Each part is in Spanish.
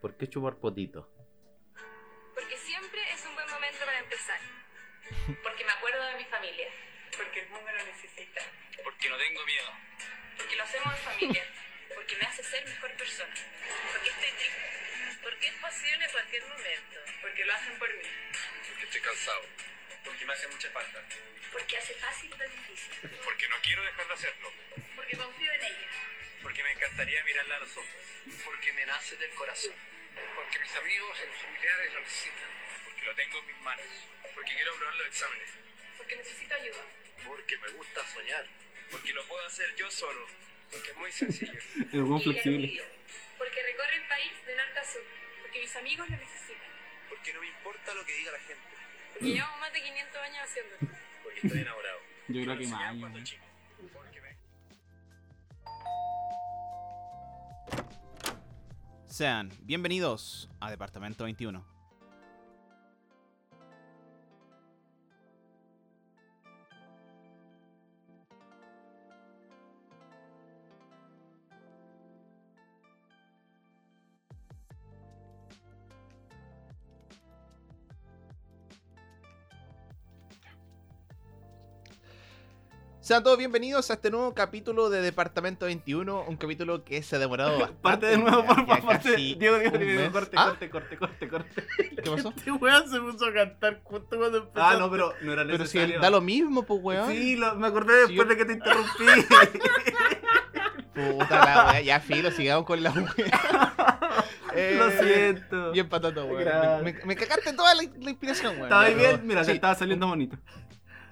¿Por qué chupar potito? Porque siempre es un buen momento para empezar. Porque me acuerdo de mi familia. Porque el mundo lo necesita. Porque no tengo miedo. Porque lo hacemos en familia. Porque me hace ser mejor persona. Porque estoy triste. Porque es posible en cualquier momento. Porque lo hacen por mí. Porque estoy cansado. Porque me hace mucha falta. Porque hace fácil lo difícil. Porque no quiero dejar de hacerlo. Porque confío en ella. Porque me encantaría mirarla a los ojos. Porque me nace del corazón. Porque mis amigos y mis familiares lo necesitan. Porque lo tengo en mis manos. Porque quiero aprobar los exámenes. Porque necesito ayuda. Porque me gusta soñar. Porque lo puedo hacer yo solo. Porque es muy sencillo. El buen Y flexible. Porque recorre el país de norte a sur. Porque mis amigos lo necesitan. Porque no me importa lo que diga la gente. Porque llevamos más de 500 años haciéndolo. Porque estoy enamorado. Yo creo que más. Sean bienvenidos a Departamento 21. Sean todos bienvenidos a este nuevo capítulo de Departamento 21, un capítulo que se ha demorado bastante. Parte de nuevo, por favor. Diego, Diego, Diego, corte, ¿Ah? corte, corte, corte, corte. ¿Qué pasó? Este weón se puso a cantar justo cuando empezó. Ah, no, pero no era Pero si necesario. da lo mismo, pues weón. Sí, lo- me acordé después Sí, yo- de que te interrumpí. Puta la wea, ya filo, sigamos con la wea. Eh, lo siento. Bien patata, weón. Me, me cagaste toda la, la inspiración, weón. ¿Estaba bien? Mira, sí, te estaba saliendo bonito.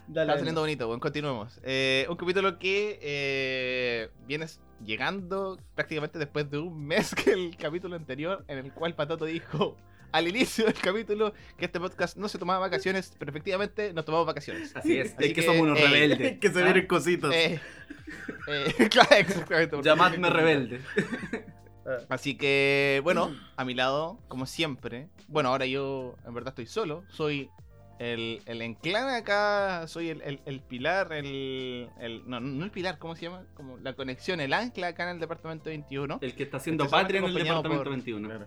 Está saliendo bonito, weón. Continuemos. Eh, un capítulo que eh, vienes llegando prácticamente después de un mes que el capítulo anterior, en el cual Patato dijo al inicio del capítulo que este podcast no se tomaba vacaciones, pero efectivamente nos tomamos vacaciones. Así es. Así es que, que, somos unos eh, rebeldes. que se ¿Ah? vienen cositos. Eh, eh, claro, exactamente. Llamadme rebelde. Así que, bueno, a mi lado, como siempre. Bueno, ahora yo en verdad estoy solo. Soy el, el enclave acá, soy el, el- el pilar, el, el- No, no el pilar, ¿cómo se llama? Como la conexión, el ancla acá en el departamento 21. El que está haciendo patria en el departamento por- 21. Claro.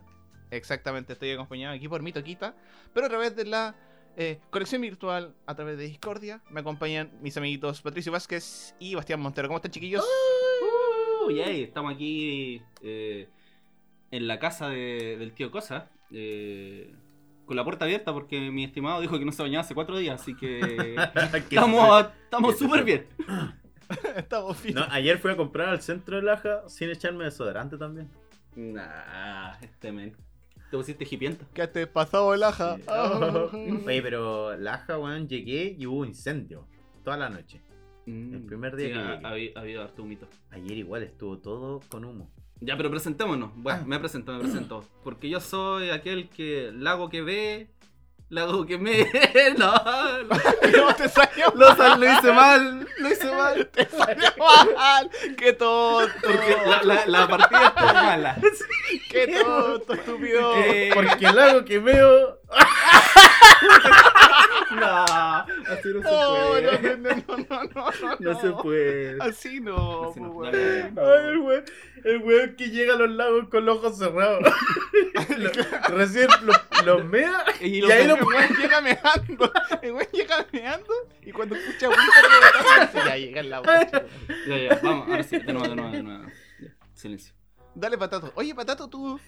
Exactamente, estoy acompañado aquí por mi toquita. Pero a través de la eh, conexión virtual, a través de Discordia, me acompañan mis amiguitos Patricio Vázquez y Bastián Montero. ¿Cómo están, chiquillos? Uh, yay, estamos aquí eh, en la casa de- del tío Cosa. eh, con la puerta abierta porque mi estimado dijo que no se bañaba hace cuatro días, así que estamos estamos súper bien. Estamos finos. No, ayer fui a comprar al centro de Laja sin echarme desodorante también. Nah, este men. Te pusiste hipienta. ¿Qué te pasado, Laja? Sí. Oye, pero Laja, weón, llegué y hubo incendio. Toda la noche. El primer día Sí, que ha- llegué. ha habido- ha habido harto humito. Ayer igual estuvo todo con humo. Ya, pero presentémonos. Bueno, Ah. me presento, me presento. Porque yo soy aquel que lago que ve, lago que me. no, te salió lo, lo hice mal, lo hice mal. Te salió mal. Qué tonto. Porque la, la, la partida estuvo mala. Qué tonto, estúpido. Eh, Porque el lago que veo. No, así no se puede. no, no, no, no, no, se puede. Así no, pues. Ay, el weón, el weón que llega a los lagos con los ojos cerrados. Recién los lo mea Y ahí lo El weón llega meando. El weón llega meando. Y cuando escucha dice, ya llega el agua. Ya, ya, vamos, ahora sí, de nuevo, de nuevo, de nuevo. Silencio. Dale, patato. Oye, patato, tú.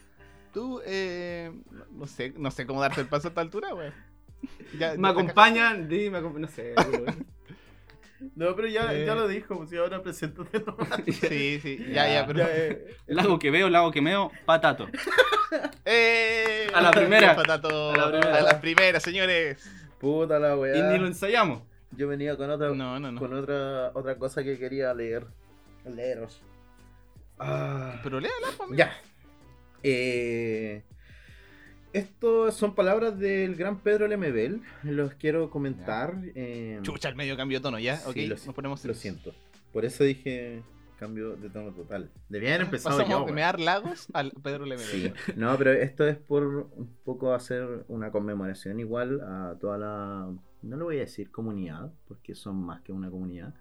Tú, eh. No sé, no sé cómo darte el paso a esta altura, weón. Ya- Me acompañan, di, me acompa- no sé. No, pero ya, Eh. ya lo dijo, pues si ahora preséntate nomás. Sí, sí, ya, ya, pero. Ya, eh. Lago que veo, lago que meo, patato. ¡Eh! A la primera. Patato. A la primera. A la primera, señores. Puta la Y weá. ni lo ensayamos. Yo venía con otra, No, no, no. con otra, otra cosa que quería leer. Leeros. Ah. Pero léala, pues, Ya. Eh, esto son palabras del gran Pedro Lemebel. Los quiero comentar. eh, Chucha, el medio cambio de tono, ¿ya? Sí, ok, lo, nos ponemos lo siento. Por eso dije cambio de tono total. Debía haber empezado Pasamos de mear lagos al Pedro Lemebel. Sí. No, pero esto es por un poco hacer una conmemoración igual a toda la, no lo voy a decir comunidad, porque son más que una comunidad,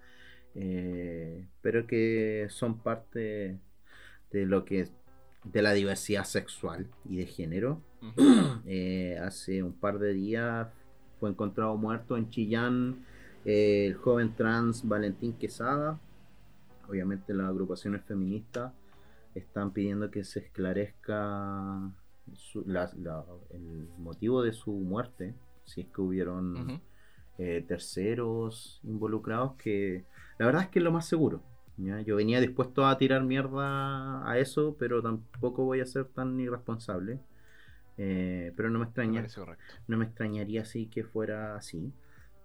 eh, pero que son parte de lo que de la diversidad sexual y de género. Eh, hace un par de días fue encontrado muerto en Chillán eh, el joven trans Valentín Quesada. Obviamente las agrupaciones feministas están pidiendo que se esclarezca su- la- la- el motivo de su muerte, si es que hubieron eh, terceros involucrados, que la verdad es que es lo más seguro. ¿Ya? Yo venía dispuesto a tirar mierda a eso, pero tampoco voy a ser tan irresponsable. Eh, pero no me extraña, no me extrañaría así que fuera así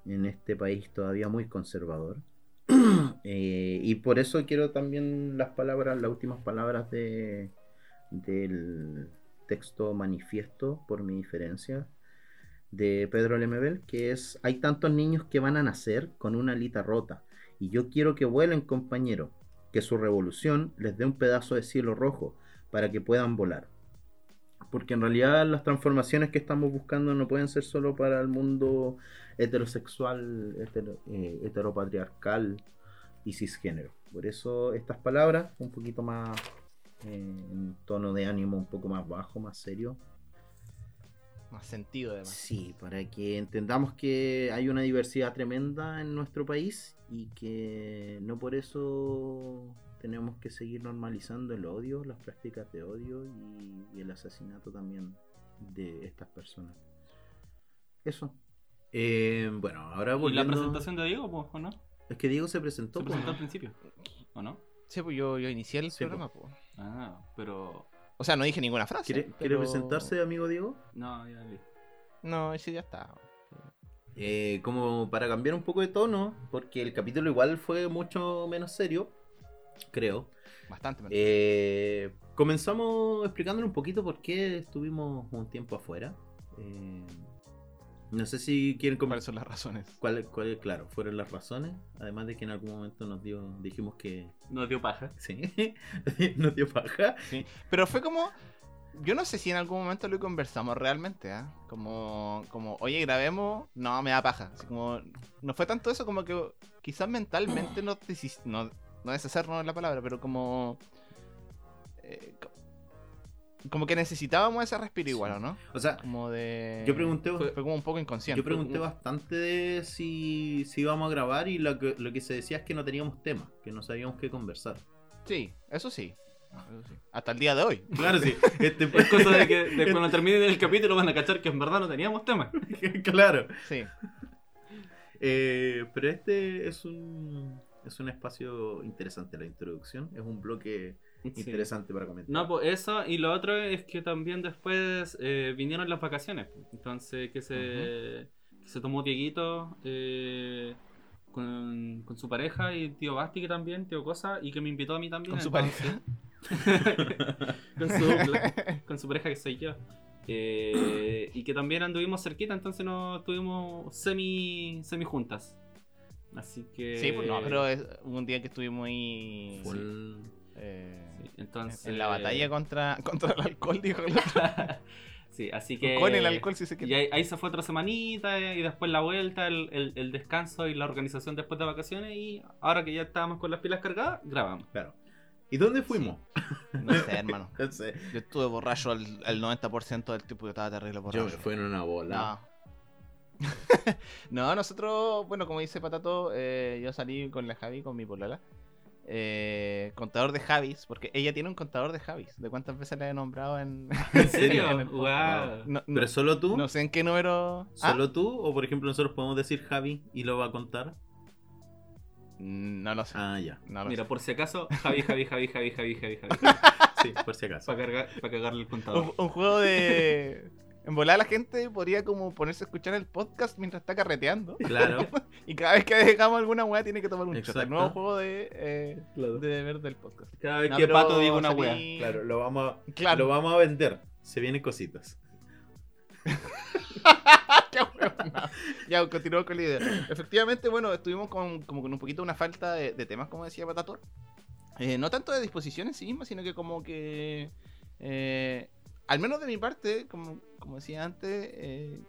en este país todavía muy conservador. Eh, y por eso quiero también las palabras, las últimas palabras de, del texto manifiesto por mi diferencia de Pedro Lemebel, que es hay tantos niños que van a nacer con una alita rota y yo quiero que vuelen compañero, que su revolución les dé un pedazo de cielo rojo para que puedan volar. Porque en realidad las transformaciones que estamos buscando no pueden ser solo para el mundo heterosexual, hetero- eh, heteropatriarcal y cisgénero. Por eso estas palabras, un poquito más eh, en tono de ánimo un poco más bajo, más serio. Más sentido, además. Sí, para que entendamos que hay una diversidad tremenda en nuestro país y que no por eso tenemos que seguir normalizando el odio, las prácticas de odio y, y el asesinato también de estas personas. Eso. Eh, bueno, ahora ¿Y la volviendo... presentación de Diego, pues, o no? Es que Diego se presentó. Se presentó al ¿no? principio, ¿o no? Sí, pues yo, yo inicié el Sí, programa, po. Ah, pero. O sea, no dije ninguna frase. ¿Quiere, quiere pero- presentarse, amigo Diego? No, ya vi. No, ese ya está. Eh, como para cambiar un poco de tono, porque el capítulo igual fue mucho menos serio, creo. Bastante. menos. Eh, comenzamos explicándole un poquito por qué estuvimos un tiempo afuera. Eh, no sé si quieren com- ¿Cuáles son las razones? cuál- cuál- claro, fueron las razones. Además de que en algún momento nos dio, dijimos que Nos dio paja. sí, nos dio paja. Sí. Pero fue como. Yo no sé si en algún momento lo conversamos realmente, ¿ah? Como, como, oye, grabemos. No, me da paja. Así como. No fue tanto eso como que quizás mentalmente no no, no deshacernos de la palabra, pero como. eh, como que necesitábamos ese respiro igual, ¿o no? O sea, Como de. yo pregunté, Fue, fue como un poco inconsciente. yo pregunté bastante de si, si íbamos a grabar y lo que, lo que se decía es que no teníamos tema, que no sabíamos qué conversar. Sí, eso sí. Eso sí. Hasta el día de hoy. Claro, sí. Este, Es cosa de que de cuando termine el capítulo van a cachar que en verdad no teníamos tema. claro. Sí. Eh, pero este es un es un espacio interesante la introducción, es un bloque interesante para comentar. No, pues eso, y lo otro es que también después eh, vinieron las vacaciones. pues. Entonces, que se, que se tomó Dieguito eh, con, con su pareja y tío Basti que también, tío Cosa, y que me invitó a mí también. Con su entonces- con, su, con su pareja que soy yo. Eh, y que también anduvimos cerquita, entonces nos estuvimos semi, semi juntas. Así que. Sí, pues no, pero es un día que estuvimos ahí. Full- eh, Sí, entonces, en la batalla contra, contra el alcohol, dijo el otro. sí, así que. Con el alcohol, si se Y quiere. ahí, ahí se fue otra semanita eh, y después la vuelta, el, el- el descanso y la organización después de vacaciones y ahora que ya estábamos con las pilas cargadas, grabamos. Claro. ¿Y dónde fuimos? No sé, hermano. No sé. Yo estuve borracho al, al 90% del tiempo que estaba terrible Yo borracho. me fui en una bola. No. no, nosotros, bueno, como dice Patato, eh, yo salí con la Javi, con mi polola. Eh, contador de Javis, porque ella tiene un contador de Javis. ¿De cuántas veces le he nombrado en.? ¿En serio? en el podcast? Guau. No, no- ¿Pero solo tú? no sé en qué número. ¿Ah? ¿Solo tú? ¿O por ejemplo nosotros podemos decir Javi y lo va a contar? Mm, No lo sé. Ah, ya. No lo Mira, sé. por si acaso, Javi, Javi, Javi, Javi, Javi, Javi, Javi. Sí, por si acaso. Para cargar, para cagarle el contador. Un, un juego de. En volar la gente podría como ponerse a escuchar el podcast mientras está carreteando. Claro. Y cada vez que dejamos alguna weá tiene que tomar un shot. El Exacto. nuevo juego de, eh, de deber del podcast. Cada vez No, que Pato diga una wea. Claro, lo vamos a, Claro. lo vamos a vender. Se vienen cositas. Qué ya, continuamos con la idea. Efectivamente, bueno, estuvimos con, como con un poquito una falta de, de temas, como decía Patato. Eh, no tanto de disposición en sí misma, sino que como que... eh, al menos de mi parte, como, como decía antes, eh,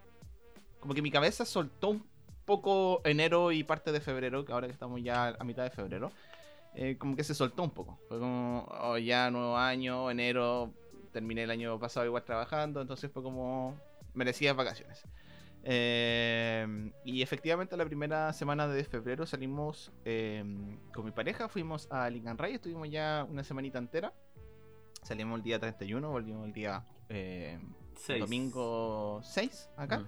como que mi cabeza soltó un poco enero y parte de febrero, que ahora que estamos ya a mitad de febrero. eh, como que se soltó un poco. Fue como, oh, ya nuevo año, enero, terminé el año pasado igual trabajando, entonces fue como merecía vacaciones. Eh, y efectivamente la primera semana de febrero salimos eh, con mi pareja, fuimos a Lincoln Ray, estuvimos ya una semanita entera. Salimos el día 31, volvimos el día eh, Seis. domingo 6 acá.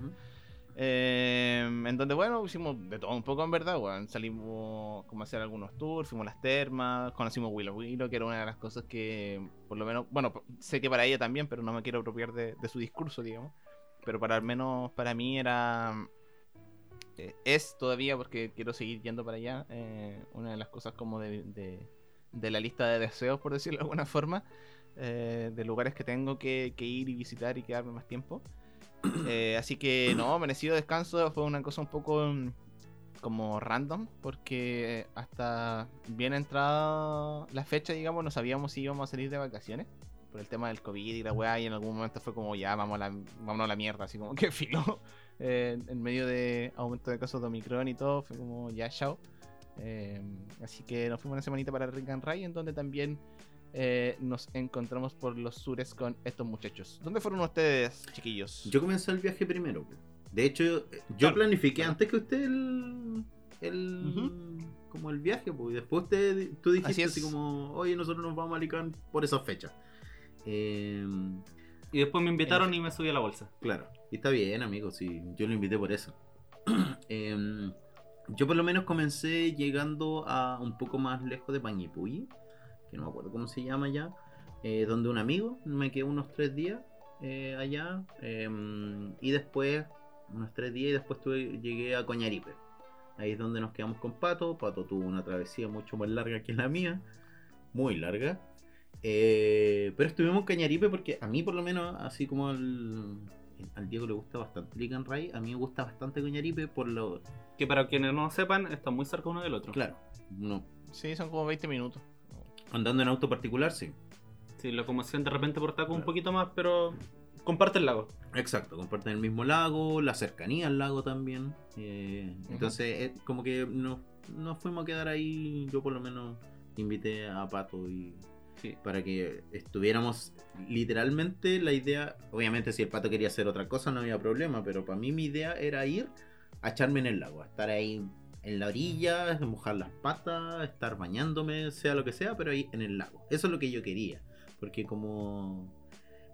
Eh, en donde, bueno, hicimos de todo un poco en verdad. Salimos como a hacer algunos tours, fuimos a las termas, conocimos Willow Willow, que era una de las cosas que, por lo menos, bueno, sé que para ella también, pero no me quiero apropiar de, de su discurso, digamos. Pero para al menos para mí era. eh, es todavía, porque quiero seguir yendo para allá, eh, una de las cosas como de, de, de la lista de deseos, por decirlo de alguna forma, eh, de lugares que tengo que, que ir y visitar y quedarme más tiempo. Eh, así que no, merecido descanso, fue una cosa un poco mm, como random, porque hasta bien entrada la fecha, digamos, no sabíamos si íbamos a salir de vacaciones por el tema del COVID y la weá, y en algún momento fue como ya, vamos a la, vámonos a la mierda, así como que filo. Eh, en medio de aumento de casos de Omicron y todo, fue como ya, chao. Eh, así que nos fuimos una semanita para Rick and Ray, en donde también eh, nos encontramos por los sures con estos muchachos. ¿Dónde fueron ustedes, chiquillos? Yo comencé el viaje primero. De hecho, yo Claro, planifiqué claro. antes que usted el, como el viaje, pues, y después usted, tú dijiste Así como, oye, nosotros nos vamos a Alicante por esa fecha. Eh, Y después me invitaron y me subí a la bolsa. claro, y está bien, amigo, sí, yo lo invité por eso. Eh, yo por lo menos comencé llegando a un poco más lejos de Pañipuy, que no me acuerdo cómo se llama ya, eh, donde un amigo me quedé unos tres días eh, allá, eh, y después, unos tres días, y después tuve- llegué a Coñaripe. Ahí es donde nos quedamos con Pato. Pato tuvo una travesía mucho más larga que la mía, muy larga. Eh, pero estuvimos en Cañaripe porque a mí por lo menos, así como al, al Diego le gusta bastante Ligan Ray, a mí me gusta bastante Cañaripe por lo... Que para quienes no lo sepan, están muy cerca uno del otro. Claro, no, Sí, son como 20 minutos. Andando en auto particular, sí. Sí, locomoción de repente por taco un poquito más, pero comparte el lago. Exacto, comparten el mismo lago, la cercanía al lago también. eh, entonces, eh, como que nos, nos fuimos a quedar ahí. Yo, por lo menos, invité a Pato y Sí. para que estuviéramos literalmente. La idea, obviamente, si el Pato quería hacer otra cosa, no había problema, pero para mí, mi idea era ir a echarme en el lago, a estar ahí en la orilla, mojar las patas, estar bañándome, sea lo que sea, pero ahí en el lago. Eso es lo que yo quería, porque como.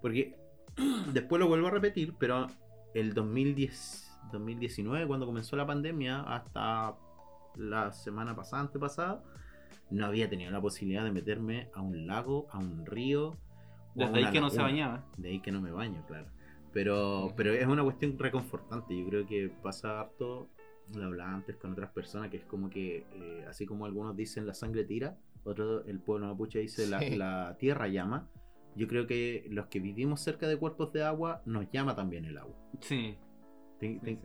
Porque después lo vuelvo a repetir, pero el 2010, 2019, cuando comenzó la pandemia, hasta la semana pasada, antepasada, no había tenido la posibilidad de meterme a un lago, a un río. Desde ahí que no se bañaba. De ahí que no me baño, claro. Pero, pero es una cuestión reconfortante. Yo creo que pasa harto, lo hablaba antes con otras personas, que es como que, eh, así como algunos dicen la sangre tira, otro, el pueblo mapuche dice la, Sí. la tierra llama. Yo creo que los que vivimos cerca de cuerpos de agua nos llama también el agua. Sí.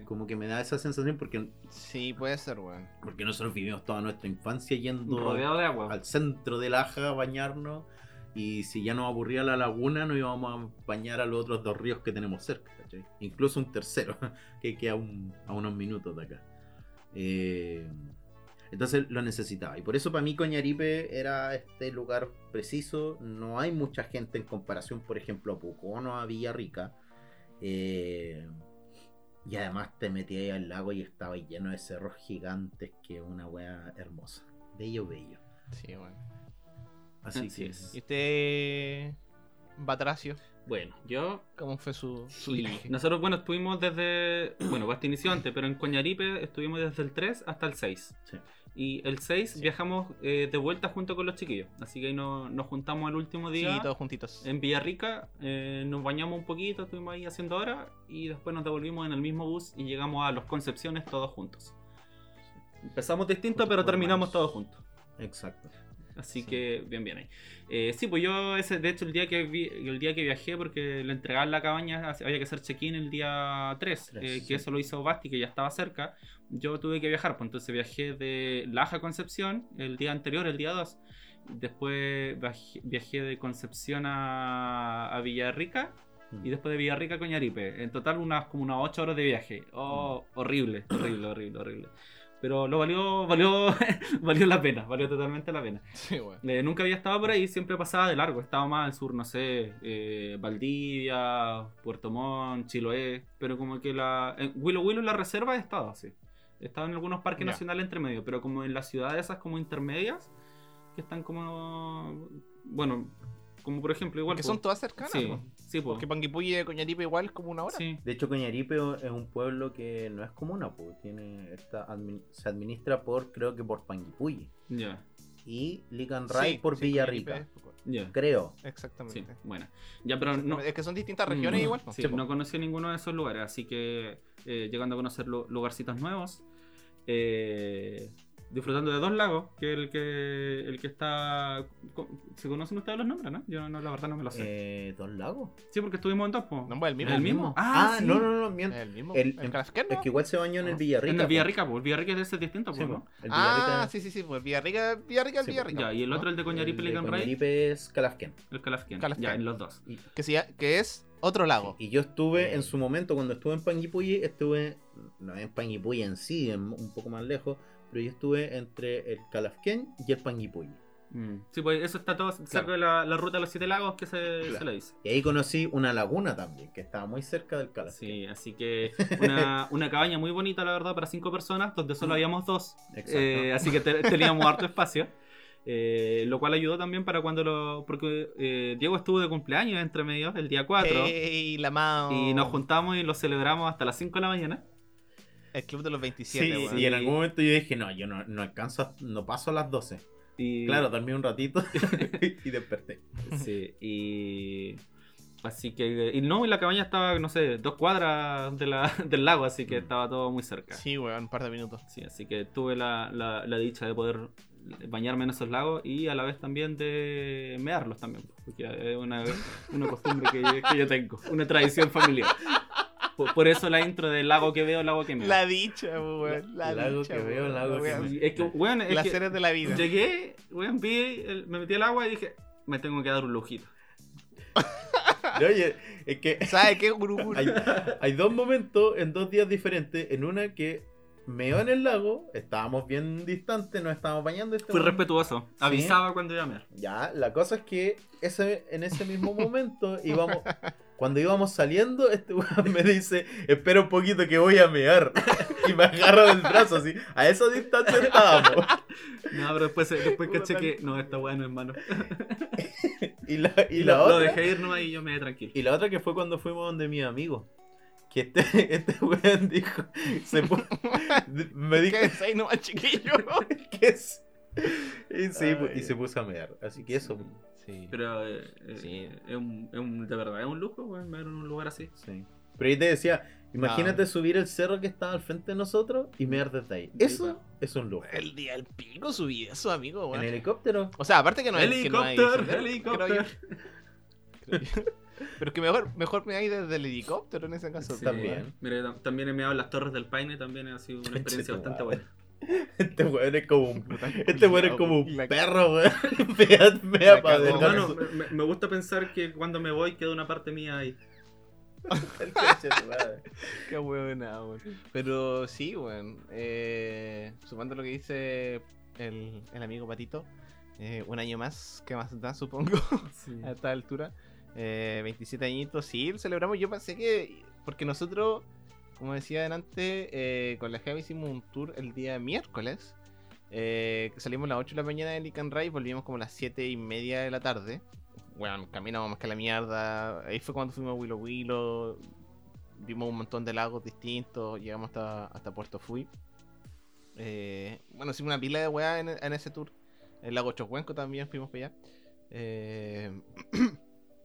Como que me da esa sensación porque, Sí, puede ser, weón. porque nosotros vivimos toda nuestra infancia yendo Rodeado de agua. al centro del Aja a bañarnos. Y si ya nos aburría la laguna, nos íbamos a bañar a los otros dos ríos que tenemos cerca, ¿cachai? Incluso un tercero, que queda un- a unos minutos de acá. Eh, entonces lo necesitaba. Y por eso para mí Coñaripe era este lugar preciso. No hay mucha gente en comparación, por ejemplo, a Pucón o a Villarrica. Eh, y además te metías ahí al lago y estaba lleno de cerros gigantes, que es una wea hermosa. Bello, bello. Sí, weón. Así, que es. ¿Y usted, Batracio? Bueno, yo. ¿Cómo fue su, su viaje? Nosotros, bueno, estuvimos desde. Bueno, Basti inició antes, pero en Coñaripe estuvimos desde el 3 hasta el 6. Sí. Y el 6 viajamos eh, de vuelta junto con los chiquillos. Así que ahí nos, nos juntamos el último día. Sí, todos juntitos. En Villarrica eh, nos bañamos un poquito, estuvimos ahí haciendo horas y después nos devolvimos en el mismo bus y llegamos a Los Concepciones todos juntos. Empezamos distinto, pero terminamos todos juntos. Exacto. Así Sí. que bien, bien ahí. Eh, sí, pues yo ese, de hecho el día que vi- el día que viajé, porque le entregaban la cabaña, había que hacer check-in el día 3, Tres, eh, sí. que eso lo hizo Basti, que ya estaba cerca. Yo tuve que viajar, pues entonces viajé de Laja Concepción el día anterior, el día 2. Después viajé, de Concepción a, a Villarrica Mm. y después de Villarrica a Coñaripe. En total unas como unas 8 horas de viaje. Oh, horrible, horrible, horrible, horrible. Pero lo valió, valió, valió la pena, valió totalmente la pena. Sí. Eh, nunca había estado por ahí, siempre pasaba de largo. Estaba más al sur, no sé, eh, Valdivia, Puerto Montt, Chiloé. Pero como que la. En Willow Willow en la reserva he estado, sí. He estado en algunos parques nacionales entre medio, pero como en las ciudades esas como intermedias, que están como. Bueno, como por ejemplo, igual. que son todas cercanas, Sí. Sí, po. Porque Panguipulli de Coñaripe igual es como una hora. Sí. De hecho, Coñaripe es un pueblo que no es comuna, pues tiene esta admi- se administra por, creo que por Panguipulli. Ya, Y Licanray por sí, Villarrica. Creo. Sí, Exactamente. bueno. Ya, pero no. Es que son distintas regiones Mm, igual. po. Sí, no conocí ninguno de esos lugares, así que eh, llegando a conocer lu- lugarcitos nuevos, eh, disfrutando de dos lagos, que el que el que está... ¿Se conocen ustedes los nombres, no? Yo no, la verdad no me lo sé. Eh, ¿Dos lagos? sí, porque estuvimos en dos, po. No, pues, el mismo. ¿El mismo? Ah, sí. no, no, no, miento. El mismo. El- El, Calafquén, Es que igual se bañó en el No. Villarrica. en el. Villarrica, po. El Villarrica es ese distinto, Sí, po. ¿no? El Ah, Villarrica. sí, sí, sí. Pues Villarrica, Villarrica, el Sí, Villarrica. Ya, y el ¿no? otro, el de Coñaripe, el de Ligan Ray, Coñaripe es Calafquén. el Calafquén. Calafquén. Ya, en los dos. Y, Que, sí, que es otro lago. y yo estuve en su momento, cuando estuve en Panguipulli, estuve, no en Panguipulli en sí, en- un poco más lejos, pero yo estuve entre el Calafquén y el Panguipulli. Mm. Sí, pues eso está todo cerca Claro. de la, la ruta de los siete lagos que se, Claro. se le dice. Y ahí conocí una laguna también, que estaba muy cerca del Calafquén. Sí, así que una, una cabaña muy bonita, la verdad, para cinco personas, donde solo habíamos dos. Exacto. Eh, así que te- teníamos harto espacio. Eh, lo cual ayudó también para cuando lo. Porque eh, Diego estuvo de cumpleaños entre medio, el día 4. Ey, la mao. Y nos juntamos y lo celebramos hasta las 5 de la mañana. El club de los Sí, 27, weón. y en algún momento yo dije, no, yo no, no alcanzo, a- no paso a las 12. Y, Claro, dormí un ratito y desperté. Sí, y. Así que. Y no, y la cabaña estaba, no sé, dos cuadras de la- del lago, así que estaba todo muy cerca. Sí, weón, un par de minutos. Sí, así que tuve la, la, la dicha de poder bañarme en esos lagos y a la vez también de mearlos también, porque es una, una costumbre que, que yo tengo, una tradición familiar. Por, por eso la intro del lago que veo, lago que meo. La dicha, weón. La Lago dicha, que veo, weón. lago que Weón. meo. Es que, weón, es Las que series de la vida. llegué, weón, vi, el- me metí al agua y dije, me tengo que dar un lujito. Oye, es que ¿Sabes qué, Guruguru? hay, hay dos momentos en dos días diferentes. En una que meó en el lago, estábamos bien distantes, nos estábamos bañando. este Fui weón- respetuoso, avisaba cuando iba a mear. Ya, la cosa es que ese, en ese mismo momento íbamos, cuando íbamos saliendo, este weón me dice, espera un poquito que voy a mear. y me agarra del brazo así. A esa distancia estábamos. No, pero después, después caché que no, está bueno, hermano. Y la, y Y la lo, lo otra. dejé ir nomás y yo me quedé tranquilo. Y la otra que fue cuando fuimos donde mi amigo. Que este, este weón dijo. Se me dijo ¿Qué ahí nomás, chiquillo? que es. Y, sí, y se puso a mear. Así que eso. Sí. Pero eh, eh, es, un, es un- de verdad, es un lujo, weón, ver en un lugar así. Sí. Pero yo te decía, imagínate No. subir el cerro que estaba al frente de nosotros y mear desde ahí. Eso es un lujo. El día del pico subí eso, amigo, En helicóptero. O sea, aparte que no que no hay Helicóptero, sendero, helicóptero. Pero que mejor, mejor me hay desde el helicóptero en ese caso. Sí. También. Mira, también he meado en las Torres del Paine, también ha sido una experiencia bastante buena. Este weón es como un. Este weón es como un perro, weón. Me, me- me gusta pensar que cuando me voy queda una parte mía ahí. Qué buena, weón. Pero sí, weón. Eh, sumando lo que dice el, el amigo Patito, eh, un año más, ¿qué más da, supongo, a esta altura? Eh, 27 añitos, sí, celebramos. Yo pensé que, porque nosotros, como decía adelante, eh, con la Javi hicimos un tour el día miércoles. Eh, salimos a las 8 de la mañana de Lican Ray y volvimos como a las 7 y media de la tarde. Bueno, caminamos más que la mierda. Ahí fue cuando fuimos a Willow Willow. Vimos un montón de lagos distintos. Llegamos hasta, hasta Puerto Fui. Eh, bueno, hicimos una pila de weá en, ese tour. El lago Chocuenco también fuimos para allá.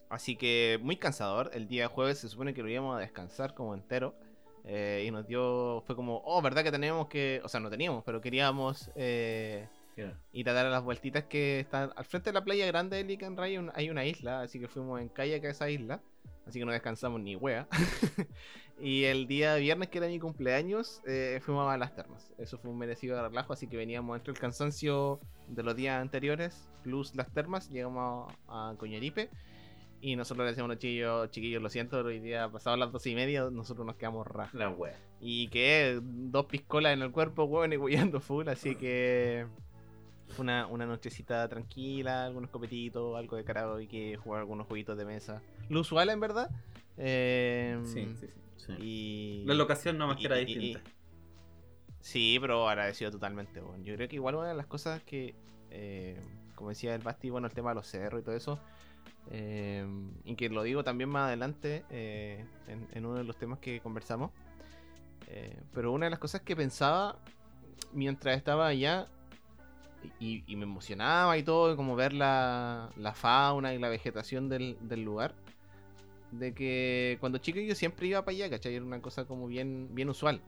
Así que muy cansador. El día jueves se supone que lo íbamos a descansar como entero. Eh, y nos dio. Fue como, oh, ¿verdad que teníamos que.? O sea, no teníamos, pero queríamos. Eh, ir a dar a las vueltitas que están al frente de la playa grande de Lican Ray un- hay una isla, así que fuimos en kayak a esa isla, así que no descansamos ni wea. y el día viernes, que era mi cumpleaños, eh, fuimos a las termas. Eso fue un merecido relajo, así que veníamos entre el cansancio de los días anteriores, plus las termas, llegamos a, a Coñaripe. Y nosotros le decíamos a los chiquillos, chiquillos, lo siento, hoy día pasado las dos y media, nosotros nos quedamos rajas. La wea. Y que dos piscolas en el cuerpo, weón, y guiando full, así que fue una, una nochecita tranquila, algunos copetitos, algo de karaoke, jugar algunos jueguitos de mesa. Lo usual en verdad. Eh, Sí, sí, sí. Sí. Y, La locación nomás y- que era y- y- distinta. Sí, pero agradecido totalmente, weón. Yo creo que igual una de las cosas que, eh, como decía el Basti, bueno, el tema de los cerros y todo eso, eh, y que lo digo también más adelante eh, en, uno de los temas que conversamos, eh, pero una de las cosas que pensaba mientras estaba allá y, me emocionaba y todo, como ver la, la fauna y la vegetación del, lugar, de que cuando chico yo siempre iba para allá, ¿cachai? Era una cosa como bien, bien usual.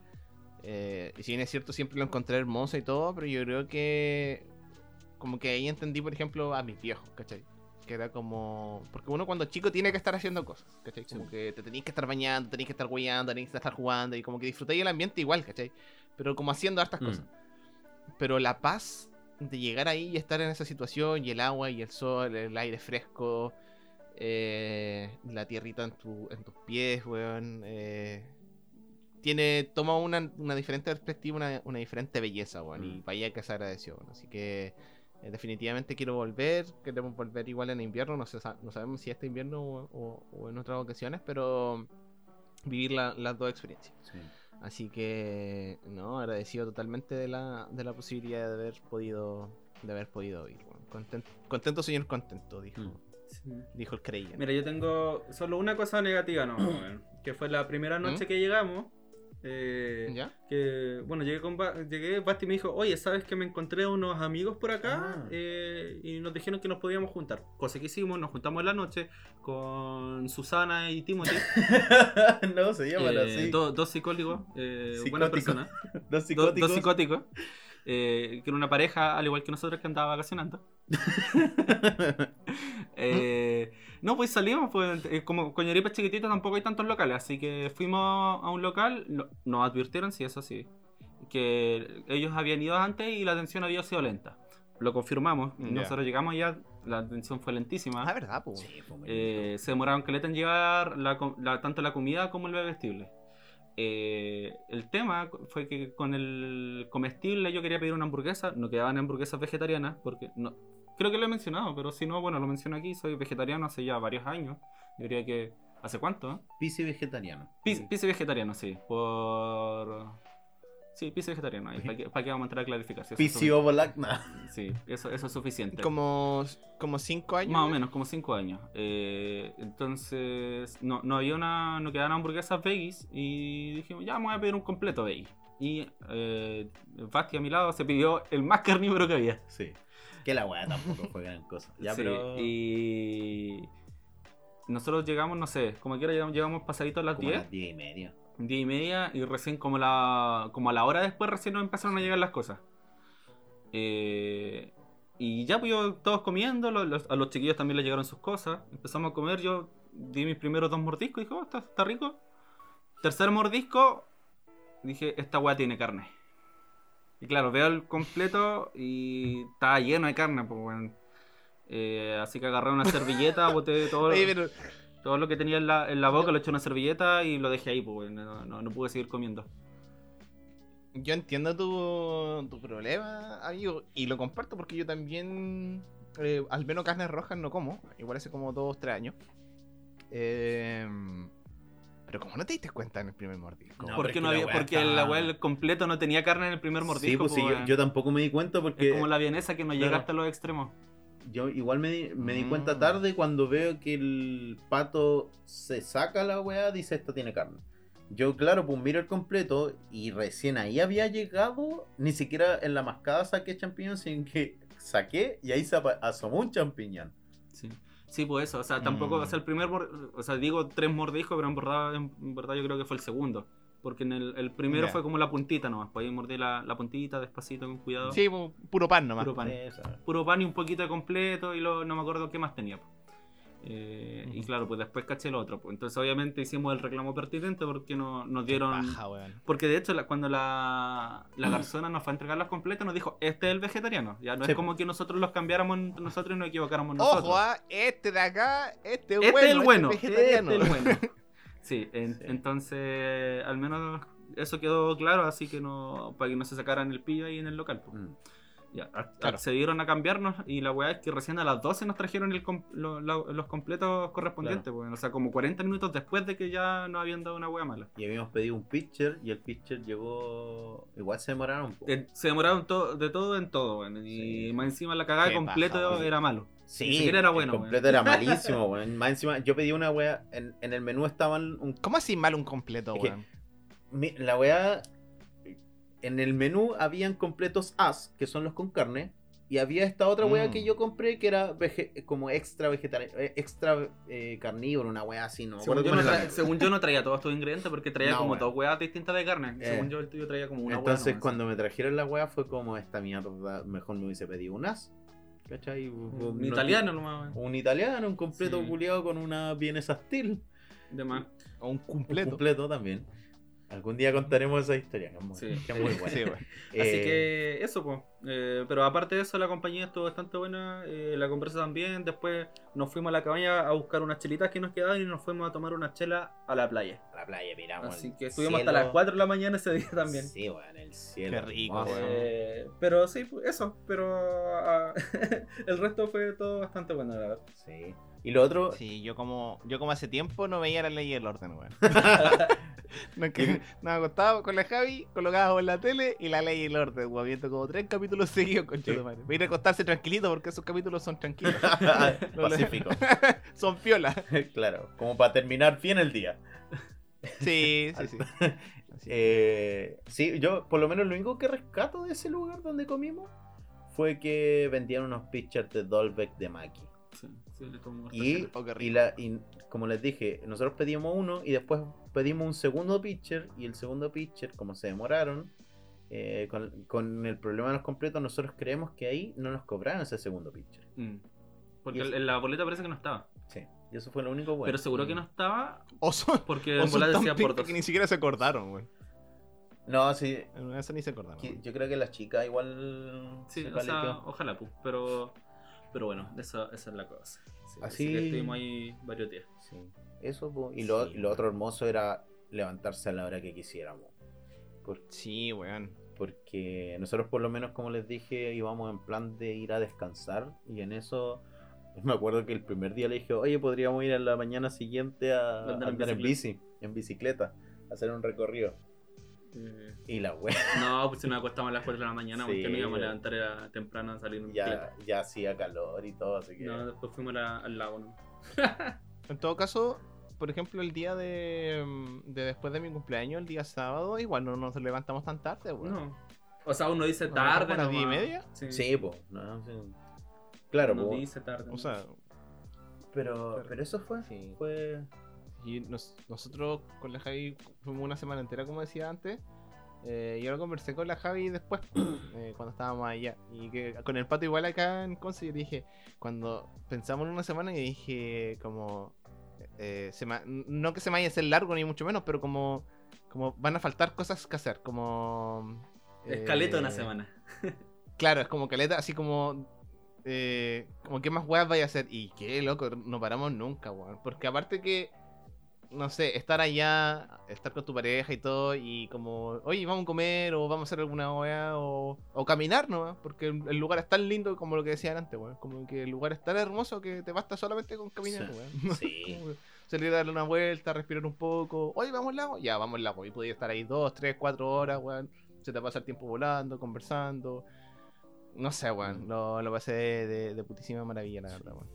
Y si bien es cierto, siempre lo encontré hermoso y todo, pero yo creo que como que ahí entendí, por ejemplo, a mis viejos, ¿cachai? Que era como... Porque uno cuando chico tiene que estar haciendo cosas, ¿cachai? Como que te tenéis que estar bañando, tenéis que estar guiando, tenéis que estar jugando y como que disfrutáis el ambiente igual, ¿cachai? Pero como haciendo hartas Mm. cosas. Pero la paz de llegar ahí y estar en esa situación y el agua y el sol, el aire fresco, eh, la tierrita en, tu, en tus pies, weón. eh, tiene, toma una, una diferente perspectiva, una, una diferente belleza, weón. Y Mm. vaya que se agradeció, weón. Así que eh, definitivamente quiero volver. Queremos volver igual en invierno. No, sé, no sabemos si este invierno o, o- o en otras ocasiones, pero vivir la- las dos experiencias. Sí. Así que, no, agradecido totalmente de la, de la posibilidad de haber podido, de haber podido ir. Contento, contento señor contento, dijo, Mm. Sí. dijo el creyente. Mira, yo tengo solo una cosa negativa, no, que fue la primera noche que llegamos. Eh, ¿Ya? que bueno llegué con Ba- llegué Basti me dijo oye sabes que me encontré unos amigos por acá Ah. Eh, y nos dijeron que nos podíamos juntar cosa que hicimos nos juntamos en la noche con Susana y Timothy no, se llaman eh, así. do- dos psicólogos eh, buenas personas Dos Do- psicóticos. dos psicóticos que era una pareja al igual que nosotros que andaba vacacionando Eh, no, pues salimos, pues, eh, como Coñaripa es chiquitita tampoco hay tantos locales, así que fuimos a un local, no- nos advirtieron, sí, eso sí, que ellos habían ido antes y la atención había sido lenta. Lo confirmamos, nosotros llegamos ya, la atención fue lentísima. Ah, verdad, pues. Sí, Eh, lindo. se demoraron que en llevar la- tanto la comida como el bebestible. Eh, el tema fue que con el comestible yo quería pedir una hamburguesa, no quedaban hamburguesas vegetarianas, porque no, creo que lo he mencionado, pero si no, bueno, lo menciono aquí, soy vegetariano hace ya varios años. Yo diría que, ¿hace cuánto? eh? Pisi vegetariano. Pis, pis vegetariano, sí, por... Sí, pis vegetariano, ahí, ¿para qué, para qué vamos a entrar a clarificar? Si sufi- ovolacna. Sí, eso, eso es suficiente. Como, como cinco años. Más o menos, como 5 años. Eh, entonces, no, no había una. No quedaban hamburguesas veggies. Y dijimos, ya, vamos a pedir un completo veggie. Y eh, Basti a mi lado se pidió el más carnívoro que había. Sí. Que la weá tampoco fue gran cosa. Ya, Sí, pero. Y. Nosotros llegamos, no sé, como quiera llegamos, llegamos pasaditos a las Como a 10, las diez y media. 10 y media, y recién como la como a la hora después recién nos empezaron a llegar las cosas. Eh, y ya pues yo todos comiendo, lo- los- a los chiquillos también les llegaron sus cosas. Empezamos a comer, yo di mis primeros dos mordiscos y dije, oh, está, está rico. Tercer mordisco, dije, esta weá tiene carne. Y claro, veo el completo y estaba lleno de carne, pues weón. Eh, así que agarré una servilleta, boté todo, Oye, pero todo lo que tenía en la, en la boca, lo eché en una servilleta y lo dejé ahí, pues no, no, no pude seguir comiendo. yo entiendo tu, tu problema, amigo, y lo comparto porque yo también, eh, al menos carnes rojas no como, igual hace como dos, tres años. Eh, pero como no te diste cuenta en el primer mordisco. No, porque no había, la weá porque el completo no tenía carne en el primer mordisco. sí, pues sí, pues, yo, weón. yo tampoco me di cuenta porque. Es como la vienesa que no llega Claro. hasta los extremos. Yo igual me di, me di Mm. cuenta tarde cuando veo que el pato se saca la weá, dice esto tiene carne. Yo, claro, pues miro el completo y recién ahí había llegado, ni siquiera en la mascada saqué champiñón, sino que saqué y ahí se asomó un champiñón. Sí. Sí, pues eso, o sea, tampoco, Mm. o sea, el primer, o sea, digo tres mordiscos, pero en verdad, en verdad yo creo que fue el segundo. Porque en el, el primero fue como la puntita nomás, pues ahí mordí la, la puntita despacito, con cuidado. Sí, pu- puro pan nomás. Puro pan. Puro pan y un poquito de completo y lo, no me acuerdo qué más tenía. pues. Eh, Y claro, pues después caché el otro. Pues. Entonces, obviamente, hicimos el reclamo pertinente porque no, nos dieron. Baja. Porque de hecho, la- cuando la, la garzona nos fue a entregar los completos, nos dijo: Este es el vegetariano. Ya no Sí. es como que nosotros los cambiáramos entre nosotros y nos equivocáramos nosotros. Ojo, ah, este de acá, este es Este bueno. es el bueno. Este es Este es vegetariano. el bueno. Sí, en- Sí. entonces, al menos eso quedó claro, así que no para que no se sacaran el pillo ahí en el local. pues. Mm. Ya, Claro. accedieron a cambiarnos y la weá es que recién a las 12 nos trajeron el com- lo- lo- los completos correspondientes, pues, o sea, como 40 minutos después de que ya nos habían dado una weá mala. Y habíamos pedido un pitcher y el pitcher llegó. Igual se demoraron un poco. Eh, Se demoraron to- de todo en todo, weón, y Sí. más encima la cagada completo weón. era malo. Sí, ni siquiera era bueno, El completo era malísimo, weón. Más encima, yo pedí una wea. En, en el menú estaban un. ¿Cómo así mal un completo, Es weón? la wea. En el menú habían completos as, que son los con carne. Y había esta otra wea Mm. que yo compré que era vege- como extra vegetariano, extra eh, carnívoro, una wea así, ¿no? Según yo, no tra- según yo no traía todos estos ingredientes porque traía No, como weón. dos weas distintas de carne. Eh, Según yo el tuyo traía como una wea Entonces nomás. cuando me trajeron la wea fue como esta mierda, mejor me hubiese pedido un as. ¿Cachai? Un No- italiano nomás. Un italiano, un completo Sí. culiado con una vienesa steel. De más. O un Un completo. completo también. Algún día contaremos esa historia, que es muy, Sí. que es muy buena. Sí, weón. Así Eh, que eso, pues. pero aparte de eso, la compañía estuvo bastante buena. eh, la conversa también. Después nos fuimos a la cabaña a buscar unas chelitas que nos quedaban y nos fuimos a tomar una chela a la playa. A la playa miramos. Así que estuvimos hasta las 4 de la mañana ese día también. Sí, weón, el cielo. Qué rico. Eh, pero sí, pues, eso. Pero ah, el resto fue todo bastante bueno, la verdad. Sí. Y lo otro, Sí, yo como, yo como hace tiempo no veía la ley y el orden, weón. no, que, nos acostaba con la Javi, colocábamos en la tele y la ley y el orden, weón. Viendo como tres capítulos seguidos, concha Sí. de madre. Voy a ir a acostarse tranquilito porque esos capítulos son tranquilos. Pacífico. son piola. claro, como para terminar bien el día. Sí, sí, sí. Eh, sí, yo por lo menos lo único que rescato de ese lugar donde comimos fue que vendían unos pitchers de Dolbeck de Maki. Sí, sí, Y, y, la, y como les dije, nosotros pedimos uno y después pedimos un segundo pitcher y el segundo pitcher, como se demoraron, eh, con, con el problema de los completos, nosotros creemos que ahí no nos cobraron ese segundo pitcher. Mm. Porque eso- en la boleta parece que no estaba. Sí, y eso fue lo único bueno. Pero seguro que no estaba O son, porque o son decía por dos. que ni siquiera se acordaron, weón. No, sí, En esas ni se acordaron. que- yo creo que la chica igual Sí, se o sea, ojalá, pues. Pero, pero bueno, eso, esa es la cosa. Sí, Así- que estuvimos ahí varios días. Sí, eso, po. y lo, Sí, y lo otro hermoso era levantarse a la hora que quisiéramos. Por- Sí, weón. porque nosotros por lo menos como les dije íbamos en plan de ir a descansar y en eso me acuerdo que el primer día le dije oye podríamos ir a la mañana siguiente a Andar en andar en bici en bicicleta a hacer un recorrido Y la wea No, pues si nos acostamos a las 4 de la mañana, Sí, porque no íbamos a levantar era temprano a salir en ya, bicicleta. ya hacía calor y todo así que No, después fuimos a- al lago, ¿no? En todo caso, por ejemplo, el día de, mm, de después de mi cumpleaños, el día sábado, igual no nos levantamos tan tarde, weón. No. O sea, uno dice ¿A lo tarde. a las diez y nomás. media? Sí. sí po, no, sí. claro Uno po, dice tarde. O sea, pero pero eso fue sí. fue Y nos- nosotros con la Javi fuimos una semana entera, como decía antes. Eh, yo lo conversé con la Javi después, eh, cuando estábamos allá. Y que con el pato igual acá en Conce, yo dije, cuando pensamos en una semana, yo dije como... eh, se me- no que se me vaya a hacer largo ni mucho menos, pero como, como van a faltar cosas que hacer, como... Escaleta eh, una semana. Claro, es como caleta, así como. Eh, como que más weas vaya a hacer. Y qué loco, no paramos nunca, weón. Porque aparte que. No sé, estar allá, estar con tu pareja y todo, y como, oye, vamos a comer, o vamos a hacer alguna wea, o, o caminar, ¿no? Porque el, lugar es tan lindo como lo que decían antes, weón. Como que el lugar es tan hermoso que te basta solamente con caminar, Sí. weón. sí Salir a darle una vuelta, respirar un poco. Oye, vamos al lago. Ya, vamos al lago. Y podía estar ahí dos, tres, cuatro horas, weón. Se te pasa el tiempo volando, conversando. No sé, weón. Lo, lo pasé de, de- de putísima maravilla, la verdad, weón.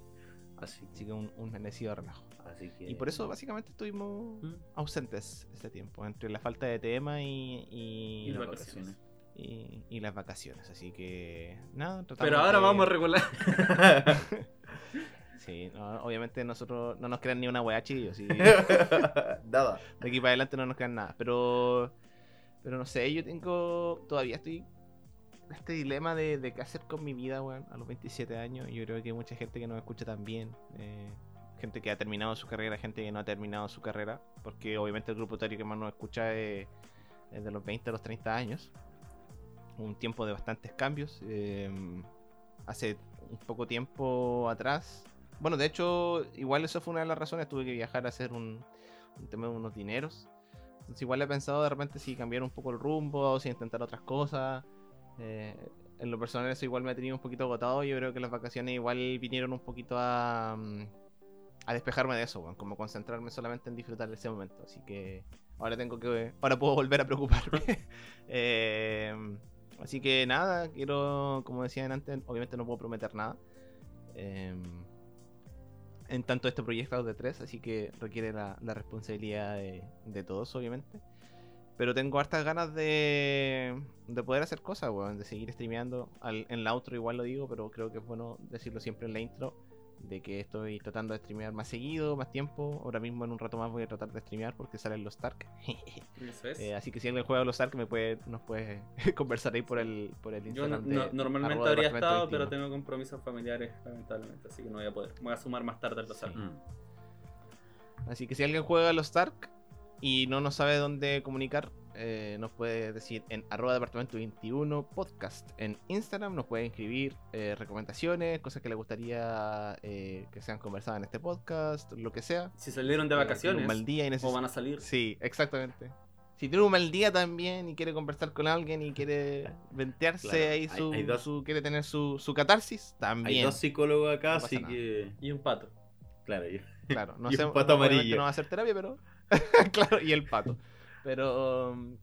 así, Así que un, un merecido relajo. Así que Y por eso, básicamente, estuvimos Mm. ausentes este tiempo. Entre la falta de tema y, y, Y las vacaciones. y- y las vacaciones. Así que, nada. tratamos Pero ahora de- vamos a regular. Sí, no, obviamente nosotros no nos crean ni una weá chillo. Sí. nada De aquí para adelante no nos quedan nada. Pero. Pero no sé, yo tengo. Todavía estoy. en Este dilema de, de qué hacer con mi vida, weón, a los 27 años. Yo creo que hay mucha gente que nos escucha también. eh, gente que ha terminado su carrera, gente que no ha terminado su carrera, porque obviamente el grupo etario que más nos escucha es, de los 20 a los 30 años. Un tiempo de bastantes cambios. eh, hace un poco tiempo atrás. Bueno, de hecho, igual eso fue una de las razones. Tuve que viajar a hacer un, un tema de unos dineros. Entonces, igual he pensado de repente si cambiar un poco el rumbo o si intentar otras cosas. Eh, en lo personal, eso igual me ha tenido un poquito agotado. Yo creo que las vacaciones igual vinieron un poquito a, mm, a despejarme de eso, weón, como concentrarme solamente en disfrutar de ese momento. Así que ahora tengo que. Ahora puedo volver a preocuparme. Eh, así que nada, quiero, como decían antes, obviamente no puedo prometer nada. Eh, en tanto este proyecto de 3, así que requiere la, la responsabilidad de, todos, obviamente. Pero tengo hartas ganas de, de poder hacer cosas, weón, de seguir streameando. Al- en la outro igual lo digo, pero creo que es bueno decirlo siempre en la intro. De que estoy tratando de streamear más seguido, más tiempo. Ahora mismo en un rato más voy a tratar de streamear porque salen los Stark. Eso es. Eh, así que si alguien juega a los Stark me puede, nos puede conversar ahí por el, por el Yo no- Instagram. de no- normalmente habría estado, 21. pero tengo compromisos familiares, lamentablemente, así que no voy a poder. Voy a sumar más tarde al los Sí. Mm. Así que si alguien juega a los Stark y no nos sabe dónde comunicar, eh, nos puede decir en arroba departamento 21 podcast en Instagram, nos puede escribir eh, recomendaciones, cosas que le gustaría eh, que sean conversadas en este podcast, lo que sea. Si salieron de vacaciones un mal día y o van a salir. Sí, exactamente. Si tiene un mal día también y quiere conversar con alguien y quiere ventearse Claro, ahí hay- su, hay dos- su- quiere tener su, su catarsis, Hay también. dos psicólogos acá, No así nada. que. Y un pato. Claro, yo- Claro, no Y un hacemos- pato amarillo. No va a hacer terapia, pero. claro, y el pato. Pero. um,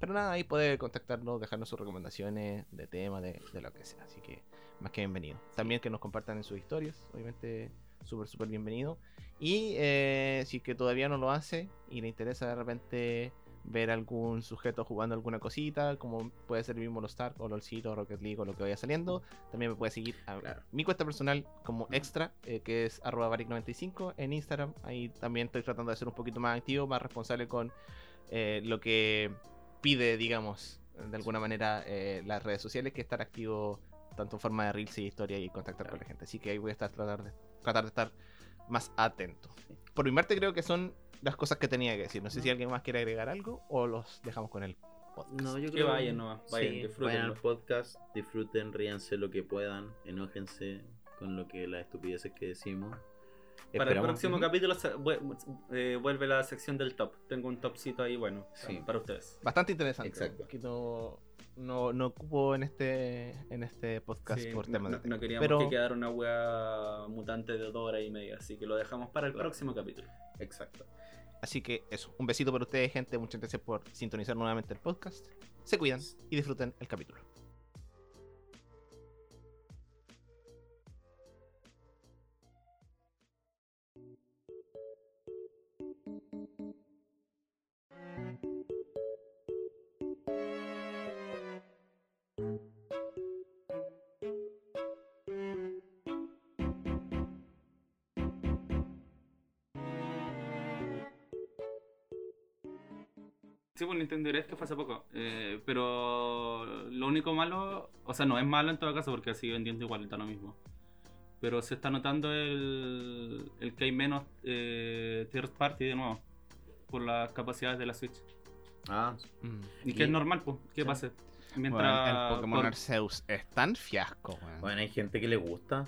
Pero nada, ahí puede contactarnos, dejarnos sus recomendaciones de tema, de, de lo que sea. Así que, más que bienvenido. También que nos compartan en sus historias, obviamente, súper, súper bienvenido. Y eh, si es que todavía no lo hace y le interesa de repente ver algún sujeto jugando alguna cosita, como puede ser el mismo los Stark o LOLcito o Rocket League o lo que vaya saliendo, también me puede seguir a Claro. mi cuenta personal como extra, eh, que es arroba varic95 en Instagram. Ahí también estoy tratando de ser un poquito más activo, más responsable con eh, lo que pide, digamos, de alguna manera eh, las redes sociales, que estar activo tanto en forma de reels y historia y contactar con la gente. Así que ahí voy a estar tratar de, tratar de estar más atento. Por mi parte creo que son las cosas que tenía que decir. No sé si alguien más quiere agregar algo o los dejamos con el podcast. No, yo Que creo vayan nomás, vayan, sí, disfrútenlo. vayan al podcast, disfruten, ríanse lo que puedan, enójense con lo que las estupideces que decimos. Para el próximo capítulo se- eh, vuelve la sección del top. Tengo un topcito ahí bueno Sí. para ustedes. Bastante interesante. Exacto. Que no, no, no ocupo en este, en este podcast Sí, por temas no- de no queríamos Pero que quedara una wea mutante de dos horas y media, así que lo dejamos para el Claro. próximo capítulo. Exacto. Así que eso, un besito para ustedes, gente. Muchas gracias por sintonizar nuevamente el podcast. Se cuidan y disfruten el capítulo. Nintendo Direct que fue hace poco. Eh, pero lo único malo, o sea, no es malo en todo caso porque sigue vendiendo igual, está lo mismo. Pero se está notando el, el que hay menos eh, third party de nuevo por las capacidades de la Switch. Ah, Y que Y- es normal, pues, que Sí. pase. Bueno, Mientras. el Pokémon por- Arceus es tan fiasco, bueno, hay gente que le gusta.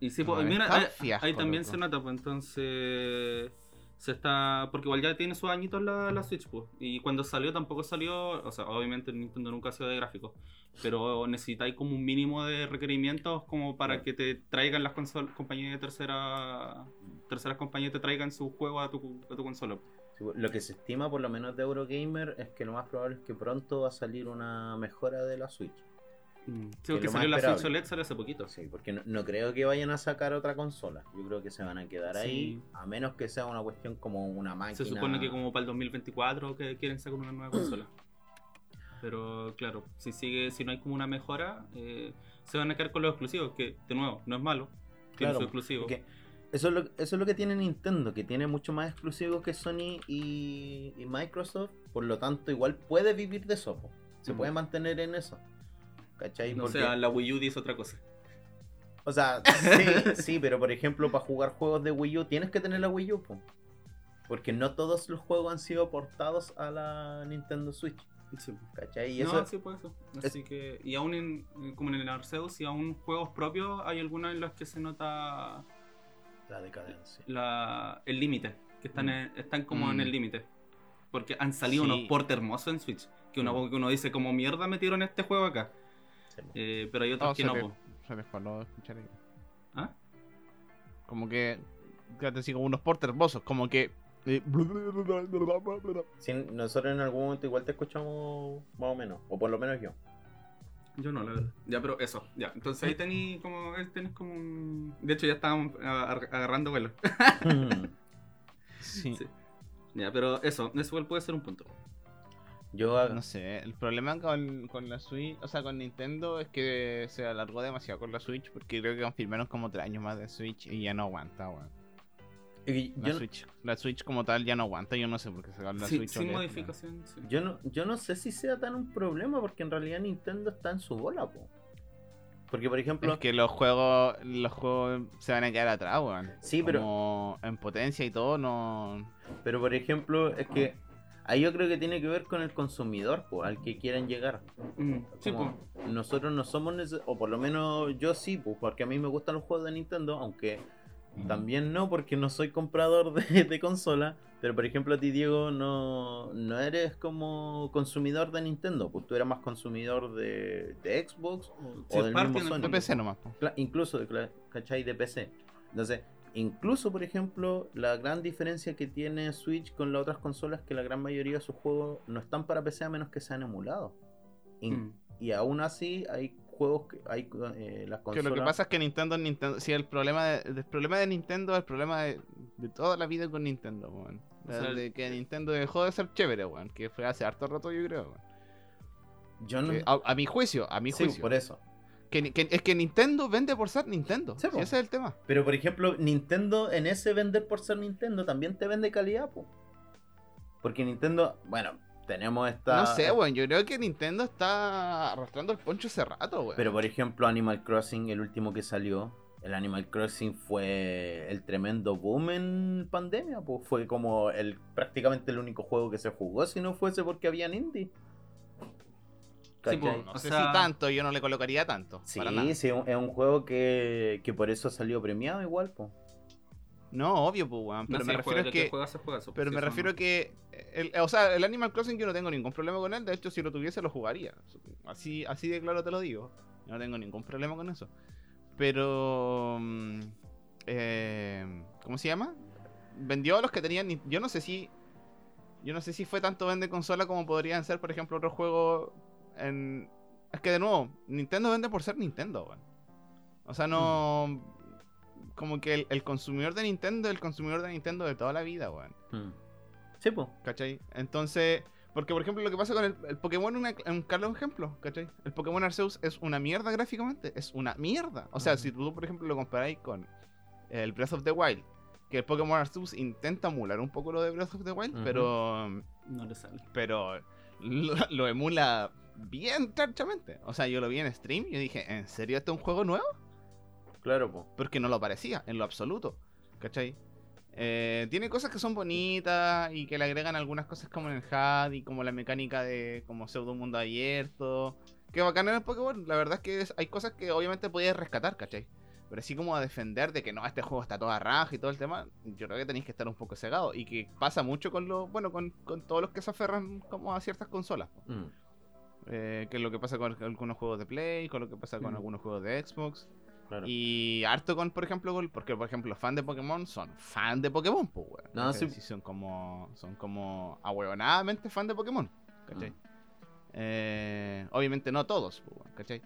Y sí, pues, es mira, tan ahí, fiasco, ahí también loco. se nota, pues entonces se está, porque igual ya tiene sus añitos la, la Switch, pues, y cuando salió tampoco salió, o sea, obviamente Nintendo nunca ha sido de gráficos, pero necesitáis como un mínimo de requerimientos como para que te traigan las consolas, compañías de tercera, terceras compañías te traigan su juego a tu, a tu consola. Sí, Lo que se estima, por lo menos de Eurogamer, es que lo más probable es que pronto va a salir una mejora de la Switch. Mm. Sí, Que porque salió la Switch. OLED salió hace poquito. Sí, porque no, no creo que vayan a sacar otra consola. Yo creo que se van a quedar Sí. ahí, a menos que sea una cuestión como una máquina. Se supone que como para el 2024 que quieren sacar una nueva consola. Pero claro, si sigue, si no hay como una mejora, eh, se van a quedar con los exclusivos, que de nuevo, no es malo. Tiene Claro, su exclusivo. Eso, es lo, eso es lo que tiene Nintendo, que tiene mucho más exclusivos que Sony y, y Microsoft. Por lo tanto, igual puede vivir de eso. Se Mm. puede mantener en eso. ¿Cachai? No Porque- sé, la Wii U dice otra cosa. O sea, sí, sí, pero por ejemplo, para jugar juegos de Wii U tienes que tener la Wii U, po. Porque no todos los juegos han sido portados a la Nintendo Switch. Sí. ¿Cachai? Y no, eso, sí, por eso. Así que, y aún en, como en el Arceus y aún juegos propios, hay algunos en los que se nota la decadencia. la, el límite, que están, Mm. en- están como Mm. en el límite. Porque han salido Sí. unos ports hermosos en Switch, que uno, Mm. que uno dice, como mierda metieron este juego acá. Sí, po. Eh, pero hay otros Oh, que se no. le- po. Se les coló escuchar ahí. ¿Ah? Como que. Fíjate, así como unos portes hermosos. Como que. eh, Sí, nosotros en algún momento igual te escuchamos más o menos, o por lo menos yo. Yo no, la verdad. Ya, pero eso, ya. Entonces ahí tenéis como, ahí tenés como un... De hecho ya estábamos ar- agarrando vuelo. Sí. Sí. Ya, pero eso, eso igual puede ser un punto. Yo, No sé, el problema con, con la Switch, o sea, con Nintendo es que se alargó demasiado con la Switch porque creo que confirmaron como tres años más de Switch y ya no aguanta, weón. La Switch, la Switch como tal ya no aguanta, yo no sé por qué se va la Sí, Switch. sin modificación, sí. yo no, yo no sé si sea tan un problema porque en realidad Nintendo está en su bola, po. Porque por ejemplo, Es que los juegos, los juegos se van a quedar atrás, weón. Sí, pero- Como en potencia y todo, no. pero por ejemplo, es que ahí yo creo que tiene que ver con el consumidor, po, al que quieran llegar. Mm, sí, nosotros no somos o por lo menos yo sí, pues, porque a mí me gustan los juegos de Nintendo, aunque también no, porque no soy comprador de, de consola. Pero por ejemplo a ti, Diego, no, no eres como consumidor de Nintendo, pues tú eras más consumidor de, de Xbox, Sí, o del mismo Sony. De. PC nomás. po. incluso, ¿cachai? De PC. Entonces, incluso por ejemplo, la gran diferencia que tiene Switch con las otras consolas es que la gran mayoría de sus juegos no están para PC a menos que sean emulados. In- Mm. y aún así hay juegos que hay eh, las Que consolas lo que pasa es que Nintendo, Nintendo, sí, el problema de, el problema de Nintendo es el problema de, de toda la vida con Nintendo, weón. O sea, Desde que Nintendo dejó de ser chévere, weón. Que fue hace harto rato, yo creo, weón. yo no Que a, a mi juicio, a mi Sí, juicio. por eso Que, que- es que Nintendo vende por ser Nintendo. Sí, Sí, po. ese es el tema. pero por ejemplo Nintendo en ese vender por ser Nintendo también te vende calidad po. porque Nintendo bueno tenemos esta No sé, weón. Yo creo que Nintendo está arrastrando el poncho hace rato, weón. pero por ejemplo Animal Crossing el último que salió el Animal Crossing fue el tremendo boom en pandemia pues fue como el prácticamente el único juego que se jugó si no fuese porque habían indie No o sé sea- si tanto, yo no le colocaría tanto. Sí, para nada. sí, es un juego que, que por eso salió premiado igual, po. No, obvio, pues, weón. Pero No, me refiero a que. juega, juega Pero me refiero no. a que, el, o sea, el Animal Crossing yo no tengo ningún problema con él, de hecho si lo tuviese lo jugaría. Así, así de claro te lo digo. Yo no tengo ningún problema con eso. Pero... mm, eh, ¿Cómo se llama? Vendió a los que tenían... ni- Yo no sé si... Yo no sé si fue tanto vende consola como podrían ser, por ejemplo, otros juegos en... Es que de nuevo, Nintendo vende por ser Nintendo, weón. O sea, no... Como que el, el consumidor de Nintendo es el consumidor de Nintendo de toda la vida, weón. Mm. Sí, po. ¿Cachai? Entonces, porque por ejemplo lo que pasa con el, el Pokémon es un claro ejemplo, ¿cachai? El Pokémon Arceus es una mierda gráficamente, es una mierda. O sea, si tú por ejemplo lo comparáis con el Breath of the Wild, que el Pokémon Arceus intenta emular un poco lo de Breath of the Wild, pero No le sale. pero lo, lo emula bien charchamente. O sea, yo lo vi en stream y yo dije, ¿en serio este es un juego nuevo? Claro, po. Porque no lo parecía, en lo absoluto. ¿Cachai? Eh, tiene cosas que son bonitas y que le agregan algunas cosas como en el HUD y como la mecánica de como pseudo mundo abierto. Que bacán en el Pokémon. La verdad es que es- hay cosas que obviamente podías rescatar, ¿cachai? Pero así como a defender de que no, este juego está toda raja y todo el tema, yo creo que tenéis que estar un poco cegado. Y que pasa mucho con lo, bueno, con, con todos los que se aferran como a ciertas consolas. Mm. Eh, que es lo que pasa con algunos juegos de Play, con lo que pasa con Mm. algunos juegos de Xbox. Claro. Y harto con, por ejemplo, porque por ejemplo, los fans de Pokémon son fan de Pokémon, pues, weón. No, ¿cachai? sí. son como, son como ahueonadamente fan de Pokémon, ¿cachai? Mm. Eh, obviamente no todos, pues, weón, ¿cachai?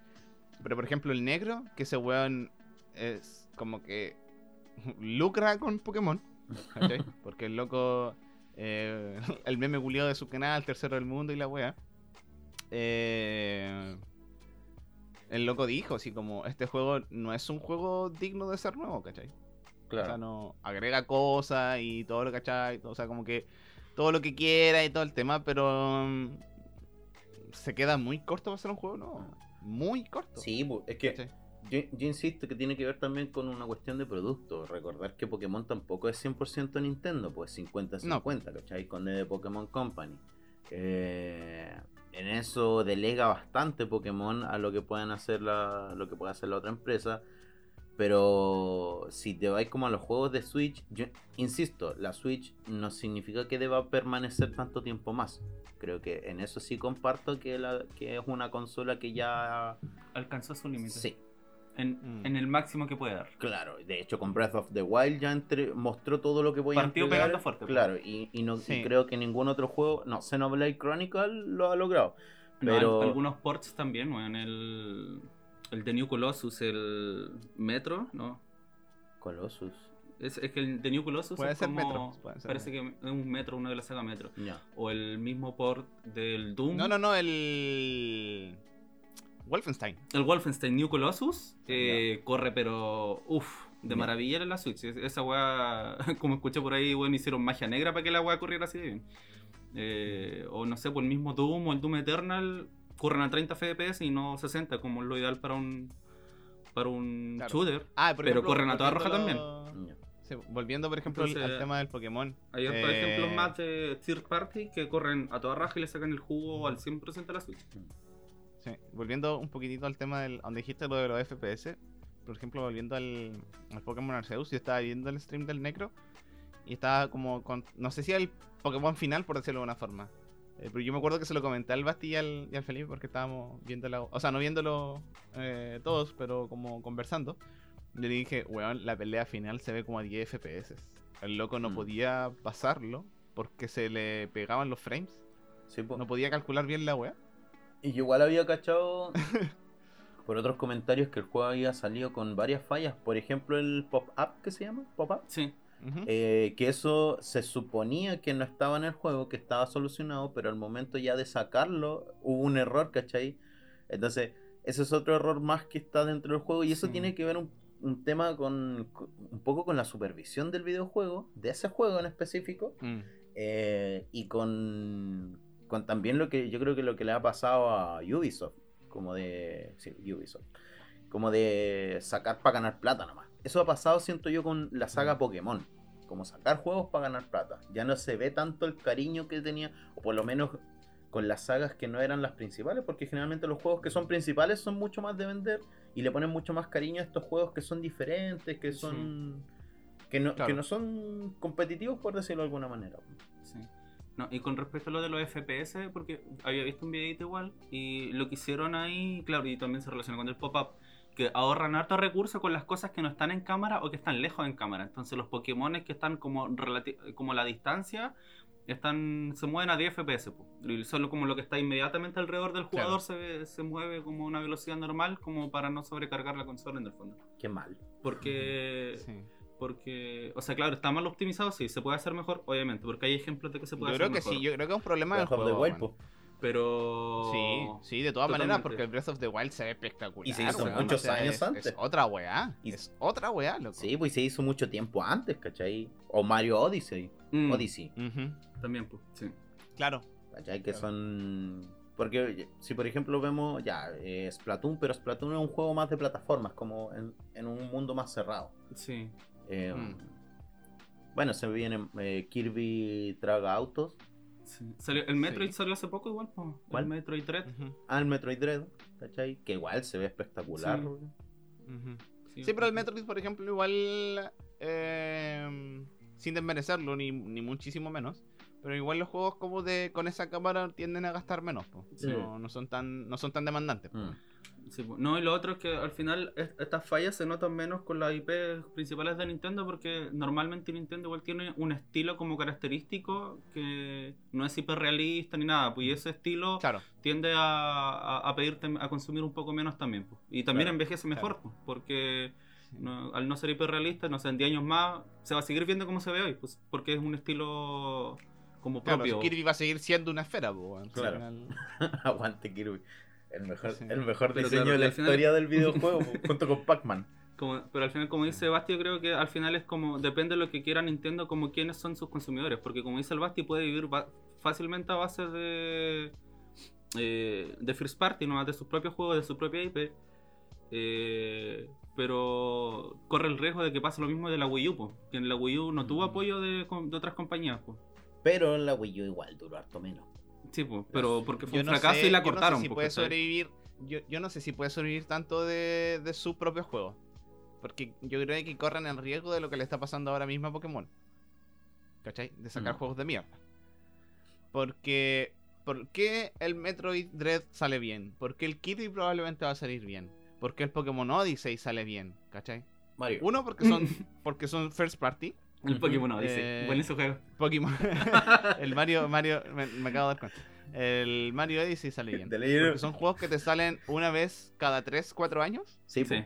Pero por ejemplo, el negro, que ese weón es como que lucra con Pokémon, ¿cachai? Porque el loco, eh, el meme culiado de su canal, tercero del mundo y la wea. Eh, el loco dijo así como, este juego no es un juego digno de ser nuevo, ¿cachai? Claro. O sea, no agrega cosas y todo lo ¿cachai? O sea, como que todo lo que quiera y todo el tema, pero mm, se queda muy corto para ser un juego nuevo. Muy corto. Sí, es que ¿cachai? yo, yo insisto que tiene que ver también con una cuestión de producto. Recordar que Pokémon tampoco es 100% Nintendo, pues 50-50, ¿cachai? Con de Pokémon Company. Eh, en eso delega bastante Pokémon a lo que puedan hacer la, lo que pueda hacer la otra empresa. Pero si te vais como a los juegos de Switch, yo insisto, la Switch no significa que deba permanecer tanto tiempo más. Creo que en eso sí comparto que, la, que es una consola que ya... Alcanzó su límite. Sí, En, Mm. en el máximo que puede dar. Claro, de hecho con Breath of the Wild ya entre- mostró todo lo que podía Partió entregar. pegando fuerte, pues. Claro, y, y no, y creo que ningún otro juego, no, Xenoblade Chronicle lo ha logrado. No, Pero al- algunos ports también, weón. El, el de New Colossus, el Metro, ¿no? Colossus, Es, es que el de New Colossus Puede es ser como- Metro, puede ser parece que es un Metro, uno de la saga Metro. ya. O el mismo port del Doom. No, no, no, el. Wolfenstein. El Wolfenstein New Colossus eh, corre, pero uff, de Ya. maravilla en la Switch. Es- Esa weá, como escuché por ahí, weón, hicieron magia negra para que la weá corriera así de bien. Eh, o no sé, por el mismo Doom o el Doom Eternal corren a 30 FPS y no 60, como es lo ideal para un para un Claro. shooter. Ah, Pero ejemplo, corren a toda roja ya. Sí, volviendo, por ejemplo, al- Entonces, al tema del Pokémon. Hay otros eh, ejemplos más de third party que corren a toda raja y le sacan el jugo al 100% a la Switch. Sí, volviendo un poquitito al tema del donde dijiste lo de los FPS, por ejemplo, volviendo al, al Pokémon Arceus, yo estaba viendo el stream del Necro y estaba como con, no sé si el Pokémon final, por decirlo de alguna forma. Eh, pero yo me acuerdo que se lo comenté al Basti y al, y al Felipe porque estábamos viéndolo, o sea, no viéndolo eh, todos, pero como conversando. Le dije, weón, la pelea final se ve como a 10 FPS. El loco no Mm. podía pasarlo porque se le pegaban los frames. Sí. No podía calcular bien la weá. Y yo igual había cachado por otros comentarios que el juego había salido con varias fallas. Por ejemplo, el pop-up que se llama, pop-up. Sí. Eh, que eso se suponía que no estaba en el juego, que estaba solucionado, pero al momento ya de sacarlo hubo un error, ¿cachai? Entonces, ese es otro error más que está dentro del juego y eso Sí. tiene que ver un, un tema con, con- un poco con la supervisión del videojuego, de ese juego en específico, Mm. eh, y con, con también lo que yo creo que lo que le ha pasado a Ubisoft, como de... Sí, Ubisoft. Como de sacar para ganar plata nomás. Eso ha pasado, siento yo, con la saga Pokémon. Como sacar juegos para ganar plata. Ya no se ve tanto el cariño que tenía, o por lo menos con las sagas que no eran las principales, porque generalmente los juegos que son principales son mucho más de vender y le ponen mucho más cariño a estos juegos que son diferentes, que son... Que no, Claro. que no son competitivos, por decirlo de alguna manera. Sí. No, y con respecto a lo de los FPS, porque había visto un videito igual, y lo que hicieron ahí, claro, y también se relaciona con el pop-up, que ahorran harto recursos con las cosas que no están en cámara o que están lejos en cámara. Entonces los Pokémon que están como, relati- como la distancia, están se mueven a 10 FPS. Y solo como lo que está inmediatamente alrededor del jugador se, se mueve como a una velocidad normal, como para no sobrecargar la consola en el fondo. Qué mal. Porque... Sí. Porque, o sea, claro, está mal optimizado, sí, se puede hacer mejor, obviamente, porque hay ejemplos de que se puede Yo hacer creo que mejor. sí, yo creo que es un problema del Breath of the juego. Wild, weón. po. Pero. Sí, sí, de todas maneras, porque el Breath of the Wild se ve espectacular. Y se hizo muchos años es, antes. Es otra weá. Y- Es otra weá, loco. Sí, pues se hizo mucho tiempo antes, ¿cachai? O Mario Odyssey. Mm, Odyssey, También, pues, sí. Claro. ¿cachai? Que Claro. son... Porque si por ejemplo vemos, ya, eh, Splatoon, pero Splatoon es un juego más de plataformas, como en, en un mundo más cerrado. Sí. Eh, Mm. Bueno, se viene eh, Kirby Traga Autos, sí. Salió- el Metroid Sí. salió hace poco igual. ¿Cuál? El Metroid Dread. Ujú, al Metroid Dread, ¿cachai? Que igual se ve espectacular. Sí. ujú. Sí, Sí, pero el Metroid, por ejemplo, igual. eh, sin desmerecerlo, ni, ni muchísimo menos. Pero igual los juegos como de con esa cámara tienden a gastar menos. po. Sí. No, no son tan no son tan demandantes. po. Mm. Sí, pues. No, y lo otro es que al final es- estas fallas se notan menos con las IP principales de Nintendo porque normalmente Nintendo igual tiene un estilo como característico que no es hiperrealista ni nada, pues y ese estilo Claro. tiende a, a, a pedirte a consumir un poco menos también. pues. Y también Claro, envejece mejor, pues, porque no- al no ser hiperrealista, no sé, en 10 años más se va a seguir viendo como se ve hoy, pues, porque es un estilo como Claro, propio. Kirby va a seguir siendo una esfera. Claro. Final- Aguante Kirby. El mejor, Sí. el mejor Pero diseño claro, de la final- historia del videojuego, junto con Pac-Man. Como- pero al final, como dice Basti, yo creo que al final es como, depende de lo que quiera Nintendo, como quiénes son sus consumidores. Porque como dice el Basti, puede vivir fácilmente a base de, eh, de First Party, ¿no? de sus propios juegos, de su propia IP. eh, pero corre el riesgo de que pase lo mismo de la Wii U, po, que en la Wii U no tuvo Mm. apoyo de, de otras compañías. po. Pero en la Wii U igual duró harto menos. Sí, po, pero porque fue Yo un no fracaso sé- y la yo no sé cortaron. si puede sobrevivir. Yo, yo no sé si puede sobrevivir tanto de, de sus propios juegos. Porque yo creo que corren el riesgo de lo que le está pasando ahora mismo a Pokémon. ¿Cachai? De sacar Mm. juegos de mierda. Porque. ¿Por qué el Metroid Dread sale bien? ¿Por qué el Kitty probablemente va a salir bien? ¿Por qué el Pokémon Odyssey sale bien? ¿Cachai? Mario. Uno, porque son, porque son first party. El. Pokémon Odyssey. Eh, Bueno, ese juego. Pokémon. el Mario, Mario, me, me acabo de dar cuenta. El Mario Odyssey sale bien. Porque son juegos que te salen una vez cada 3, 4 años. Sí, Sí.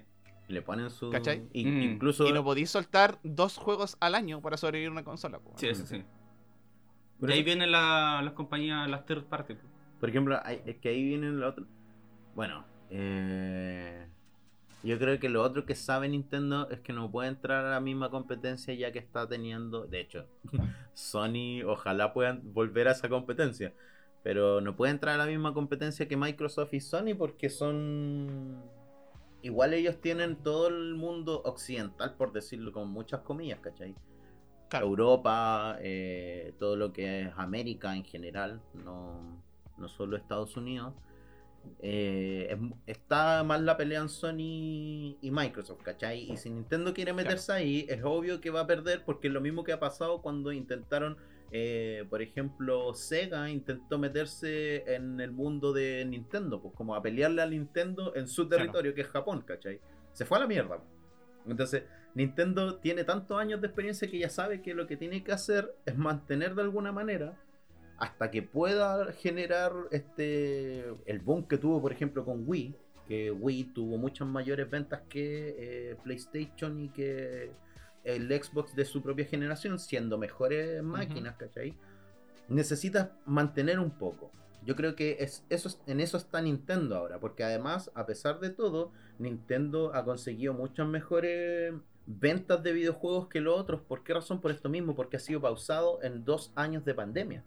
Le ponen su. ¿Cachai? y- Mm. Incluso. Y no podéis soltar dos juegos al año para sobrevivir una consola. po. Sí, eso sí. Por y ahí vienen la- las compañías, las third party. po. Por ejemplo, hay- es que ahí viene lo otro. Bueno, eh, yo creo que lo otro que sabe Nintendo es que no puede entrar a la misma competencia ya que está teniendo. De hecho, Sony ojalá puedan volver a esa competencia. Pero no puede entrar a la misma competencia que Microsoft y Sony porque son. Igual ellos tienen todo el mundo occidental, por decirlo con muchas comillas, ¿cachai? Claro. Europa, eh, todo lo que es América en general, no, no solo Estados Unidos. Eh, está más la pelea en Sony y Microsoft, ¿cachai? Y si Nintendo quiere meterse ahí, es obvio que va a perder porque es lo mismo que ha pasado cuando intentaron, eh, por ejemplo, Sega intentó meterse en el mundo de Nintendo, pues como a pelearle a Nintendo en su Claro. territorio, que es Japón, ¿cachai? Se fue a la mierda. Entonces, Nintendo tiene tantos años de experiencia que ya sabe que lo que tiene que hacer es mantener de alguna manera hasta que pueda generar este el boom que tuvo, por ejemplo, con Wii, que Wii tuvo muchas mayores ventas que eh, PlayStation y que el Xbox de su propia generación, siendo mejores máquinas, ¿cachai? Necesitas mantener un poco. Yo creo que es, eso, es- en eso está Nintendo ahora, porque además, a pesar de todo, Nintendo ha conseguido muchas mejores ventas de videojuegos que los otros. ¿Por qué razón? Por esto mismo, porque ha sido pausado en dos años de pandemia.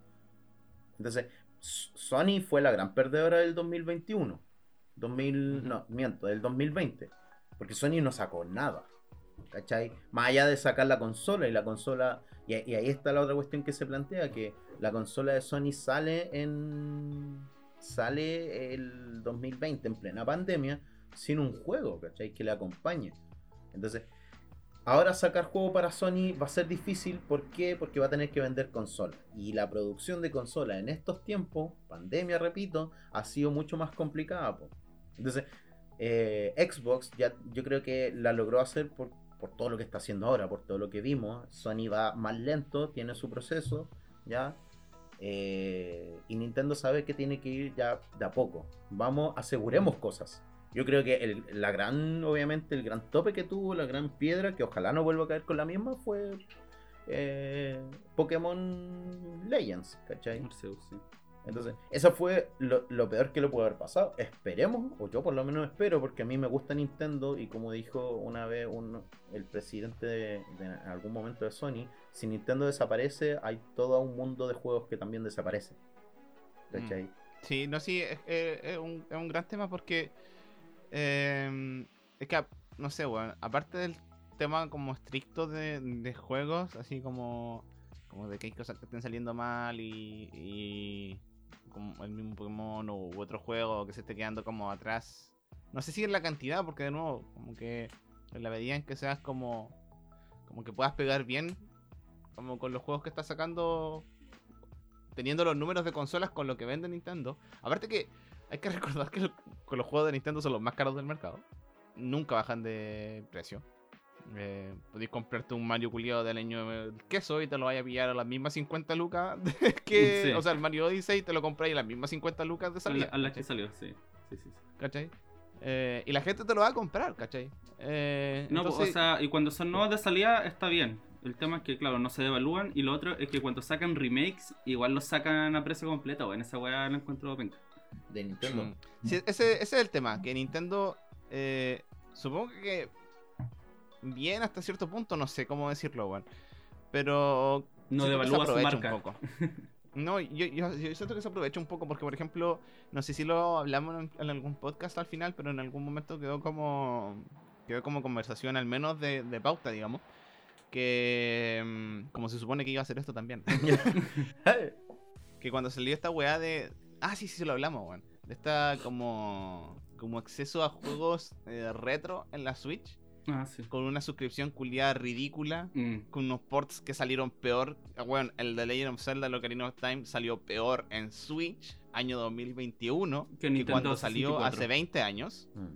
Entonces, Sony fue la gran perdedora del 2021. 2000, no, miento, del 2020. Porque Sony no sacó nada. ¿Cachai? Más allá de sacar la consola y la consola... Y, y ahí está la otra cuestión que se plantea, que la consola de Sony sale en... Sale el 2020 en plena pandemia sin un juego, ¿cachai? Que le acompañe. Entonces, ahora sacar juego para Sony va a ser difícil. ¿Por qué? Porque va a tener que vender consolas. Y la producción de consolas en estos tiempos, pandemia, repito, ha sido mucho más complicada. Entonces, eh, Xbox ya yo creo que la logró hacer por, por todo lo que está haciendo ahora, por todo lo que vimos. Sony va más lento, tiene su proceso, ¿ya? Eh, y Nintendo sabe que tiene que ir ya de a poco. Vamos, aseguremos cosas. Yo creo que el, la gran, obviamente, el gran tope que tuvo, la gran piedra, que ojalá no vuelva a caer con la misma, fue eh, Pokémon Legends, ¿cachai? Arceus, sí. Entonces, eso fue lo, lo peor que le puede haber pasado. Esperemos, o yo por lo menos espero, porque a mí me gusta Nintendo y como dijo una vez un- el presidente de, de algún momento de Sony, si Nintendo desaparece, hay todo un mundo de juegos que también desaparece. ¿Cachai? Sí, no, sí, es, es- es un, es un gran tema porque. Eh, es que, no sé, weón. Aparte del tema como estricto de, de juegos, así como. Como de que hay cosas que estén saliendo mal y. y como el mismo Pokémon u otro juego que se esté quedando como atrás. No sé si en la cantidad, porque de nuevo, como que en la medida en que seas como. Como que puedas pegar bien. Como con los juegos que estás sacando teniendo los números de consolas con lo que vende Nintendo. Aparte que hay que recordar que que los juegos de Nintendo son los más caros del mercado. Nunca bajan de precio. Eh, podéis comprarte un Mario culiado del año del queso y te lo vaya a pillar a las mismas 50 lucas que... Sí. O sea, el Mario Odyssey te lo compráis a las mismas 50 lucas de salida. a la que salió, sí. Sí, sí, sí. ¿Cachai? Eh, y la gente te lo va a comprar, ¿cachai? Eh, No, entonces- o sea, y cuando son nuevos de salida está bien. El tema es que, claro, no se devalúan. Y lo otro es que cuando sacan remakes, igual los sacan a precio completo. En esa weá la encuentro penca. De Nintendo. Sí, ese, ese es el tema, que Nintendo, eh, supongo que bien hasta cierto punto, no sé cómo decirlo, weón. Pero No devalúa su aprovecha marca. un poco. No, yo, yo, yo siento que se aprovecha un poco porque, por ejemplo, no sé si lo hablamos en, en algún podcast al final, pero en algún momento quedó como quedó como conversación, al menos de, de pauta, digamos, que mm, como se supone que iba a hacer esto también, que cuando salió esta weá de... Ah, sí, sí, se lo hablamos, weón. De esta como, como acceso a juegos eh, retro en la Switch, Ah, sí. con una suscripción culiada ridícula Mm. con unos ports que salieron peor. Ah, Bueno, el de Legend of Zelda, Ocarina of Time, salió peor en Switch, año 2021, Que que, Nintendo cuando salió 64. hace 20 años. Mm.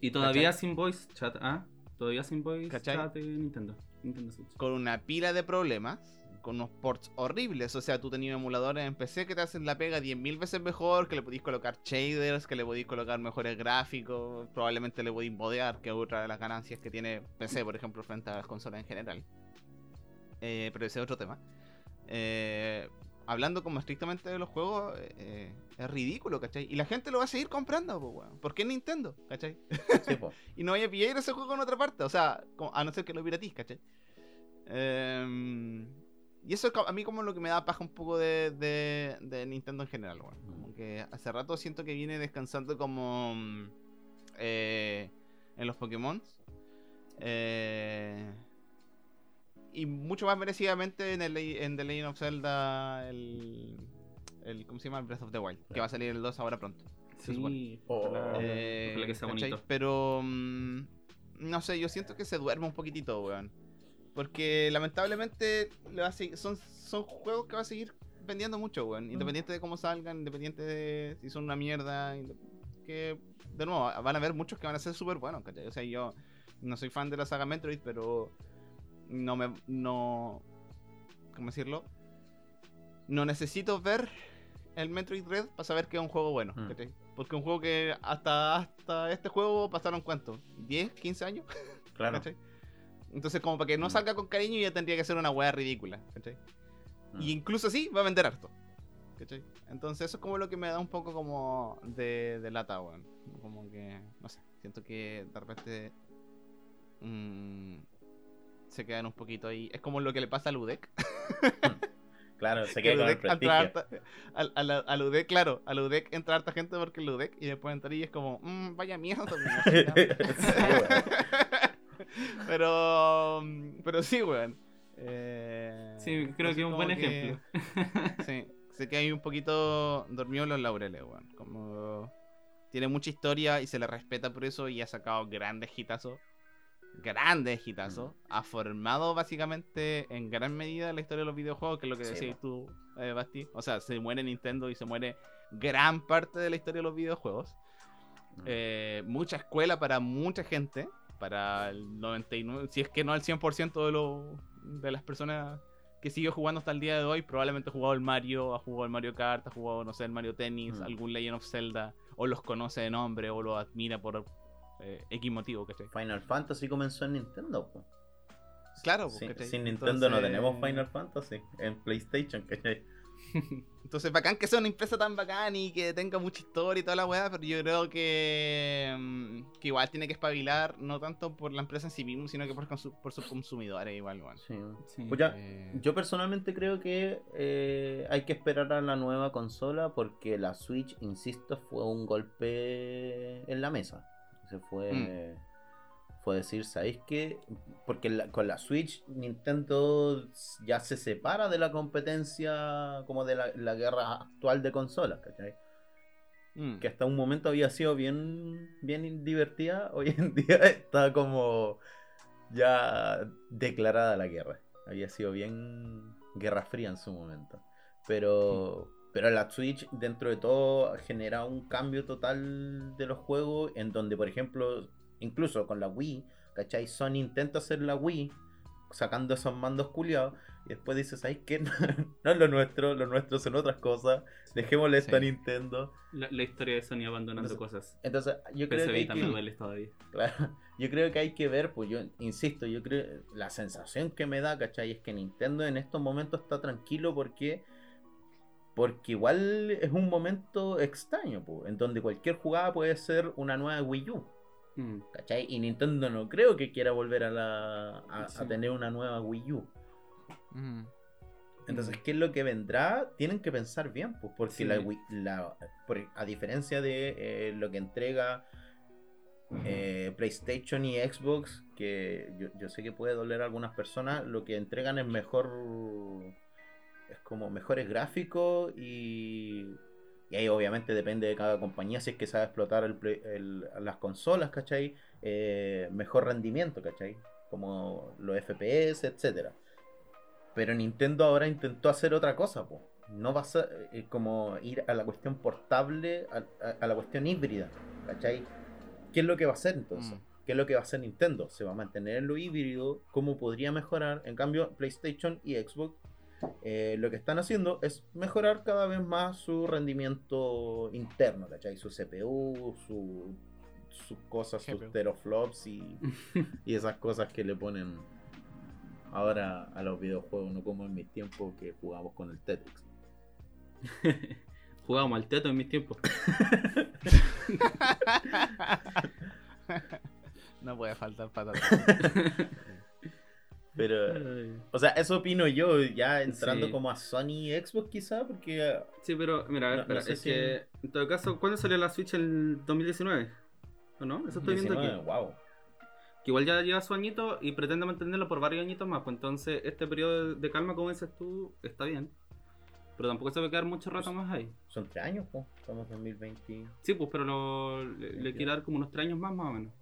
Y todavía sin voice chat. Ah, todavía sin voice ¿Cachai? chat de Nintendo. Nintendo Switch. Con una pila de problemas, con unos ports horribles. O sea, tú tenías emuladores en PC que te hacen la pega 10.000 veces mejor, que le podéis colocar shaders, que le podéis colocar mejores gráficos, probablemente le podéis modear, que es otra de las ganancias que tiene PC, por ejemplo, frente a las consolas en general. Eh, pero ese es otro tema. Eh, hablando como estrictamente de los juegos, eh, es ridículo, ¿cachai? Y la gente lo va a seguir comprando, pues, weón. ¿Por qué Nintendo? ¿cachai? Sí, po. y no vaya a pillar ese juego en otra parte. O sea, a no ser que lo piratís, ¿cachai? Em, y eso es a mí como lo que me da paja un poco de, de- de Nintendo en general, weón. Como que hace rato siento que viene descansando como mm, eh, en los Pokémon. Eh, y mucho más merecidamente en, el, en The Legend of Zelda, el, el... ¿Cómo se llama? El Breath of the Wild. Que va a salir el 2 ahora pronto. supone. Sí, Oh. ojalá, Eh, ojalá que sea bonito. Pero mm, no sé, yo siento que se duerme un poquitito, weón. Porque lamentablemente le va a seguir- son, son juegos que va a seguir vendiendo mucho, weón. Independiente de cómo salgan, independiente de si son una mierda. Que, de nuevo, van a haber muchos que van a ser súper buenos, ¿cachai? O sea, yo no soy fan de la saga Metroid, pero no me. No. ¿Cómo decirlo? No necesito ver el Metroid Red para saber que es un juego bueno, Mm. ¿cachai? Porque un juego que hasta, hasta este juego pasaron cuánto? ¿10, 15 años? Claro. ¿cachai? Entonces, como para que no Mm. salga con cariño, ya tendría que ser una weá ridícula, ¿cachai? Mm. Y incluso así va a vender harto. ¿Cachai? Entonces eso es como lo que me da un poco como de, de lata, weón. Como que, no sé, siento que de repente mm, se quedan un poquito ahí. Es como lo que le pasa a Ludec. Claro, se Que queda con el prestigio. harta- al- Ludec, claro, a Ludec entra harta gente porque es Ludec y después entra y es como, "Mm, vaya mierda. mi universidad". Sí, weón. pero, pero sí, weón. Eh, Sí, creo que es un buen ejemplo. Sí, sé que hay un poquito dormido en los laureles, weón. Como tiene mucha historia y se le respeta por eso y ha sacado grandes hitazos. Grandes hitazos. Ha formado básicamente en gran medida la historia de los videojuegos, que es lo que Sí, decías po. tú, eh, Basti. O sea, se muere Nintendo y se muere gran parte de la historia de los videojuegos. Eh, mucha escuela para mucha gente. Para el 99, si es que no al 100% de, lo, de las personas que sigue jugando hasta el día de hoy, probablemente ha jugado el Mario, ha jugado el Mario Kart, ha jugado, no sé, el Mario Tennis, Mm. algún Legend of Zelda, o los conoce de nombre, o lo admira por eh, X motivo, ¿cachai? Final Fantasy comenzó en Nintendo. po. Claro, Sin, ¿cachai? sin Nintendo no tenemos Final Fantasy en PlayStation, ¿cachai? Entonces, bacán que sea una empresa tan bacán y que tenga mucha historia y toda la weá, pero yo creo que, mm, que igual tiene que espabilar, no tanto por la empresa en sí mismo, sino que por, por sus consumidores, igual. Sí. Sí. Pues ya, Eh, Yo personalmente creo que eh, hay que esperar a la nueva consola porque la Switch, insisto, fue un golpe en la mesa. Se fue, Mm. Fue decir, ¿sabéis qué? Porque la- con la Switch Nintendo ya se separa de la competencia como de la, la guerra actual de consolas, ¿cachai? mm, Que hasta un momento había sido bien, bien divertida, hoy en día está como ya declarada la guerra. Había sido bien guerra fría en su momento. Pero, pero la Switch, dentro de todo, genera un cambio total de los juegos. En donde, por ejemplo, incluso con la Wii, ¿cachai? Sony intenta hacer la Wii sacando esos mandos culiados. Y después dices, ¿sabes qué? No, es lo nuestro, lo nuestro son otras cosas. Dejémosle esto a. Nintendo. La, la historia de Sony abandonando Entonces, cosas. Entonces, yo creo que que... duele todavía. Claro, yo creo que hay que ver, pues yo insisto, yo creo, la sensación que me da, ¿cachai? Es que Nintendo en estos momentos está tranquilo porque, porque igual es un momento extraño, pues, en donde cualquier jugada puede ser una nueva Wii U, Mm. ¿cachai? Y Nintendo no creo que quiera volver a, la, a, tener una nueva Wii U. mm. Entonces, Mm. ¿qué es lo que vendrá? Tienen que pensar bien, pues, porque Sí. la, Wii- la- por- a diferencia de eh, lo que entrega eh, PlayStation y Xbox, que yo, yo sé que puede doler a algunas personas, lo que entregan es mejor, es como mejores gráficos y, y ahí obviamente depende de cada compañía si es que sabe explotar el el- las consolas, ¿cachai? Eh, mejor rendimiento, ¿cachai? Como los FPS, etcétera. Pero Nintendo ahora intentó hacer otra cosa, po. No va a ser eh, como ir a la cuestión portable, a, a- a la cuestión híbrida, ¿cachai? ¿Qué es lo que va a hacer entonces? Mm. ¿Qué es lo que va a hacer Nintendo? ¿Se va a mantener en lo híbrido? ¿Cómo podría mejorar? En cambio, PlayStation y Xbox eh, lo que están haciendo es mejorar cada vez más su rendimiento interno, ¿cachai? Su CPU, su, sus cosas, sus GPU. teraflops y, y esas cosas que le ponen ahora a los videojuegos, no como en mis tiempos que jugamos con el Tetris. Jugábamos al teto en mis tiempos. no puede faltar patata. Pero, o sea, eso opino yo, ya entrando Sí. como a Sony Xbox quizá, porque Sí, pero mira, a ver, No- no espera, sé es si- que en todo caso, ¿cuándo salió la Switch? ¿El 2019? ¿O no? Eso estoy viendo 19, aquí. wow. Que igual ya lleva su añito y pretende mantenerlo por varios añitos más. Pues entonces, este periodo de calma, como dices tú, está bien. Pero tampoco se va a quedar mucho rato más ahí. Son tres años, pues. Estamos en 2020. Sí, pues, pero lo- le, le quiere dar como unos tres años más, más o menos.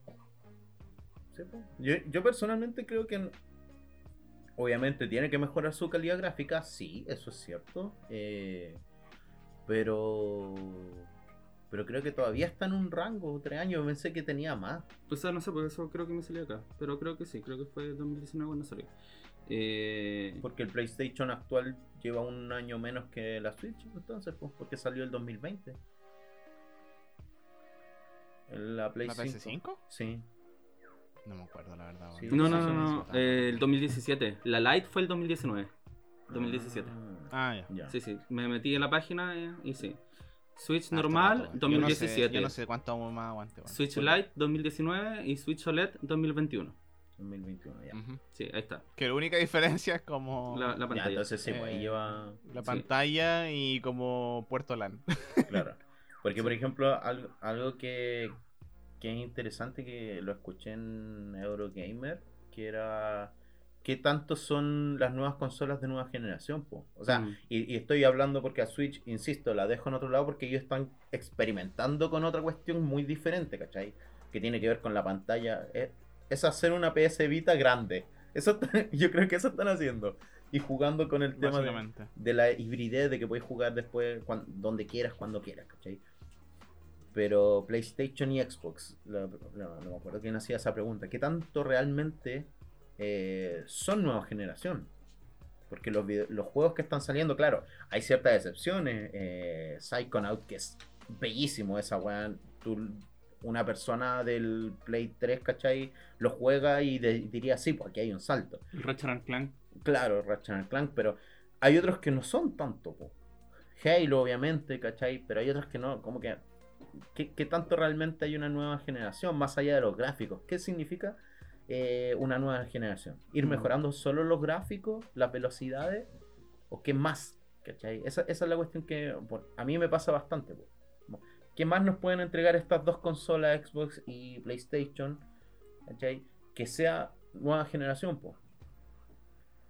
Sí, po. yo, yo personalmente creo que obviamente tiene que mejorar su calidad gráfica, sí, eso es cierto. eh, pero pero creo que todavía está en un rango, tres años, pensé que tenía más. O sea, no sé, por eso creo que me salió acá. Pero creo que sí, creo que fue 2019 cuando salió. Eh, Porque el PlayStation actual lleva un año menos que la Switch, entonces, pues, porque salió el 2020. La Play ¿La 5. PS5? Sí. No me acuerdo, la verdad. Sí, weón. no, no, no, eh, el 2017. La Lite fue el 2019. 2017. Ah, Ah, ya. Sí, sí, me metí en la página eh, y sí. Switch normal, rato, weón. 2017. Yo no sé, yo no sé cuánto más aguante. Switch. Lite 2019 y Switch OLED 2021. 2021, ya. Sí, ahí está. Que la única diferencia es como La, la Ya, pantalla. entonces sí, pues ahí Eh, lleva. la sí. pantalla y como puerto LAN. Claro. Porque, por ejemplo, algo, algo que, que es interesante que lo escuché en Eurogamer, que era qué tanto son las nuevas consolas de nueva generación, po? O sea, Mm. y, y estoy hablando porque a Switch, insisto, la dejo en otro lado porque ellos están experimentando con otra cuestión muy diferente, ¿cachai? Que tiene que ver con la pantalla. Es, es hacer una PS Vita grande. Eso yo creo que eso están haciendo. Y jugando con el tema de, la hibridez de que puedes jugar después donde quieras, cuando quieras, ¿cachai? Pero PlayStation y Xbox, no, no me acuerdo quién hacía esa pregunta, ¿qué tanto realmente eh, son nueva generación? Porque los, los juegos que están saliendo, claro, hay ciertas excepciones. Eh, Psychonaut, que es bellísimo esa weá. una persona del Play 3, ¿cachai? Lo juega y de- diría, sí, pues aquí hay un salto. El Ratchet and Clank. Claro, Ratchet and Clank, pero hay otros que no son tanto. po. Halo, obviamente, ¿cachai? Pero hay otros que no, como que... ¿Qué, qué tanto realmente hay una nueva generación más allá de los gráficos? ¿Qué significa eh, una nueva generación? ¿Ir Mm. mejorando solo los gráficos, las velocidades? ¿O qué más? ¿Cachai? Esa, esa es la cuestión que a mí me pasa bastante. Como, ¿Qué más nos pueden entregar estas dos consolas, Xbox y PlayStation? ¿Cachai? Que sea nueva generación, po.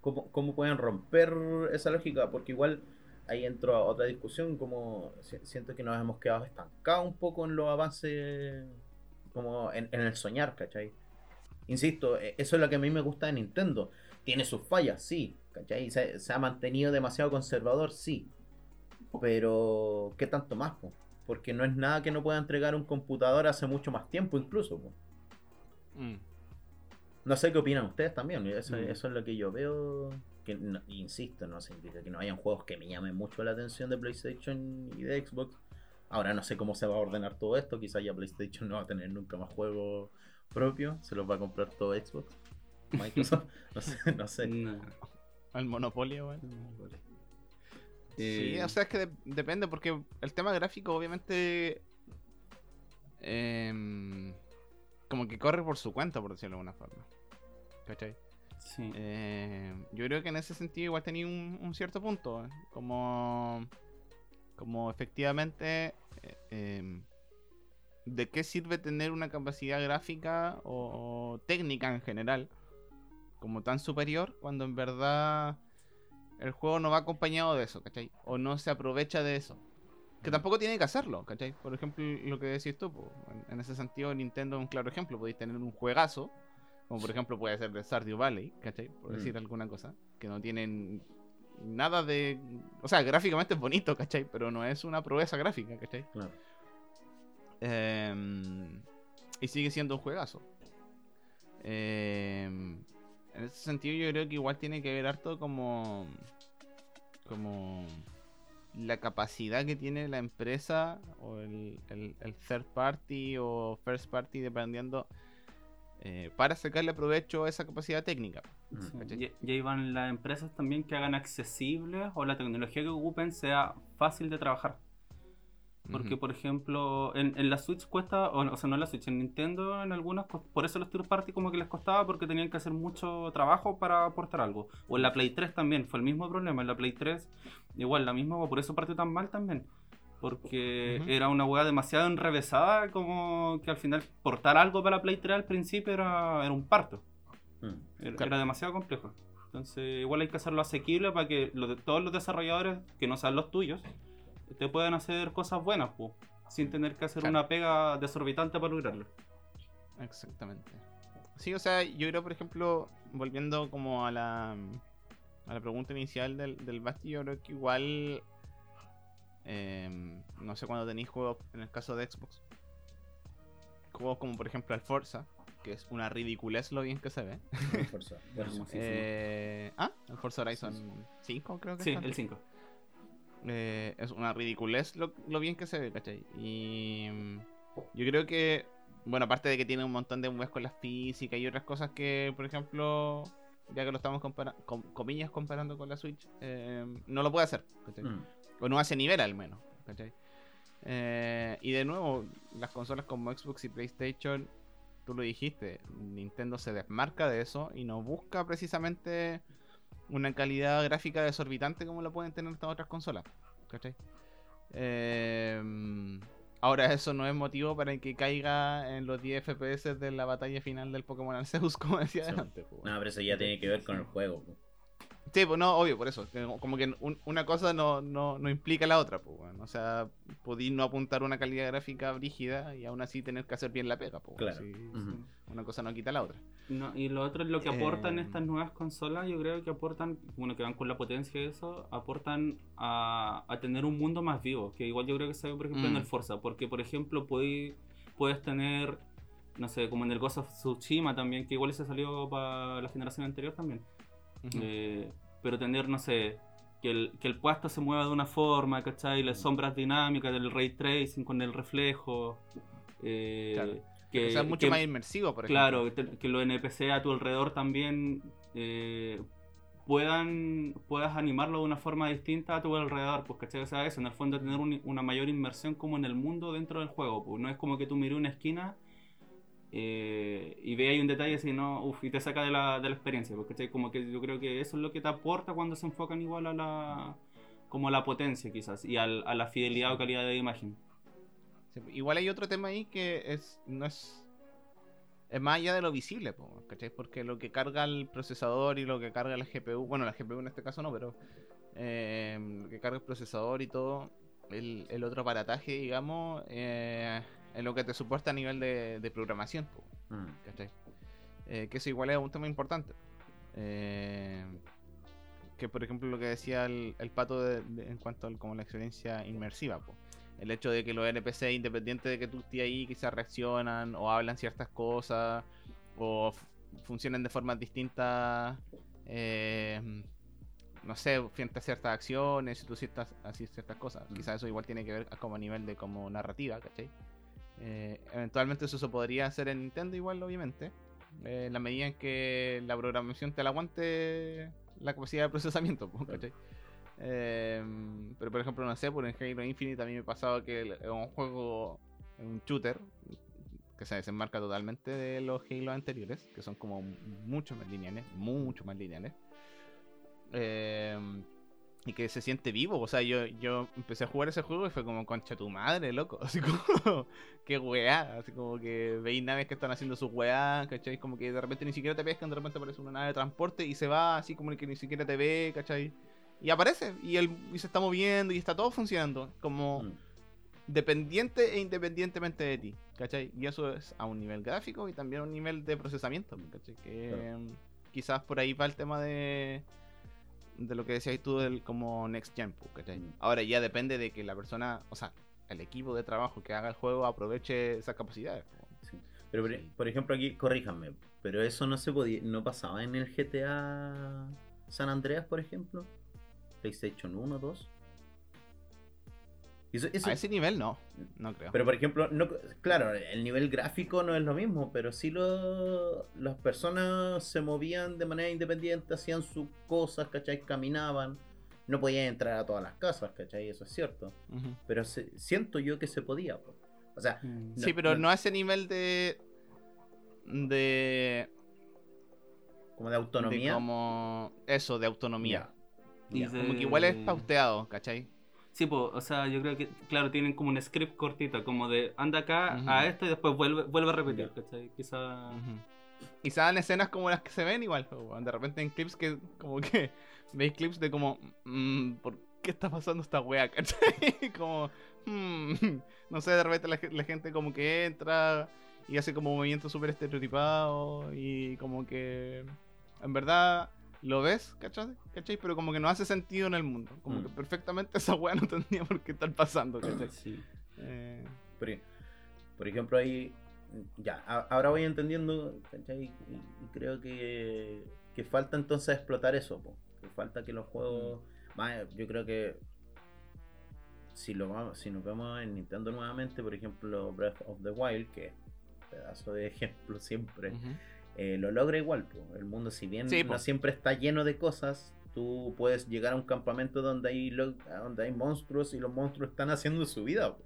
¿Cómo, cómo pueden romper esa lógica? Porque igual ahí entro a otra discusión, como si- siento que nos hemos quedado estancados un poco en los avances, como en, en el soñar, ¿cachai? Insisto, eh, eso es lo que a mí me gusta de Nintendo. Tiene sus fallas, sí, ¿cachai? Se, se ha mantenido demasiado conservador, sí. Pero, ¿qué tanto más? po? Porque no es nada que no pueda entregar un computador hace mucho más tiempo incluso. Mm. No sé qué opinan ustedes también. Eso, Mm. eso es lo que yo veo. Que no- insisto, no significa que no hayan juegos que me llamen mucho la atención de PlayStation y de Xbox. Ahora no sé cómo se va a ordenar todo esto. Quizás ya PlayStation no va a tener nunca más juegos propios. Se los va a comprar todo Xbox. Microsoft. no sé, no sé. No. Al monopolio, weón. Sí, Eh, o sea, es que de- depende, porque el tema gráfico, obviamente. em, como que corre por su cuenta, por decirlo de alguna forma. ¿Cachai? Sí. Eh, yo creo que en ese sentido igual tenía un, un cierto punto. eh, Como, como efectivamente, eh, em, ¿de qué sirve tener una capacidad gráfica o, o técnica en general como tan superior cuando en verdad el juego no va acompañado de eso, ¿cachai? O no se aprovecha de eso. Que tampoco tiene que hacerlo, ¿cachai? Por ejemplo, lo que decís tú, en ese sentido Nintendo es un claro ejemplo. Podéis tener un juegazo, como por ejemplo puede ser de Stardew Valley, ¿cachai? Por Mm. decir alguna cosa, que no tienen nada de... O sea, gráficamente es bonito, ¿cachai? Pero no es una proeza gráfica, ¿cachai? Claro. Em, y sigue siendo un juegazo. Em, en ese sentido yo creo que igual tiene que ver harto como... Como la capacidad que tiene la empresa o el, el- el third party o first party dependiendo eh, para sacarle provecho a esa capacidad técnica. Mm. Sí. Y, y ahí van las empresas también que hagan accesible o la tecnología que ocupen sea fácil de trabajar. Porque, por ejemplo, en, en la Switch cuesta, o, o sea, no en la Switch, en Nintendo, en algunas, por eso los Third Party como que les costaba porque tenían que hacer mucho trabajo para aportar algo. O en la Play 3 también, fue el mismo problema. En la Play 3, igual, la misma, por eso partió tan mal también. Porque era una hueá demasiado enrevesada, como que al final portar algo para la Play 3 al principio era, era un parto. Mm. Era, Claro. era demasiado complejo. Entonces, igual hay que hacerlo asequible para que los de- todos los desarrolladores, que no sean los tuyos, te puedan hacer cosas buenas, pu, sin tener que hacer Claro. una pega desorbitante para lograrlo. Exactamente. Sí, o sea, yo creo, por ejemplo, volviendo como a la, a la pregunta inicial del, del Basti, yo creo que igual, em, no sé cuando tenéis juegos, en el caso de Xbox, juegos como por ejemplo el Forza, que es una ridiculez lo bien que se ve. Fuerza. Hermosísimo. Eh, ah, el Forza Horizon 5 creo que Sí, está. el 5. Eh, es una ridiculez lo, lo bien que se ve, ¿cachai? Y mm, yo creo que, bueno, aparte de que tiene un montón de huecos con la física y otras cosas que, por ejemplo, ya que lo estamos comparando, comillas comparando con la Switch, eh, no lo puede hacer, ¿cachai? Mm. O no a ese nivel al menos, ¿cachai? Eh, y de nuevo, las consolas como Xbox y PlayStation, tú lo dijiste, Nintendo se desmarca de eso y no busca precisamente una calidad gráfica desorbitante como lo pueden tener estas otras consolas, ¿cachai? Eh, ahora eso no es motivo para que caiga en los 10 FPS de la batalla final del Pokémon Arceus, como decía Sí. antes. pues, No, pero eso ya tiene que ver con el juego. Sí, pues no, obvio, por eso. Como que un- una cosa no, no, no implica la otra, pues, weón. O sea, podí no apuntar una calidad gráfica brígida y aún así tener que hacer bien la pega, pues. Claro. sí. Una cosa no quita la otra. No, y lo otro es lo que aportan Eh, estas nuevas consolas, yo creo que aportan, bueno, que van con la potencia de eso, aportan a, a tener un mundo más vivo, que igual yo creo que se ve, por ejemplo, en Mm. el Forza, porque, por ejemplo, puedes, puedes tener, no sé, como en el Ghost of Tsushima también, que igual se salió para la generación anterior también. Eh, pero tener, no sé, que el, que el puesto se mueva de una forma, ¿cachai? Las sombras dinámicas del ray tracing con el reflejo. eh, Claro. que, que sea mucho que- más inmersivo, por ejemplo. Claro, que los NPC a tu alrededor también eh, puedan puedas animarlo de una forma distinta a tu alrededor, pues ¿cachai? O sea, eso, en el fondo tener un- una mayor inmersión como en el mundo dentro del juego, pues no es como que tú mires una esquina eh, y veas ahí un detalle así, no, uf, y te saca de la, de la experiencia, pues, ¿cachai? Como que yo creo que eso es lo que te aporta cuando se enfocan igual a la como a la potencia quizás y al- a la fidelidad o calidad de imagen. Sí, Igual hay otro tema ahí que es no es es más allá de lo visible, po, ¿cachai? Porque lo que carga el procesador y lo que carga la GPU, bueno, la GPU en este caso no, pero eh, lo que carga el procesador y todo, el, el otro aparataje, digamos, eh, es lo que te soporta a nivel de, de programación, Mm. ¿cachai? Eh, que eso igual es un tema importante. Eh, que por ejemplo lo que decía el, el pato de- de- en cuanto a como la experiencia inmersiva, po. el hecho de que los NPC, independiente de que tú estés ahí, quizás reaccionan o hablan ciertas cosas o f- funcionen de formas distintas, eh, no sé, frente a ciertas acciones, si tú ciertas, así ciertas cosas. Mm. Quizás eso igual tiene que ver como a nivel de como narrativa, ¿cachai? Eh, eventualmente eso se podría hacer en Nintendo igual, obviamente. eh, la medida en que la programación te la aguante la capacidad de procesamiento. Eh, pero por ejemplo, no sé, por en Halo Infinite a mí me pasaba que el- es un juego, un shooter, que se desenmarca totalmente de los Halo anteriores, que son como mucho más lineales, mucho más lineales. Eh, y que se siente vivo, o sea, yo, yo empecé a jugar ese juego y fue como concha tu madre, loco, así como, qué weá, así como que veis naves que están haciendo sus weá, ¿cachai? Como que de repente ni siquiera te pescan, de repente aparece una nave de transporte y se va así como que ni siquiera te ve, ¿cachai? Y aparece, y, él, y se está moviendo y está todo funcionando, como Mm. dependiente e independientemente de ti, ¿cachai? Y eso es a un nivel gráfico y también a un nivel de procesamiento, ¿cachai? Que Claro. mm, quizás por ahí va el tema de de lo que decías tú del como Next Gen, ¿cachai? Mm. Ahora ya depende de que la persona, o sea, el equipo de trabajo que haga el juego aproveche esas capacidades. Sí. Pero por, por ejemplo aquí, corríjanme, pero eso no se podía, no pasaba en el GTA San Andreas, por ejemplo, PlayStation 1, 2. Eso- eso- A ese nivel no, no creo. Pero por ejemplo, no, claro, el nivel gráfico no es lo mismo, pero sí lo, las personas se movían de manera independiente, hacían sus cosas, ¿cachai? Caminaban, no podían entrar a todas las casas, ¿cachai? Eso es cierto. Pero se- siento yo que se podía. po. O sea, Mm. No, sí, pero no- no a ese nivel de de, como de de autonomía. como eso, de autonomía. De- Como que igual es pauteado, ¿cachai? Sí, pues, o sea, yo creo que, claro, tienen como un script cortito, como de anda acá a esto y después vuelve, vuelve a repetir. ¿cachai? Quizá. Y salen escenas como las que se ven igual, de repente en clips que como que veis clips de como mm, ¿por qué está pasando esta wea? ¿cachai? como mm, no sé, de repente la, la gente como que entra y hace como movimientos súper estereotipados y como que en verdad lo ves, ¿cachai? ¿cachai? Pero como que no hace sentido en el mundo. Como Mm. que perfectamente esa wea no tendría por qué estar pasando, ¿cachai? Sí. Eh, Por, e- por ejemplo, ahí. Ya, a- ahora voy entendiendo, ¿cachai? Y, y creo que, que falta entonces explotar eso, po. que falta que los juegos. más, yo creo que. Si, lo, vamos- si nos vemos en Nintendo nuevamente, por ejemplo, Breath of the Wild, que es un pedazo de ejemplo siempre. Eh, lo logra igual. po. El mundo, si bien Sí, no siempre está lleno de cosas, tú puedes llegar a un campamento donde hay, lo- donde hay monstruos y los monstruos están haciendo su vida.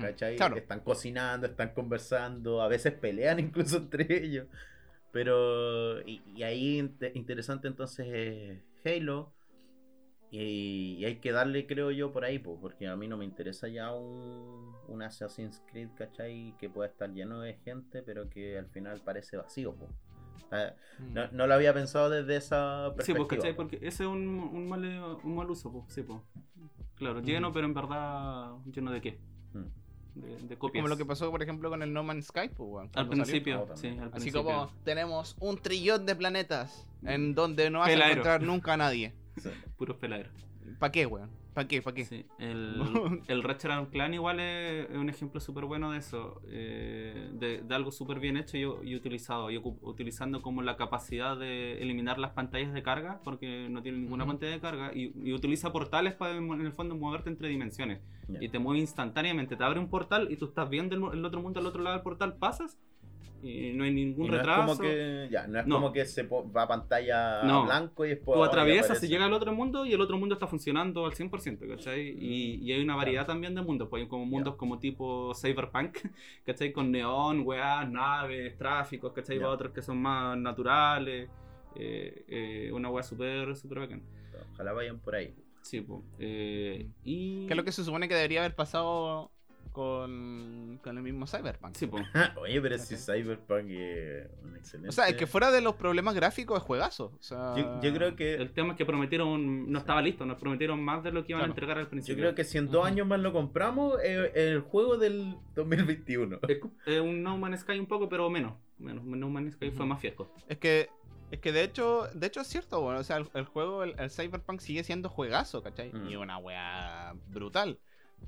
¿Cachai? Claro. Están cocinando, están conversando, a veces pelean incluso entre ellos. Pero, y, y ahí inte- interesante entonces es Halo. Y, y hay que darle, creo yo, por ahí, po, porque a mí no me interesa ya un, un Assassin's Creed, ¿cachai? Que pueda estar lleno de gente, pero que al final parece vacío. po. Ah, No, no lo había pensado desde esa Sí, perspectiva. pues, ¿cachai? po. Porque ese es un, un, mal, un mal uso, pues, sí, pues. Claro, lleno, pero en verdad, ¿lleno de qué? Mm. De, de copias. Como lo que pasó, por ejemplo, con el No Man's Sky, pues, Al principio, Oh, sí, al Así principio. como tenemos un trillón de planetas en donde no vas a encontrar nunca a nadie. Sí. Puros peladeros. ¿Para qué, weón? ¿Para qué? ¿Para qué? Sí, el, el Ratchet and Clan igual es, es un ejemplo súper bueno de eso, eh, de, de algo súper bien hecho y, y utilizado, y utilizando como la capacidad de eliminar las pantallas de carga, porque no tiene ninguna pantalla de carga, y, y utiliza portales para en el fondo moverte entre dimensiones, y te mueve instantáneamente, te abre un portal y tú estás viendo el, el otro mundo al otro lado del portal, pasas, y no hay ningún Y no retraso. es como que, ya, no es No. como que se va a pantalla No. blanco y después Tú aparece. y llega al otro mundo y el otro mundo está funcionando al 100%, ¿cachai? Y, y hay una variedad también de mundos, pues hay como mundos como tipo cyberpunk, ¿cachai? Con neón, weás, naves, tráficos, ¿cachai? Para otros que son más naturales, eh, eh, una weá súper, súper bacán. Ojalá vayan por ahí. Sí, pues. eh, y... ¿Qué es lo que se supone que debería haber pasado con, con el mismo Cyberpunk? Sí, pues. Oye, pero si Cyberpunk es un excelente. O sea, es que fuera de los problemas gráficos es juegazo. O sea, Yo, yo creo que. El tema es que prometieron, no estaba listo, nos prometieron más de lo que iban Claro. a entregar al Yo principio. creo que si en dos años más lo compramos, es el juego del 2021. Es es un No Man's Sky un poco, pero menos. menos. No Man's Sky fue más fiesco. Es que, es que de hecho, de hecho es cierto, bueno, o sea, el, el juego, el, el Cyberpunk sigue siendo juegazo, ¿cachai? Mm. Y una weá brutal.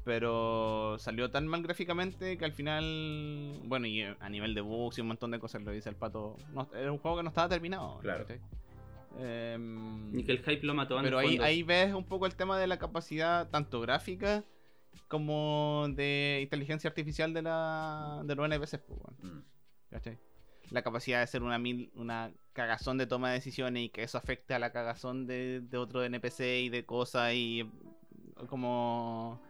Pero salió tan mal gráficamente que al final, bueno, y eh, a nivel de bugs y un montón de cosas, lo dice el pato, no- era un juego que no estaba terminado. Claro. ¿cachai? Em, Y que el hype lo mató en pero ahí, ves un poco el tema de la capacidad tanto gráfica como de inteligencia artificial de, la, de los NPCs, pues. Mm. ¿Cachai? La capacidad de ser una, mil, una cagazón de toma de decisiones y que eso afecte a la cagazón de, de otro NPC y de cosas y como...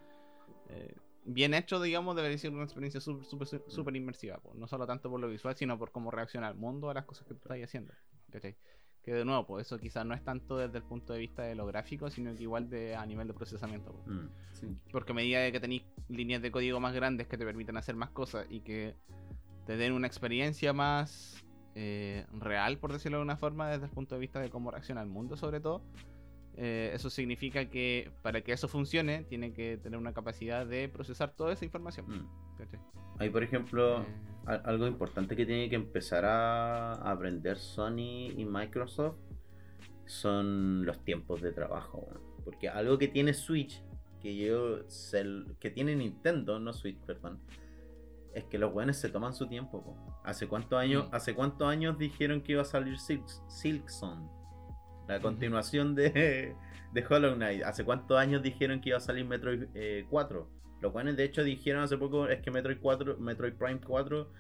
eh, bien hecho, digamos, debería ser una experiencia súper súper súper inmersiva. po. No solo tanto por lo visual, sino por cómo reacciona el mundo a las cosas que tú estás haciendo. ¿cachai? Que de nuevo, pues eso quizás no es tanto desde el punto de vista de lo gráfico, sino que igual de, a nivel de procesamiento. Mm. Sí. Porque a medida de que tenéis líneas de código más grandes que te permiten hacer más cosas y que te den una experiencia más eh, real, por decirlo de una forma, desde el punto de vista de cómo reacciona el mundo, sobre todo, eh, eso significa que para que eso funcione, tiene que tener una capacidad de procesar toda esa información. Mm. Ahí, por ejemplo, Eh, al- algo importante que tiene que empezar a aprender Sony y Microsoft son los tiempos de trabajo. Porque algo que tiene Switch, que yo sé- que tiene Nintendo, no Switch, perdón, es que los buenos se toman su tiempo. po. ¿Hace cuántos años, Mm. hace cuántos años dijeron que iba a salir Silk, Silksong? La continuación de, de Hollow Knight. ¿Hace cuántos años dijeron que iba a salir Metroid eh, 4? Los buenos de hecho dijeron hace poco es que Metroid 4, Metroid Prime 4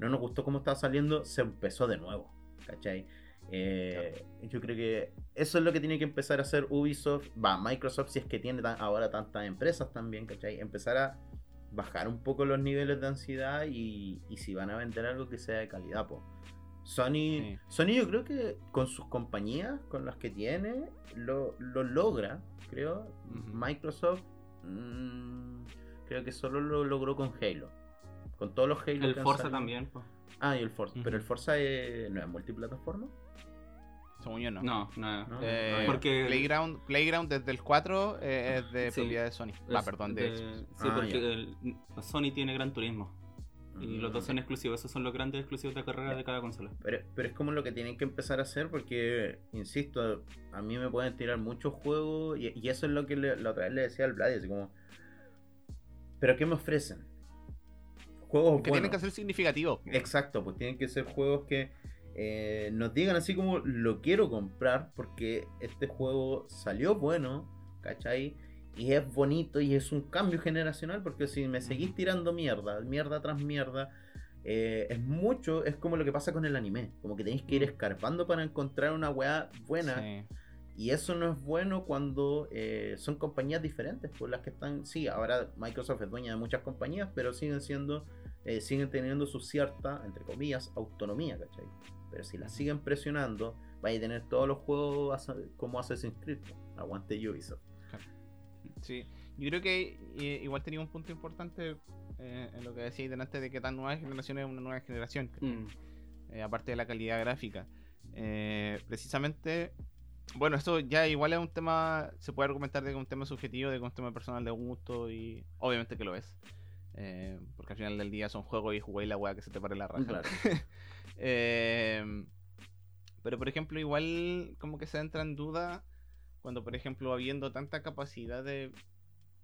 no nos gustó cómo estaba saliendo, se empezó de nuevo. ¿Cachai? Eh, Yo creo que eso es lo que tiene que empezar a hacer Ubisoft, va, Microsoft si es que tiene tan- ahora tantas empresas también, ¿cachai? Empezar a bajar un poco los niveles de ansiedad y, y si van a vender algo que sea de calidad, po. Sony, Sí. Sony yo creo que con sus compañías, con las que tiene, lo, lo logra, creo. Microsoft mm, creo que solo lo logró con Halo. Con todos los Halo El que Forza también. pues. Ah, y el Forza. Pero el Forza eh, no es multiplataforma. según yo no. No, no. No. Eh, Ah. Porque- Playground, Playground desde el 4 eh, es de Sí. propiedad de Sony. Ah, Es perdón, de. Sí, Ah, porque el- Sony tiene Gran Turismo. Y los dos son Mm. exclusivos. Esos son los grandes exclusivos de carrera de cada consola. Pero, pero es como lo que tienen que empezar a hacer porque, insisto, a mí me pueden tirar muchos juegos y, y eso es lo que le- la otra vez le decía al Vlad, así como, ¿pero qué me ofrecen? Juegos Que buenos. tienen que ser significativos. Exacto, pues tienen que ser juegos que eh, nos digan así como lo quiero comprar porque este juego salió bueno, ¿cachai? Y es bonito y es un cambio generacional porque si me seguís tirando mierda, mierda tras mierda, eh, es mucho, es como lo que pasa con el anime, como que tenéis que ir escarpando para encontrar una weá buena. Sí. Y eso no es bueno cuando eh, son compañías diferentes, por las que están, sí, ahora Microsoft es dueña de muchas compañías, pero siguen siendo, eh, siguen teniendo su cierta, entre comillas, autonomía, ¿cachai? Pero si las siguen presionando, vais a tener todos los juegos como Assassin's Creed, aguante Ubisoft. Sí, yo creo que eh, igual tenía un punto importante eh, en lo que decíais delante de que tan nueva generación es una nueva generación, Mm. eh, aparte de la calidad gráfica. Eh, precisamente, bueno, esto ya igual es un tema, se puede argumentar de que es un tema subjetivo, de que es un tema personal de gusto y obviamente que lo es. Porque al final del día son juegos y jugáis la weá que se te pare la raja. Claro. Eh, pero por ejemplo, igual como que se entra en duda cuando, por ejemplo, habiendo tanta capacidad de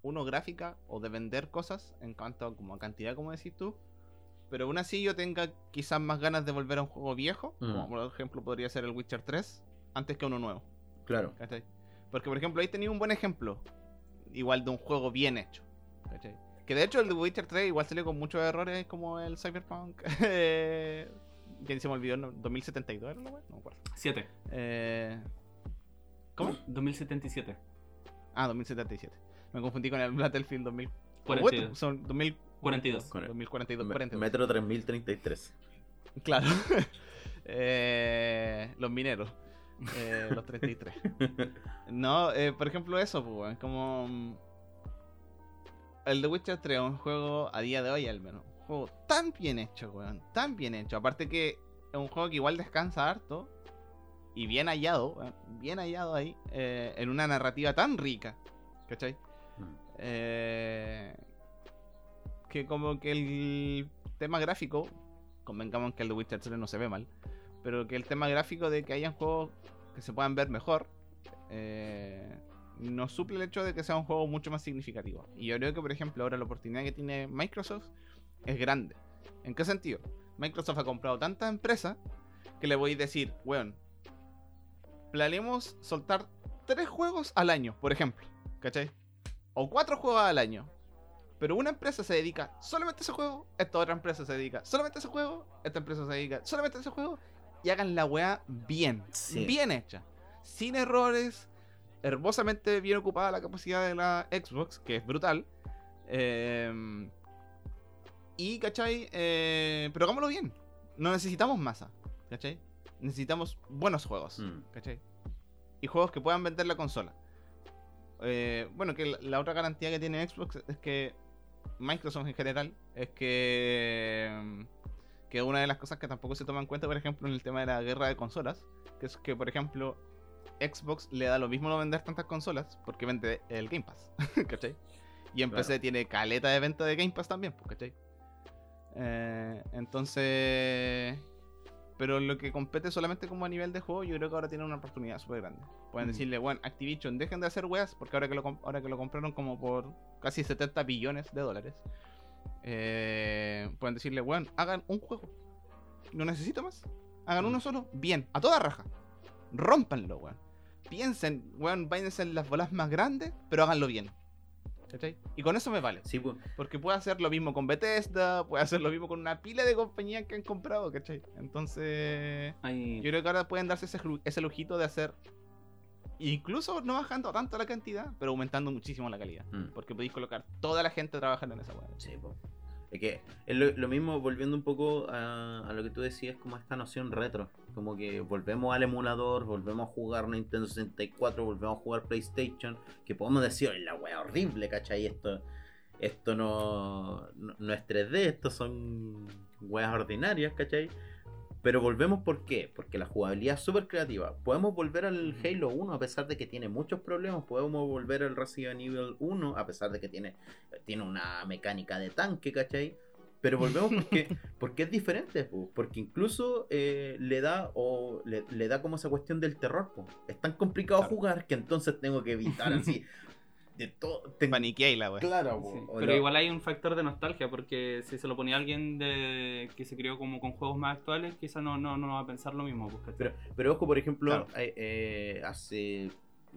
uno gráfica o de vender cosas en cuanto a, como a cantidad, como decís tú, pero aún así yo tenga quizás más ganas de volver a un juego viejo, Mm. como por ejemplo podría ser el Witcher 3, antes que uno nuevo. Claro. ¿cachai? Porque, por ejemplo, ahí tenía un buen ejemplo, igual de un juego bien hecho. ¿cachai? Que de hecho el de Witcher 3 igual salió con muchos errores como el Cyberpunk. eh, ya se me olvidó, ¿no? 2072 era la wea? No me acuerdo. 7. Eh, ¿Cómo? 2077. Ah, 2077. Me confundí con el Battlefield 2000. 42. What? Son 2000, 42. Con el- 2042, Me- 42. Metro 3033. Claro. Eh, los mineros. Eh, los 33. No, eh, por ejemplo, eso, pues, weón, como. mm, El The Witcher 3 es un juego a día de hoy, al menos. Un juego tan bien hecho, weón. Tan bien hecho. Aparte que es un juego que igual descansa harto. Y bien hallado, weón, bien hallado ahí. eh, en una narrativa tan rica. ¿Cachai? Eh, que como que el tema gráfico, convengamos que el de Witcher 3 no se ve mal, pero que el tema gráfico de que hayan juegos que se puedan ver mejor, eh, nos suple el hecho de que sea un juego mucho más significativo. Y yo creo que, por ejemplo, ahora la oportunidad que tiene Microsoft es grande. ¿En qué sentido? Microsoft ha comprado tantas empresas que le voy a decir, weón, planeemos soltar tres juegos al año, por ejemplo, ¿cachai? O cuatro juegos al año. Pero una empresa se dedica solamente a ese juego, esta otra empresa se dedica solamente a ese juego, esta empresa se dedica solamente a ese juego, y hagan la weá bien, Sí. bien hecha, sin errores, hermosamente bien ocupada la capacidad de la Xbox, que es brutal, Eh, y, ¿cachai? Eh, pero hagámoslo bien. No necesitamos masa, ¿cachai? Necesitamos buenos juegos, Mm. ¿cachai? Y juegos que puedan vender la consola. Eh, bueno, que la, la otra garantía que tiene Xbox es que Microsoft en general es que que una de las cosas que tampoco se toma en cuenta, por ejemplo, en el tema de la guerra de consolas, que es que, por ejemplo, Xbox le da lo mismo no vender tantas consolas porque vende el Game Pass, ¿cachai? Y en Claro. PC tiene caleta de venta de Game Pass también, pues, ¿cachai? Eh, entonces... Pero lo que compete solamente como a nivel de juego, yo creo que ahora tiene una oportunidad súper grande. Pueden Mm. decirle, bueno, Activision, dejen de hacer weas, porque ahora que, lo, ahora que lo compraron como por casi 70 billones de dólares, eh, pueden decirle, bueno, hagan un juego. No necesito más. Hagan Mm. uno solo, bien, a toda raja. Rómpanlo, weón. Piensen, weón, váyanse en las bolas más grandes, pero háganlo bien. ¿Cachai? Y con eso me vale. Sí, pues. Porque puede hacer lo mismo con Bethesda, puede hacer lo mismo con una pila de compañías que han comprado, ¿cachai? Entonces, yo creo que ahora pueden darse ese, ese lujito de hacer, incluso no bajando tanto la cantidad, pero aumentando muchísimo la calidad. Mm. Porque podéis colocar toda la gente trabajando en esa weá. Sí, po. Es que es lo, lo mismo, volviendo un poco a, a lo que tú decías, como esta noción retro. Como que volvemos al emulador, volvemos a jugar Nintendo 64, volvemos a jugar PlayStation. Que podemos decir, "Ay, la wea horrible, ¿cachai? Esto, esto no, no, no es 3D, esto son weas ordinarias, ¿cachai? Pero volvemos ¿por qué? Porque la jugabilidad es súper creativa. Podemos volver al Halo 1 a pesar de que tiene muchos problemas. Podemos volver al Resident Evil 1 a pesar de que tiene, tiene una mecánica de tanque, ¿cachai? Pero volvemos porque, porque es diferente, po. porque incluso eh, le da o le, le da como esa cuestión del terror. po. Es tan complicado Claro. jugar que entonces tengo que evitar así de todo. Paniqueé la. Claro, po. Sí, Pero lo- igual hay un factor de nostalgia, porque si se lo ponía a alguien de que se crió como con juegos más actuales, quizás no, no, no va a pensar lo mismo. pues. Pero, pero ojo, por ejemplo, Claro. eh, eh, hace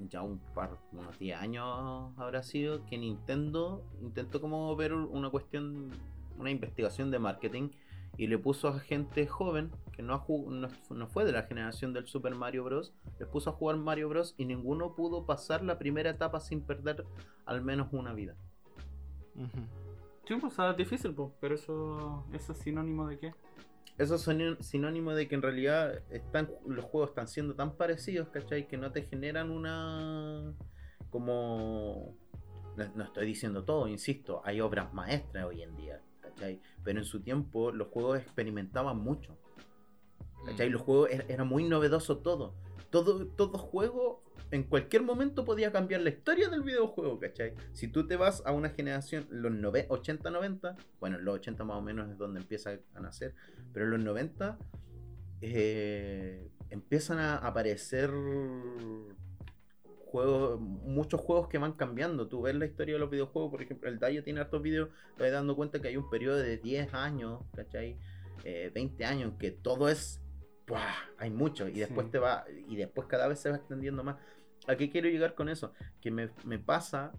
ya un par, unos 10 años habrá sido que Nintendo intentó como ver una cuestión, una investigación de marketing y le puso a gente joven que no, fue de la generación del Super Mario Bros. Les puso a jugar Mario Bros. y ninguno pudo pasar la primera etapa sin perder al menos una vida. Ujú. Sí, pues o sea, es difícil, pues, pero eso, eso es sinónimo de qué. Eso es sinó- sinónimo de que en realidad están, los juegos están siendo tan parecidos, ¿cachai? Que no te generan una... como... No, no estoy diciendo todo, insisto, hay obras maestras hoy en día, ¿cachai? Pero en su tiempo los juegos experimentaban mucho, ¿cachai? Los juegos era, era muy novedoso todo. Todo, todo juego en cualquier momento podía cambiar la historia del videojuego, ¿cachai? Si tú te vas a una generación, los 80-90, bueno, en los 80 más o menos es donde empieza a nacer, pero los 90 eh, empiezan a aparecer juegos, muchos juegos que van cambiando. Tú ves la historia de los videojuegos, por ejemplo, el Dayo tiene hartos videos, te vas dando cuenta que hay un periodo de 10 años, ¿cachai? Eh, 20 años, que todo es. ¡buah! Hay mucho, y después Sí. te va, y después cada vez se va extendiendo más. ¿A qué quiero llegar con eso? Que me, me pasa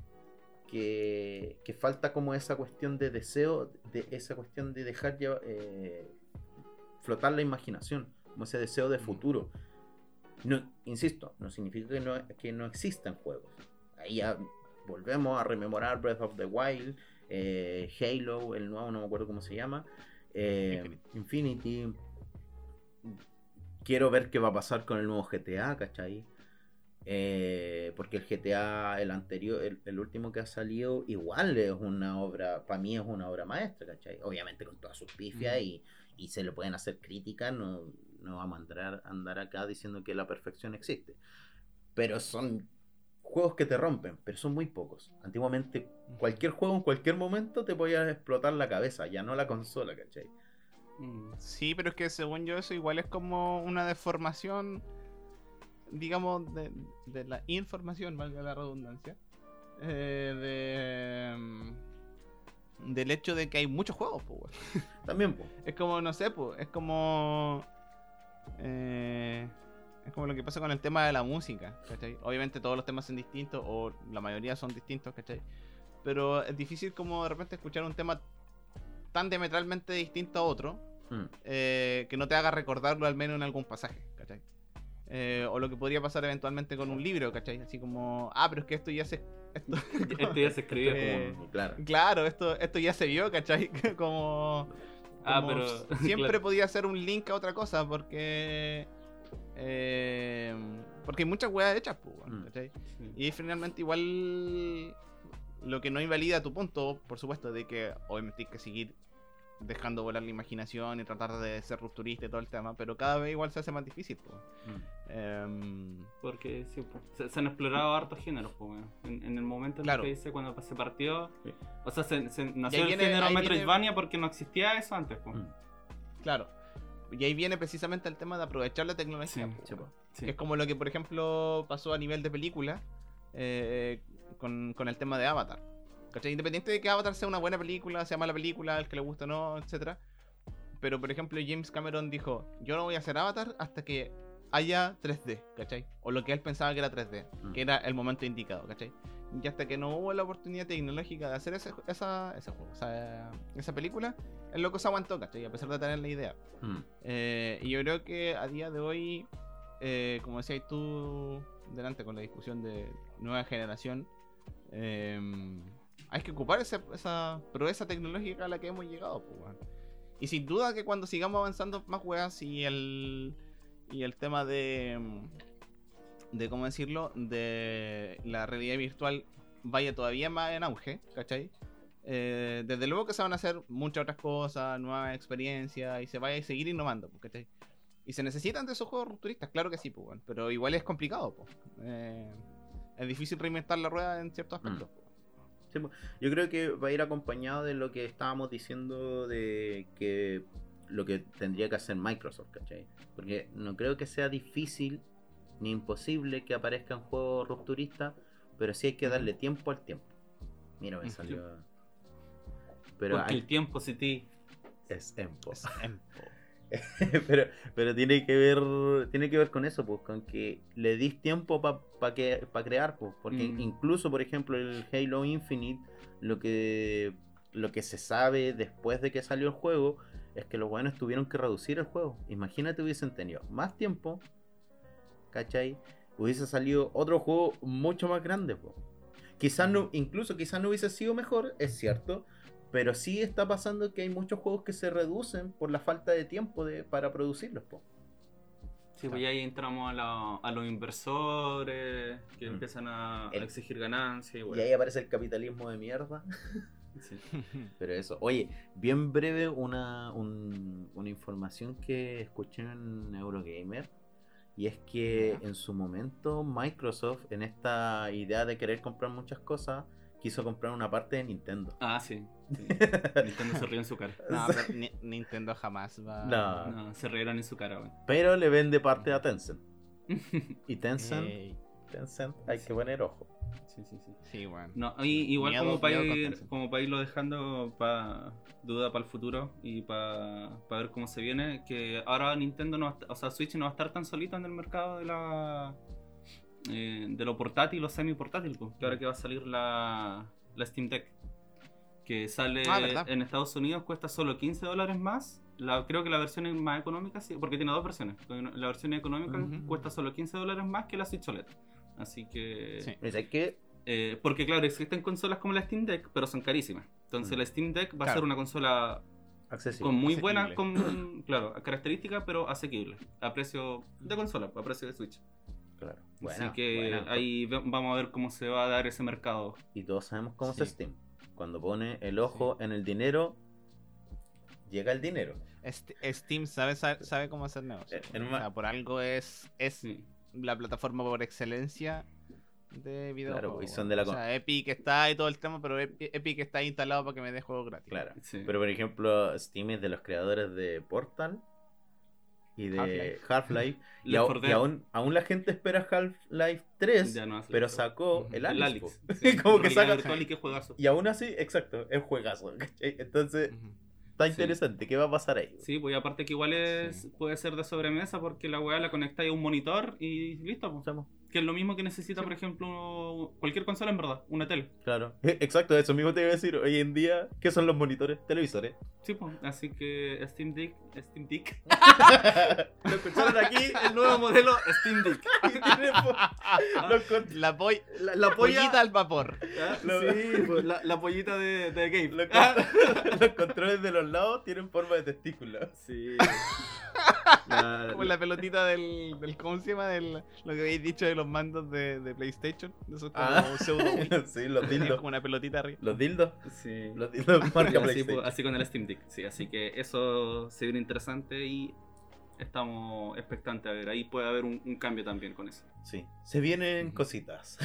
que, que falta como esa cuestión de deseo, de esa cuestión de dejar lleva- eh, flotar la imaginación, como ese deseo de futuro. No, insisto, no significa que no, que no existan juegos. Ahí ya volvemos a rememorar Breath of the Wild, eh, Halo, el nuevo, no me acuerdo cómo se llama, eh, Infinity. Quiero ver qué va a pasar con el nuevo GTA, ¿cachai? Eh, porque el GTA, el anterior, el, el último que ha salido, igual es una obra, para mí es una obra maestra, ¿cachai? Obviamente con todas sus pifias y, y se le pueden hacer críticas, no, no vamos a andar, andar acá diciendo que la perfección existe. Pero son juegos que te rompen, pero son muy pocos. Antiguamente, cualquier juego en cualquier momento te podía explotar la cabeza, ya no la consola, ¿cachai? Mm. Sí, pero es que según yo eso igual es como una deformación, digamos, de, de la información, valga la redundancia, eh, de, mm, del hecho de que hay muchos juegos, pues. También, po. Es como, no sé, pues, es como... eh, es como lo que pasa con el tema de la música, ¿cachai? Obviamente todos los temas son distintos, o la mayoría son distintos, ¿cachai? Pero es difícil como de repente escuchar un tema tan diametralmente distinto a otro, Mm. eh, que no te haga recordarlo al menos en algún pasaje, ¿cachai? Eh, o lo que podría pasar eventualmente con un libro, ¿cachai? Así como, ah, pero es que esto ya se... Esto, Esto ya se escribió Eh, como. Claro. claro, esto, esto ya se vio, ¿cachai? como... Ah, pero. Siempre claro. podía ser un link a otra cosa porque... eh, porque hay muchas weas hechas, pues, weón. ¿cachai? Sí. Y finalmente igual lo que no invalida tu punto, por supuesto, de que obviamente tienes que seguir dejando volar la imaginación y tratar de ser rupturista y todo el tema, pero cada vez igual se hace más difícil. Mm. Em, Porque sí, se, se han explorado hartos géneros, en, en el momento en Claro. el que dice cuando se partió. Sí. O sea, se, se nació el viene- género viene- Metroidvania porque no existía eso antes. Mm. claro. Y ahí viene precisamente el tema de aprovechar la tecnología. Sí. Que es como lo que, por ejemplo, pasó a nivel de película eh, con, con el tema de Avatar. ¿Cachai? Independiente de que Avatar sea una buena película, sea mala película, el que le guste o no, etcétera. Pero, por ejemplo, James Cameron dijo, yo no voy a hacer Avatar hasta que haya 3D, ¿cachai? O lo que él pensaba que era 3D, Mm. que era el momento indicado, ¿cachai? Y hasta que no hubo la oportunidad tecnológica de hacer ese, esa, ese juego, esa, esa película, el loco se aguantó, ¿cachai? A pesar de tener la idea. Mm. Eh, y yo creo que a día de hoy, eh, como decías tú delante con la discusión de nueva generación, eh, hay que ocupar esa, esa proeza tecnológica a la que hemos llegado. pues. Y sin duda que cuando sigamos avanzando más weas y el, y el tema de, de, ¿cómo decirlo?, de la realidad virtual vaya todavía más en auge, ¿cachai? Eh, desde luego que se van a hacer muchas otras cosas, nuevas experiencias y se vaya a seguir innovando, pues, ¿cachai? Y se necesitan de esos juegos rupturistas, claro que sí, pues, pero igual es complicado, pues. Eh, es difícil reinventar la rueda en ciertos aspectos. pues. Sí. Yo creo que va a ir acompañado de lo que estábamos diciendo de que lo que tendría que hacer Microsoft, ¿cachai? Porque no creo que sea difícil ni imposible que aparezcan juegos rupturistas, pero sí hay que darle tiempo al tiempo. Mira, me salió. Pero Porque hay- el tiempo sí ti. es empo. Es empo. pero, pero tiene que ver tiene que ver con eso, pues, con que le dis tiempo para que pa crear, pues, porque Mm. incluso, por ejemplo, el Halo Infinite, lo que lo que se sabe después de que salió el juego es que los buenos tuvieron que reducir el juego. Imagínate hubiesen tenido más tiempo, ¿cachai? Hubiese salido otro juego mucho más grande, pues. Quizás no, incluso quizás no hubiese sido mejor, es cierto, pero sí está pasando que hay muchos juegos que se reducen por la falta de tiempo de, para producirlos. po. Sí, pues ya ahí entramos a, la- a los inversores que Mm. empiezan a, exigir ganancias y ahí aparece el capitalismo de mierda. sí. Pero eso, oye, bien breve una, un- una información que escuché en Eurogamer. Y es que en su momento Microsoft, en esta idea de querer comprar muchas cosas, quiso comprar una parte de Nintendo. Ah, sí. Nintendo se rió en su cara. No, pero Ni- Nintendo jamás va. No. No, se rieron en su cara, weón. Pero le vende parte a Tencent. Y Tencent, Tencent hay Sí. que poner ojo. Sí, sí, sí. Sí, bueno. No, y- igual Miedo- como para ir, como para irlo dejando para duda para el futuro y para ver cómo se viene, que ahora Nintendo no va o sea, Switch no va a estar tan solito en el mercado de la eh, de lo portátil o semi portátil, pues, que ahora que va a salir la, la Steam Deck que sale Ah, en Estados Unidos cuesta solo 15 dólares más. La, creo que la versión es más económica, sí, porque tiene dos versiones. La versión económica cuesta solo 15 dólares más que la Switch OLED. Así que Sí. Mira, es que eh, porque claro, existen consolas como la Steam Deck, pero son carísimas. Entonces Mm. la Steam Deck va a ser una consola accesible. con muy buenas con, claro, características, pero asequible. A precio de consola, a precio de Switch. Claro. Así que ahí vamos a ver cómo se va a dar ese mercado. Y todos sabemos cómo Sí. es Steam. Cuando pone el ojo en el dinero, llega el dinero. Este- Steam sabe, sabe, sabe cómo hacer negocio. Eh, en O una- sea, por algo es, es Sí. la plataforma por excelencia de videojuegos. Claro, y son de la o sea, Epic está y todo el tema, pero Epi- Epic está instalado para que me dé juegos gratis. Claro. Sí. Pero por ejemplo, Steam es de los creadores de Portal y de Half-Life. Y, Left au- 4 y aún, aún la gente espera Half-Life 3, ya no hace pero sacó el El Alex. Sí. Como que saca. y aún así, exacto, es juegazo. ¿cachai? Entonces, está Sí. interesante. ¿Qué va a pasar ahí? Sí, pues aparte que igual es, Sí. puede ser de sobremesa porque la weá la conectáis a un monitor y listo. Pues. Que es lo mismo que necesita, por ejemplo, cualquier consola en verdad, una tele. Claro. Exacto, eso mismo te iba a decir. Hoy en día, ¿qué son los monitores? Televisores. Sí, pues, así que Steam Deck, Steam Deck. Lo escucharon aquí, el nuevo modelo Steam Deck. Los con- La, La, la la polla. pollita al vapor. Ah, Lo- Sí, pues, la, la pollita de, de Gabe. los con- los controles de los lados tienen forma de testículo. Sí. La- Como la pelotita del, del. ¿Cómo se llama? Del, lo que habéis dicho de los mandos de, de PlayStation. Eso es como Ah. pseudo sí, los dildos. como una pelotita arriba. Los dildos. Sí. Los dildos marca así, PlayStation. pues, así con el Steam Deck. Sí, así que eso se viene interesante y estamos expectantes a ver. Ahí puede haber un, un cambio también con eso. Sí. Se vienen cositas.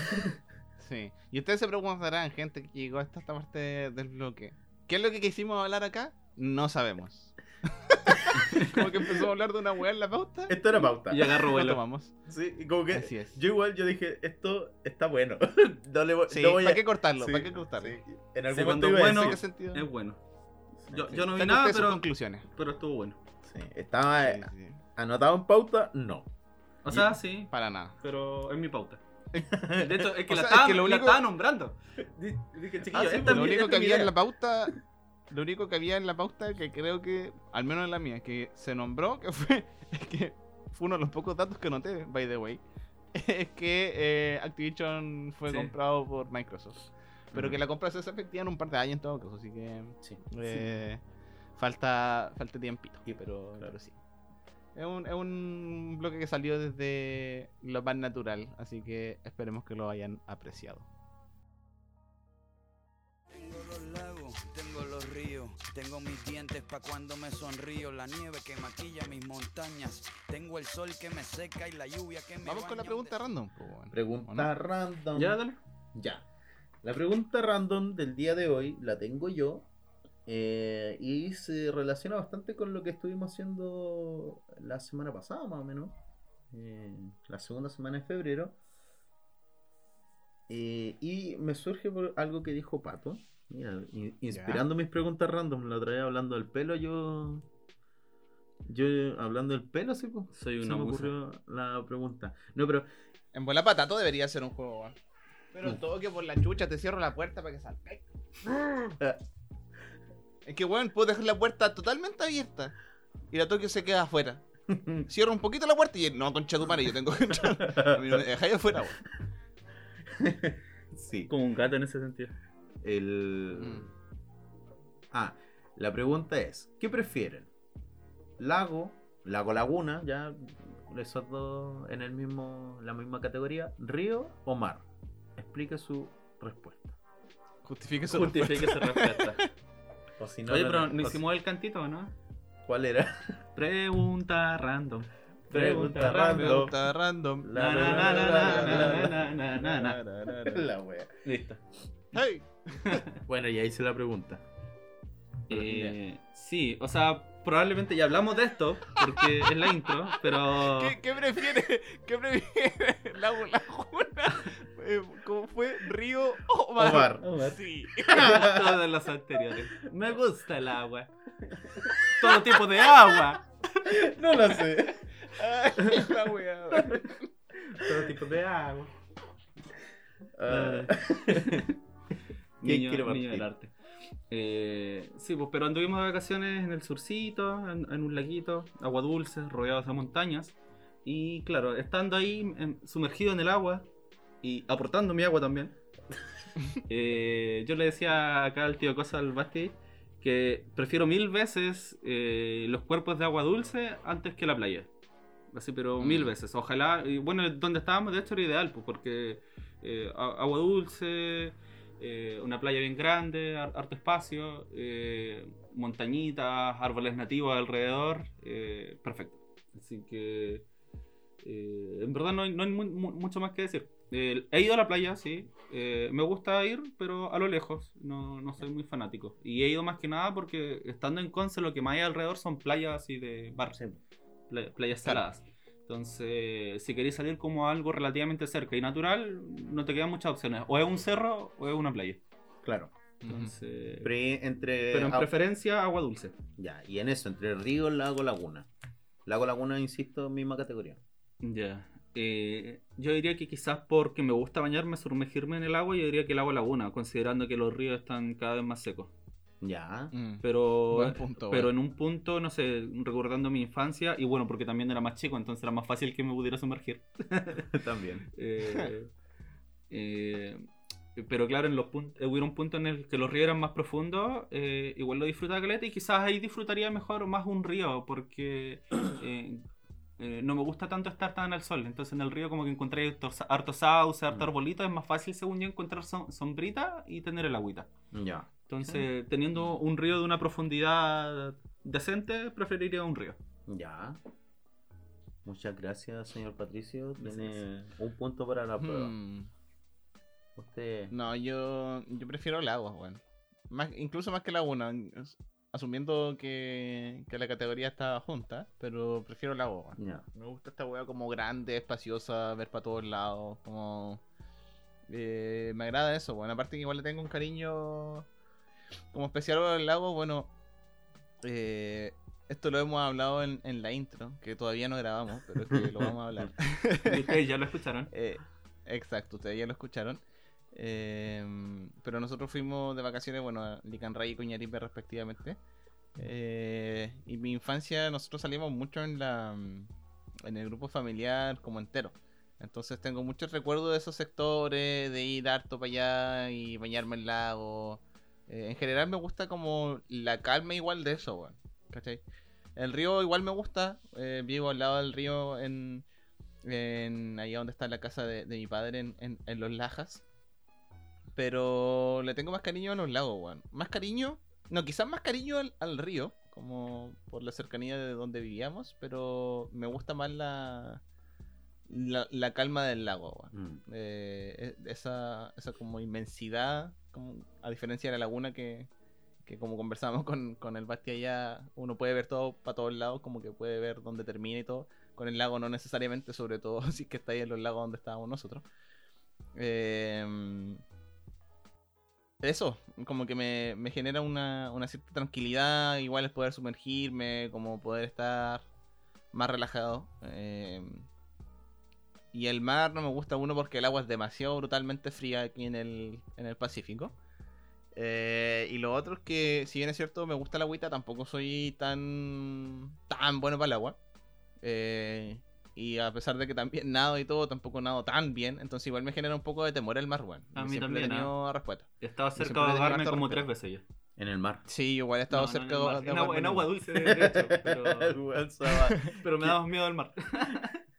Sí. Y ustedes se preguntarán, gente que llegó hasta esta parte del bloque. ¿Qué es lo que quisimos hablar acá? No sabemos. como que empezamos a hablar de una weá en la pauta. Esto era pauta. Y agarro Lo vuelo. tomamos. Sí, y como que Así es. yo igual yo dije, esto está bueno. no le voy, Sí, no voy ¿para a... qué cortarlo? Sí, ¿Para qué cortarlo? sí. En algún momento cuando iba a bueno- ¿En decir- qué sentido? Es bueno. Yo, Sí. yo no vi nada, pero, conclusiones. pero estuvo bueno. Sí, Estaba Sí, eh, sí. anotado en pauta, no. O sea, sí, Para nada. pero es mi pauta. De hecho, es que, O la, sea, es estaba, que lo la único- estaba nombrando. Di- Dije, chiquillo, Ah, sí, esta es Lo mi- único esta que es mi había en la pauta, lo único que había en la pauta que creo que, al menos en la mía, que se nombró, que fue, es que fue uno de los pocos datos que noté, by the way, es que eh, Activision fue Sí. comprado por Microsoft. Pero que la compra se hace efectiva en un par de años en todo caso, así que Sí. eh, falta, falta tiempito, pero, Claro. pero sí. Es un, es un bloque que salió desde lo más natural, así que esperemos que lo hayan apreciado. Tengo los lagos, tengo los ríos, tengo mis dientes pa' cuando me sonrío, la nieve que maquilla mis montañas, tengo el sol que me seca y la lluvia que me Vamos con la pregunta random. pues, bueno. ¿O Pregunta no? random. Ya, dale. Ya. La pregunta random del día de hoy la tengo yo. eh, y se relaciona bastante con lo que estuvimos haciendo la semana pasada, más o menos. eh, la segunda semana de febrero. Eh, y me surge por algo que dijo Pato. Mira, in- inspirando mis preguntas random. La otra vez hablando del pelo, yo. Yo hablando del pelo, sí, pues. Soy Se una me ocurrió la pregunta. No, pero En bola patato debería ser un juego, weón. Pero Mm. todo que por la chucha te cierro la puerta para que salga. es que, weón, puedo dejar la puerta totalmente abierta. Y la Tokio se queda afuera. Cierro un poquito la puerta y no, concha tu madre, yo tengo que entrar. A mí no me dejáis afuera, weón. sí. Como un gato en ese sentido. El... Ah, la pregunta es, ¿qué prefieren? Lago, lago laguna, ya esos dos en el mismo, la misma categoría, río o mar. Explique su respuesta. Justifique su Justifique respuesta. Su respuesta. o si no, Oye, pero no hicimos el cantito, ¿no? ¿Cuál era? Pregunta random. Pregunta random. Pregunta random. La wea. Listo. ¡Hey! Bueno, ya hice la pregunta. Eh, sí, o sea, probablemente ya hablamos de esto, porque es la intro, pero... ¿Qué, ¿Qué prefiere? ¿Qué prefiere? ¿La laguna? Eh, ¿Cómo fue? ¿Río o mar? O mar. O mar. Sí. Todas las anteriores. Me gusta el agua. Todo tipo de agua. No lo sé. Ay, la wea. Todo tipo de agua. Ah. ¿Quién Niño, niño del arte. Eh, sí, pues, pero anduvimos de vacaciones en el surcito, en, en un laguito, agua dulce, rodeados de montañas. Y claro, estando ahí en- sumergido en el agua y aportando mi agua también, eh, yo le decía acá al tío Cosa al Basti que prefiero mil veces eh, los cuerpos de agua dulce antes que la playa. Así, pero Mm. mil veces. Ojalá, y bueno, donde estábamos de hecho era ideal, pues, porque eh, agua dulce, eh, una playa bien grande, har- harto espacio, eh, montañitas, árboles nativos alrededor, eh, perfecto. Así que, en verdad no hay, no hay mu- mu- mucho más que decir. He ido a la playa, sí, me gusta ir, pero a lo lejos, no, no soy muy fanático. Y he ido más que nada porque estando en Conce lo que más hay alrededor son playas así de bar, playas saladas. Entonces, si queréis salir como a algo relativamente cerca y natural, no te quedan muchas opciones. O es un cerro o es una playa. Claro. Entonces, entre. pero en preferencia agua dulce. Ya, y en eso, entre río, lago, laguna. Lago, laguna, insisto, misma categoría. Ya. Eh, yo diría que quizás porque me gusta bañarme, sumergirme en el agua, yo diría que el agua laguna, considerando que los ríos están cada vez más secos. Ya. Mm. Pero, punto, pero bueno. en un punto, no sé, recordando mi infancia, y bueno, porque también era más chico, entonces era más fácil que me pudiera sumergir. También. Eh, eh, pero claro, en los pun- eh, hubiera un punto en el que los ríos eran más profundos, eh, igual lo disfrutaba caleta y quizás ahí disfrutaría mejor más un río, porque eh, no me gusta tanto estar tan al sol. Entonces en el río como que encontré harto, harto sauce, harto Mm. arbolito, es más fácil según yo encontrar som- sombrita y tener el agüita. Ya. Entonces teniendo un río de una profundidad decente, preferiría un río. Ya. Muchas gracias, señor Patricio. Tiene un punto para la prueba. Mm. Usted. No, yo, yo prefiero lagos, weón. Más, incluso más que laguna, es- asumiendo que, que la categoría está junta, pero prefiero lagos, weón. Ya. Me gusta esta weá como grande, espaciosa, ver para todos lados, como... eh, me agrada eso, bueno, aparte que igual le tengo un cariño como especial al lago, bueno, eh, esto lo hemos hablado en, en la intro, que todavía no grabamos, pero es que lo vamos a hablar. Y ustedes ya lo escucharon. Eh, exacto, ustedes ya lo escucharon. Eh, pero nosotros fuimos de vacaciones, bueno, a Licanray y Coñaripe respectivamente. Eh, y mi infancia, nosotros salimos mucho en la en el grupo familiar como entero. Entonces tengo muchos recuerdos de esos sectores, de ir harto para allá y bañarme en el lago. Eh, en general me gusta como la calma igual de eso, weón. ¿Cachai? El río igual me gusta. eh, vivo al lado del río en, en allá donde está la casa de, de mi padre en, en- en los Lajas. Pero le tengo más cariño a los lagos, weón. Más cariño, no, quizás más cariño al, al río, como por la cercanía de donde vivíamos, pero me gusta más la, la, la calma del lago, weón. Mm. Eh, e- esa, esa como inmensidad, a diferencia de la laguna que, que como conversamos con, con el Basti allá, uno puede ver todo para todos lados, como que puede ver dónde termina y todo. Con el lago no necesariamente, sobre todo si es que está ahí en los lagos donde estábamos nosotros. Eh, eso, como que me, me genera una, una cierta tranquilidad, igual es poder sumergirme, como poder estar más relajado. eh, y el mar no me gusta uno porque el agua es demasiado brutalmente fría aquí en el, en el Pacífico. Eh, y lo otro es que, si bien es cierto, me gusta la agüita, tampoco soy tan, tan bueno para el agua. Eh, y a pesar de que también nado y todo, tampoco nado tan bien. Entonces igual me genera un poco de temor el mar, weón. A mí siempre también, he tenido respeto. Estaba Yo cerca siempre de ahogarme como respeto. tres veces ya. En el mar. Sí, igual he estado No, no, cerca en, el mar. de, En agua, en agua dulce, de hecho, pero, pero me daba miedo al mar.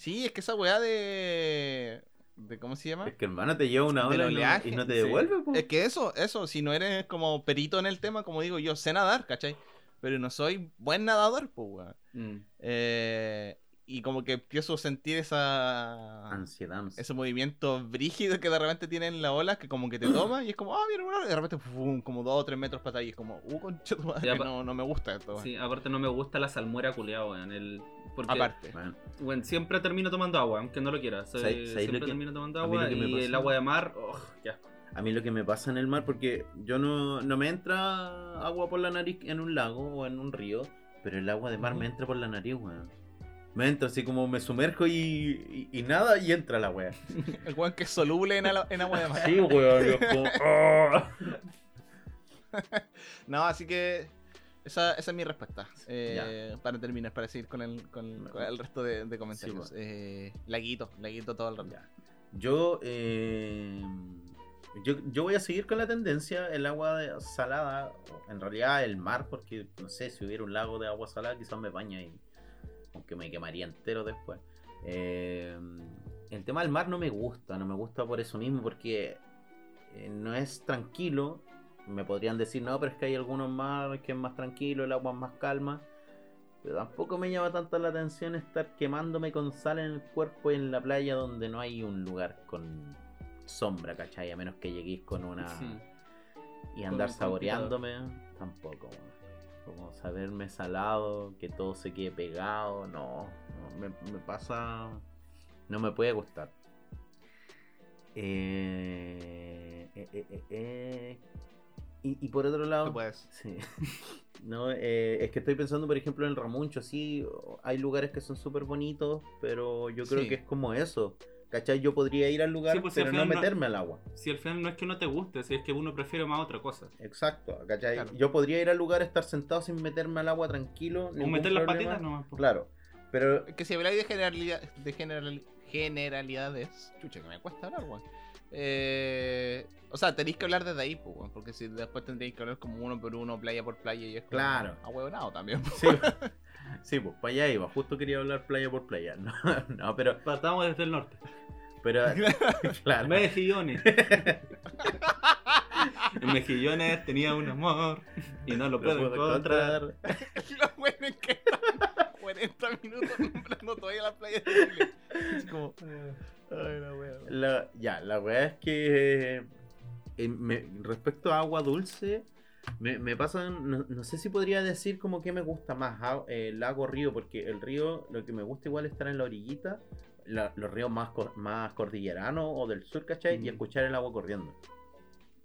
Sí. Sí, es que esa weá de... de ¿Cómo se llama? Es que hermano te lleva una hora y no- oleaje, y no te sí. devuelve, po. Es que eso, eso, si no eres como perito en el tema, como digo, yo sé nadar, ¿cachai? Pero no soy buen nadador, pues, weón. Mm. Eh, y como que empiezo a sentir esa... Ansiedad. Ese movimiento brígido que de repente tienen las olas que como que te toma y es como, ah, mira, una ola", y de repente, fum, como dos o tres metros para atrás y es como, uh, concha tu madre, pa- no, no me gusta esto. weón". Sí, aparte no me gusta la salmuera culeada, weón. El... Porque, Aparte. Bueno, weón, siempre termino tomando agua, aunque no lo quiera. Soy- ¿Sabes- sabes siempre lo que- termino tomando agua y pasa? el agua de mar, oh, qué asco. a mí lo que me pasa en el mar, porque yo no, no me entra agua por la nariz en un lago o en un río, pero el agua de mar me entra por la nariz, weón. Me entra así como me sumerjo y, y, y nada y entra la wea. El weón que es soluble en, ala- en agua de mar. Sí, weón. como, "Oh". No, así que esa, esa es mi respuesta. Eh, para terminar, para seguir con el, con, con el resto de, de comentarios. Sí, eh, laguito, laguito todo el rato. Ya. Yo, eh, yo, yo voy a seguir con la tendencia, el agua salada, en realidad el mar, porque no sé, si hubiera un lago de agua salada quizás me baña y aunque me quemaría entero después. Eh, el tema del mar no me gusta, no me gusta por eso mismo, porque eh, no es tranquilo. Me podrían decir, no, pero es que hay algunos mares que es más tranquilo, el agua es más calma. Pero tampoco me llama tanto la atención estar quemándome con sal en el cuerpo en la playa donde no hay un lugar con sombra, ¿cachai? A menos que lleguéis con una... Sí. Y andar Con- saboreándome, tampoco. Como saberme salado, que todo se quede pegado, no. no, me, me pasa... No me puede gustar. Eh, eh, eh, eh, eh. Y, y por otro lado, Tú puedes. Sí. No, eh, es que estoy pensando, por ejemplo, en Ramuncho, sí, hay lugares que son súper bonitos, pero yo creo Sí. que es como eso. ¿Cachai? Yo podría ir al lugar, Sí, pues, si pero al no meterme al agua. Si al final no es que no te guste, si es que uno prefiere más otra cosa. Exacto, ¿cachai? Claro. Yo podría ir al lugar, estar sentado sin meterme al agua tranquilo. O meter las patitas nomás. po. Claro, pero que si habláis de, generalidad, de general- generalidades, chucha, que me cuesta hablar, weón. Eh, o sea, tenéis que hablar desde ahí, pues, porque si después tendréis que hablar como uno por uno, playa por playa, y es como Claro. ahueonado también. sí, sí, pues para allá iba. Justo quería hablar playa por playa. No, no pero, Partamos desde el norte. pero, claro. Mejillones. en Mejillones tenía un amor y no lo Lo puedo puedo encontrar. 70 minutos nombrando todavía las playas de Chile. Es como. Ay, la wea. La, ya, la wea es que. Eh, me, respecto a agua dulce, me, me pasan. No, no, sé si podría decir como que me gusta más el lago río, porque el río, lo que me gusta igual es estar en la orillita, la, los ríos más, más cordilleranos o del sur, ¿cachai? Mm. Y escuchar el agua corriendo.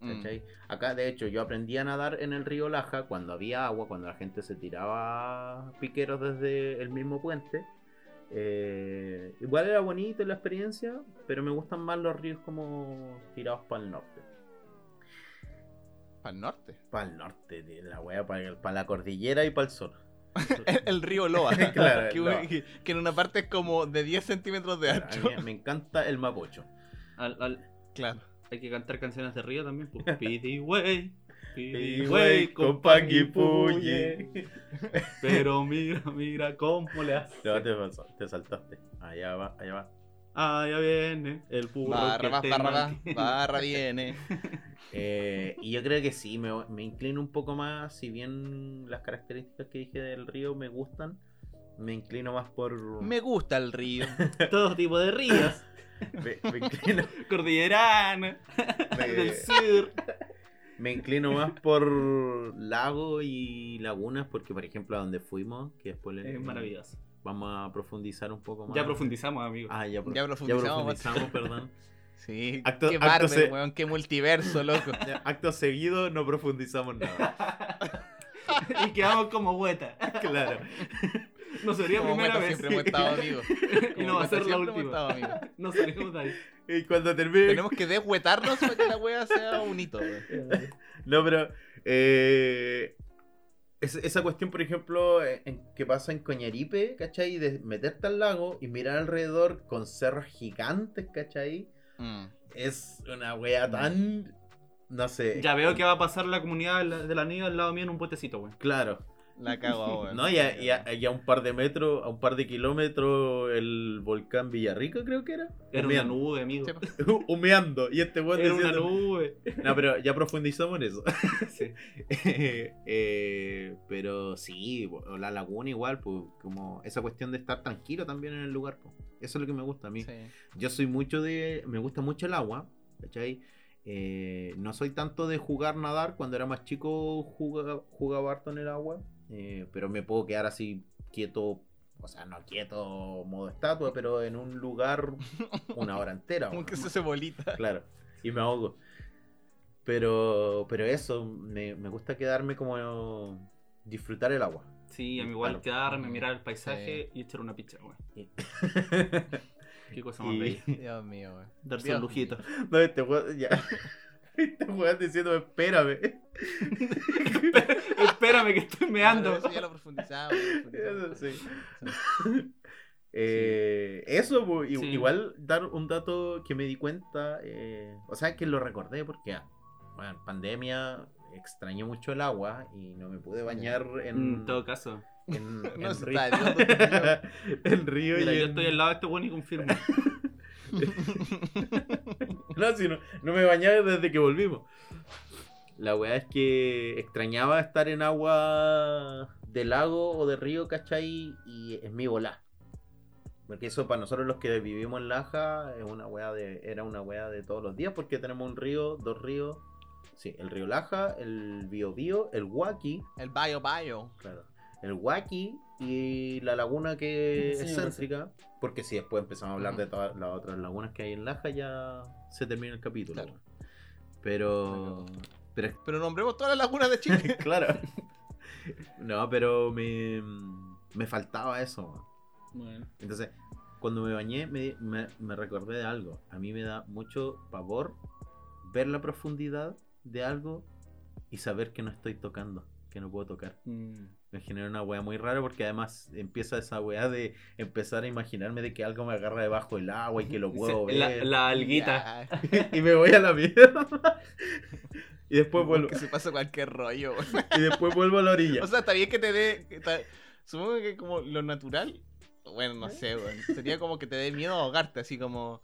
Mm. Acá, de hecho, yo aprendí a nadar en el río Laja cuando había agua, cuando la gente se tiraba piqueros desde el mismo puente. Eh, igual era bonito la experiencia, pero me gustan más los ríos como tirados para el norte. Para el norte. Para el norte, la wea, para la cordillera y para el sur. El, el río Loa. Claro, que, el Loa. que- que en una parte es como de 10 centímetros de A ancho. mí me encanta el mapocho. Al- al- Claro. Hay que cantar canciones de río también. pues. Pidi wey, pidi wey, con con Panguipuye. Panguipuye. Pero mira, mira cómo le hace. No, te, pasó, te saltaste. Allá va, allá va. Ya viene el burro Barra, te barra, va, mantiene. barra viene. Eh, y yo creo que sí, me, me inclino un poco más, si bien las características que dije del río me gustan, me inclino más por... Me gusta el río. Todo tipo de ríos. Me- me inclino, Cordillerana, me- del sur. Me inclino más por lago y lagunas, porque por ejemplo a donde fuimos, que después le- Es maravilloso. vamos a profundizar un poco más. Ya profundizamos, amigo. Ah, ya, pro- Ya profundizamos, profundizamos, perdón. Sí. Acto- qué acto Marvel, se- weón. Qué multiverso, loco. Ya, Acto seguido no profundizamos nada. y quedamos como hueta. claro. No sería Como primera Meta vez. siempre hemos estado amigos. y no va a ser la última. No salimos de ahí. Y cuando termine... Tenemos que deshuetarnos para que la wea sea un hito, weón. No, pero... eh, es- esa cuestión, por ejemplo, en, que pasa en Coñaripe, ¿cachai? De meterte al lago y mirar alrededor con cerros gigantes, ¿cachai? Mm. Es una wea tan... No sé. Ya veo que va a pasar la comunidad de la, de la niña al lado mío en un puentecito, güey. Claro. La cago ahora. No, y a, y a- y a un par de metros, a un par de kilómetros, el volcán Villarrica, creo que era. Era una nube, amigo. Humeando. Y este weón Era una nube. No, pero ya profundizamos en eso. Sí. Eh, pero sí, la laguna igual, pues, como esa cuestión de estar tranquilo también en el lugar. pues. Eso es lo que me gusta a mí. Sí. Yo soy mucho de. Me gusta mucho el agua, ¿cachai? Eh, no soy tanto de jugar, nadar. Cuando era más chico jugaba, jugaba harto en el agua. Eh, pero me puedo quedar así quieto. O sea, no quieto modo estatua, pero en un lugar una hora entera. Como que se hace bolita. Claro, y me ahogo. Pero, pero eso, me, me gusta quedarme como disfrutar el agua. Sí, a mí igual Claro. quedarme, mirar el paisaje y echar una picha, güey. Qué cosa más Y- bella. Dios mío, weón. Darse Dios un lujito. No, este ya. Este weón diciendo, espérame. Espérame que estoy meando. Eso ya lo profundizamos. lo profundizamos. Sí. Eh, eso, pues, i- Sí. igual dar un dato que me di cuenta, eh, o sea, que lo recordé porque, ah, bueno, pandemia, extrañé mucho el agua y no me pude bañar en, En todo caso. en, No, en se río, está Mira, y yo en- estoy al lado de este bueno y confirmo. No, si no, no me bañaba desde que volvimos. La weá es que extrañaba estar en agua de lago o de río, ¿cachai? Y es mi volá. Porque eso para nosotros los que vivimos en Laja es una weá de, era una weá de todos los días porque tenemos un río, dos ríos. Sí, el río Laja, el Bio Bio, el Huaki, El bio bio. claro. El Huaki y la laguna que Sí, es céntrica. Porque si después empezamos a hablar de todas las otras lagunas que hay en Laja, ya se termina el capítulo. Claro. Pero Pero Pero nombremos todas las lagunas de Chile. claro. No, pero me, me faltaba eso. Bueno. Entonces, cuando me bañé, me, me- me recordé de algo. A mí me da mucho pavor ver la profundidad de algo y saber que no estoy tocando, que no puedo tocar. Mm. Me genera una wea muy rara porque además empieza esa wea de empezar a imaginarme de que algo me agarra debajo del agua y que lo puedo la, ver. la alguita. Ya, y me voy a la mierda. y después vuelvo. Que se pasa cualquier rollo. weón. Y después vuelvo a la orilla. O sea, está bien que te dé. Supongo que como lo natural. Bueno, no sé, weón. Sería como que te dé miedo ahogarte, así como.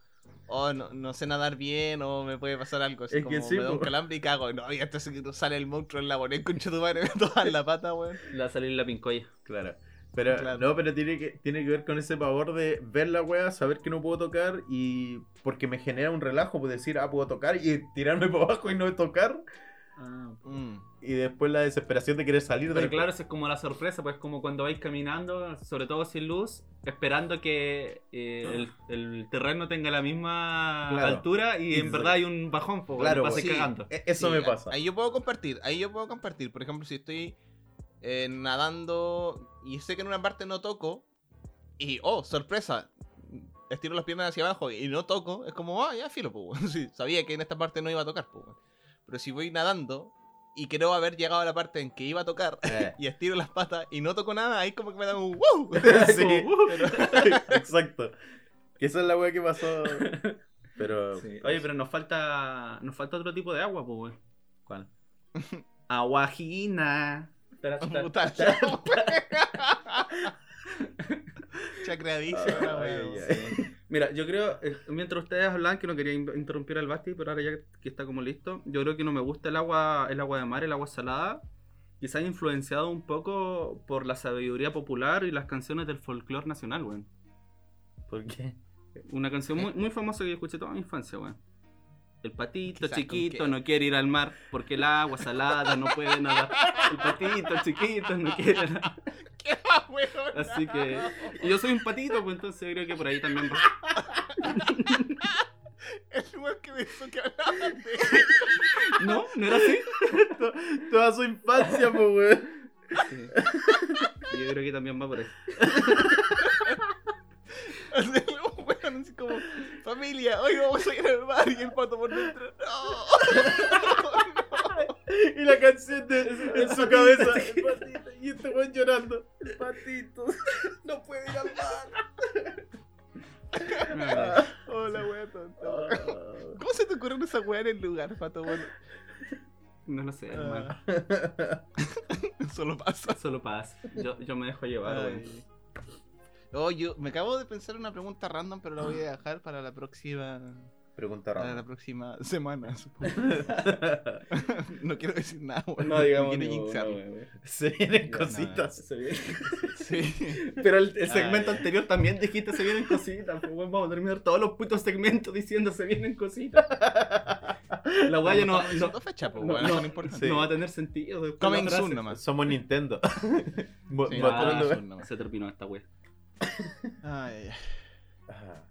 Oh, no, no sé nadar bien, o me puede pasar algo. Así Es que como sí, me da un calambre y cago. No, y hasta se- sale el monstruo en la boneta con tu madre, me toda en la pata, weón. Le va a salir la pincoya. Claro. Pero Claro. no, pero tiene que, tiene que ver con ese pavor de ver la wea, saber que no puedo tocar y porque me genera un relajo, pues decir, ah, puedo tocar y tirarme para abajo y no tocar. Ah, Mm. Y después la desesperación de querer salir de Pero claro, eso es como la sorpresa, pues como cuando vais caminando, sobre todo sin luz, esperando que eh, el, el terreno tenga la misma Claro. altura y en verdad hay un bajón, pues Claro, vas sí. cagando. E- Eso Sí, me a- pasa. Ahí yo puedo compartir, ahí yo puedo compartir. Por ejemplo, si estoy eh, nadando y sé que en una parte no toco, y oh, sorpresa, estiro las piernas hacia abajo y no toco, es como, ah, ya filo, pues. Sí, sabía que en esta parte no iba a tocar, pues. Pero si voy nadando y creo haber llegado a la parte en que iba a tocar Eh, y estiro las patas y no toco nada, ahí como que me da un wow. sí, Como, uh. exacto. Que esa es la wea que pasó. Pero. Sí. Oye, pero nos falta nos falta otro tipo de agua, pues weón. ¿Cuál? Aguajina. La Ay, weón. Mira, yo creo, eh, mientras ustedes hablan, que no quería in- interrumpir al Basti, pero ahora ya que está como listo, yo creo que no me gusta el agua, el agua de mar, el agua salada. Quizás influenciado un poco por la sabiduría popular y las canciones del folclore nacional, weón. ¿Por qué? Una canción muy, muy famosa que yo escuché toda mi infancia, weón. El patito Quizás chiquito no quiere ir al mar porque el agua salada no puede nadar. El patito chiquito no quiere nadar. ¡Qué weón! Así que. y yo soy un patito, pues entonces creo que por ahí también va. El weón que me hizo que hablaban de. ¿No? ¿No era así? To- Toda su infancia, pues, weón. Sí. Yo creo que también va por ahí. Así, weón así como, familia, hoy vamos a ir al bar y el pato por dentro. ¡No! Y la canción de, en su cabeza. El patito. Y este weón llorando. El lugar, pato? Bueno, No lo sé, hermano. solo pasa. Solo paz. Yo, yo me dejo llevar. Ay. Oh, yo me acabo de pensar una pregunta random, pero la voy a dejar para la próxima. Pregunta Para la próxima semana, supongo. no quiero decir nada, weón. No digamos jinxearlo. una, weón. Se vienen cositas. Se viene- Sí. Pero el, el segmento Ay. anterior también dijiste se vienen cositas. Pues, weón, vamos a terminar todos los putos segmentos diciendo se vienen cositas. La weá ya no, no, fecha, pues, no, no, no importa. Sí. no va a tener sentido. Coming soon nomás. Somos Nintendo. Sí, coming soon nomás. Se terminó esta weá. Ay, ay. Ah.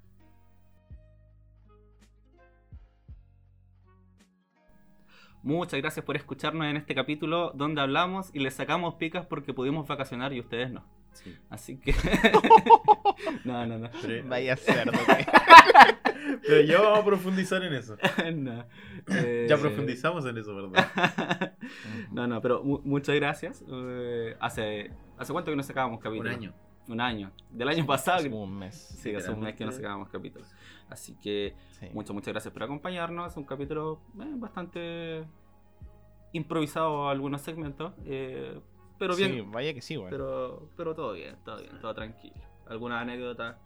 Muchas gracias por escucharnos en este capítulo donde hablamos y le sacamos picas porque pudimos vacacionar y ustedes no. Sí. Así que. no, no, no. Pero, Vaya cerdo, güey. pero ya vamos a profundizar en eso. No. Eh, Ya profundizamos en eso, ¿verdad? no, no, pero mu- muchas gracias. Eh, hace, ¿Hace cuánto que no sacábamos Un capítulos? año. Un año. Del año pasado. Hace un mes. Sí, hace un mes que no sacábamos capítulos. Así que Sí. muchas, muchas gracias por acompañarnos. Es un capítulo eh, bastante improvisado algunos segmentos. eh, pero bien. Sí, vaya que sí, güey. Pero, pero todo bien, todo bien, todo tranquilo. Algunas anécdotas,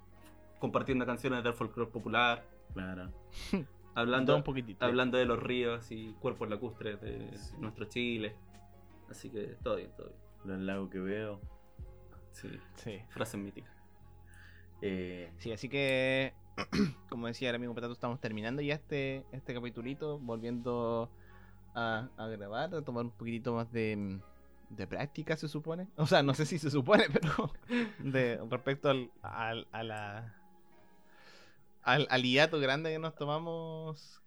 compartiendo canciones del folclore popular, Claro. Todo hablando, un poquitito. hablando de los ríos y cuerpos lacustres de Sí. nuestro Chile. Así que todo bien, todo bien. Los lagos que veo. Sí, Sí. frases míticas. Eh, Sí, así que, como decía el amigo Petato, estamos terminando ya este, este capitulito, volviendo a, a grabar, a tomar un poquitito más de, de práctica, se supone. O sea, no sé si se supone, pero de respecto al, al, a la, al, al hiato grande que nos tomamos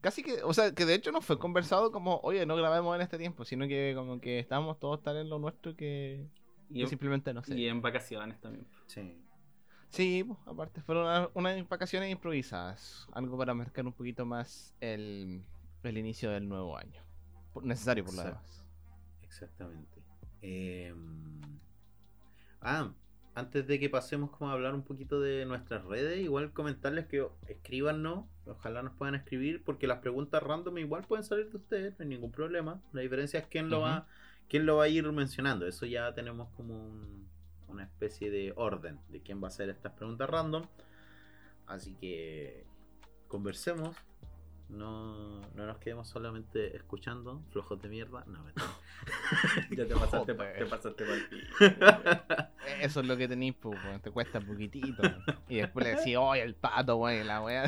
casi que, o sea, que de hecho no fue conversado como, oye, no grabemos en este tiempo, sino que como que estábamos todos tan en lo nuestro que, Y, que simplemente no sé. y en vacaciones también. Sí. Sí, pues, aparte fueron una- unas vacaciones improvisadas, algo para marcar un poquito más el, el inicio del nuevo año. Necesario por lo demás. Exactamente. Em, Ah, antes de que pasemos como a hablar un poquito de nuestras redes, igual comentarles que escríbanos, ojalá nos puedan escribir, porque las preguntas random igual pueden salir de ustedes, no hay ningún problema. La diferencia es quién lo va, quién lo va a ir mencionando. Eso ya tenemos como un- una especie de orden de quién va a hacer estas preguntas random. Así que conversemos. No, no nos quedemos solamente escuchando, flojos de mierda. No, mentira. Ya te pasaste, pa- Joder. te pasaste ti. Eso es lo que tenéis, pues, te cuesta poquitito. Y después le decís, oye, el pato, weón, y la weá.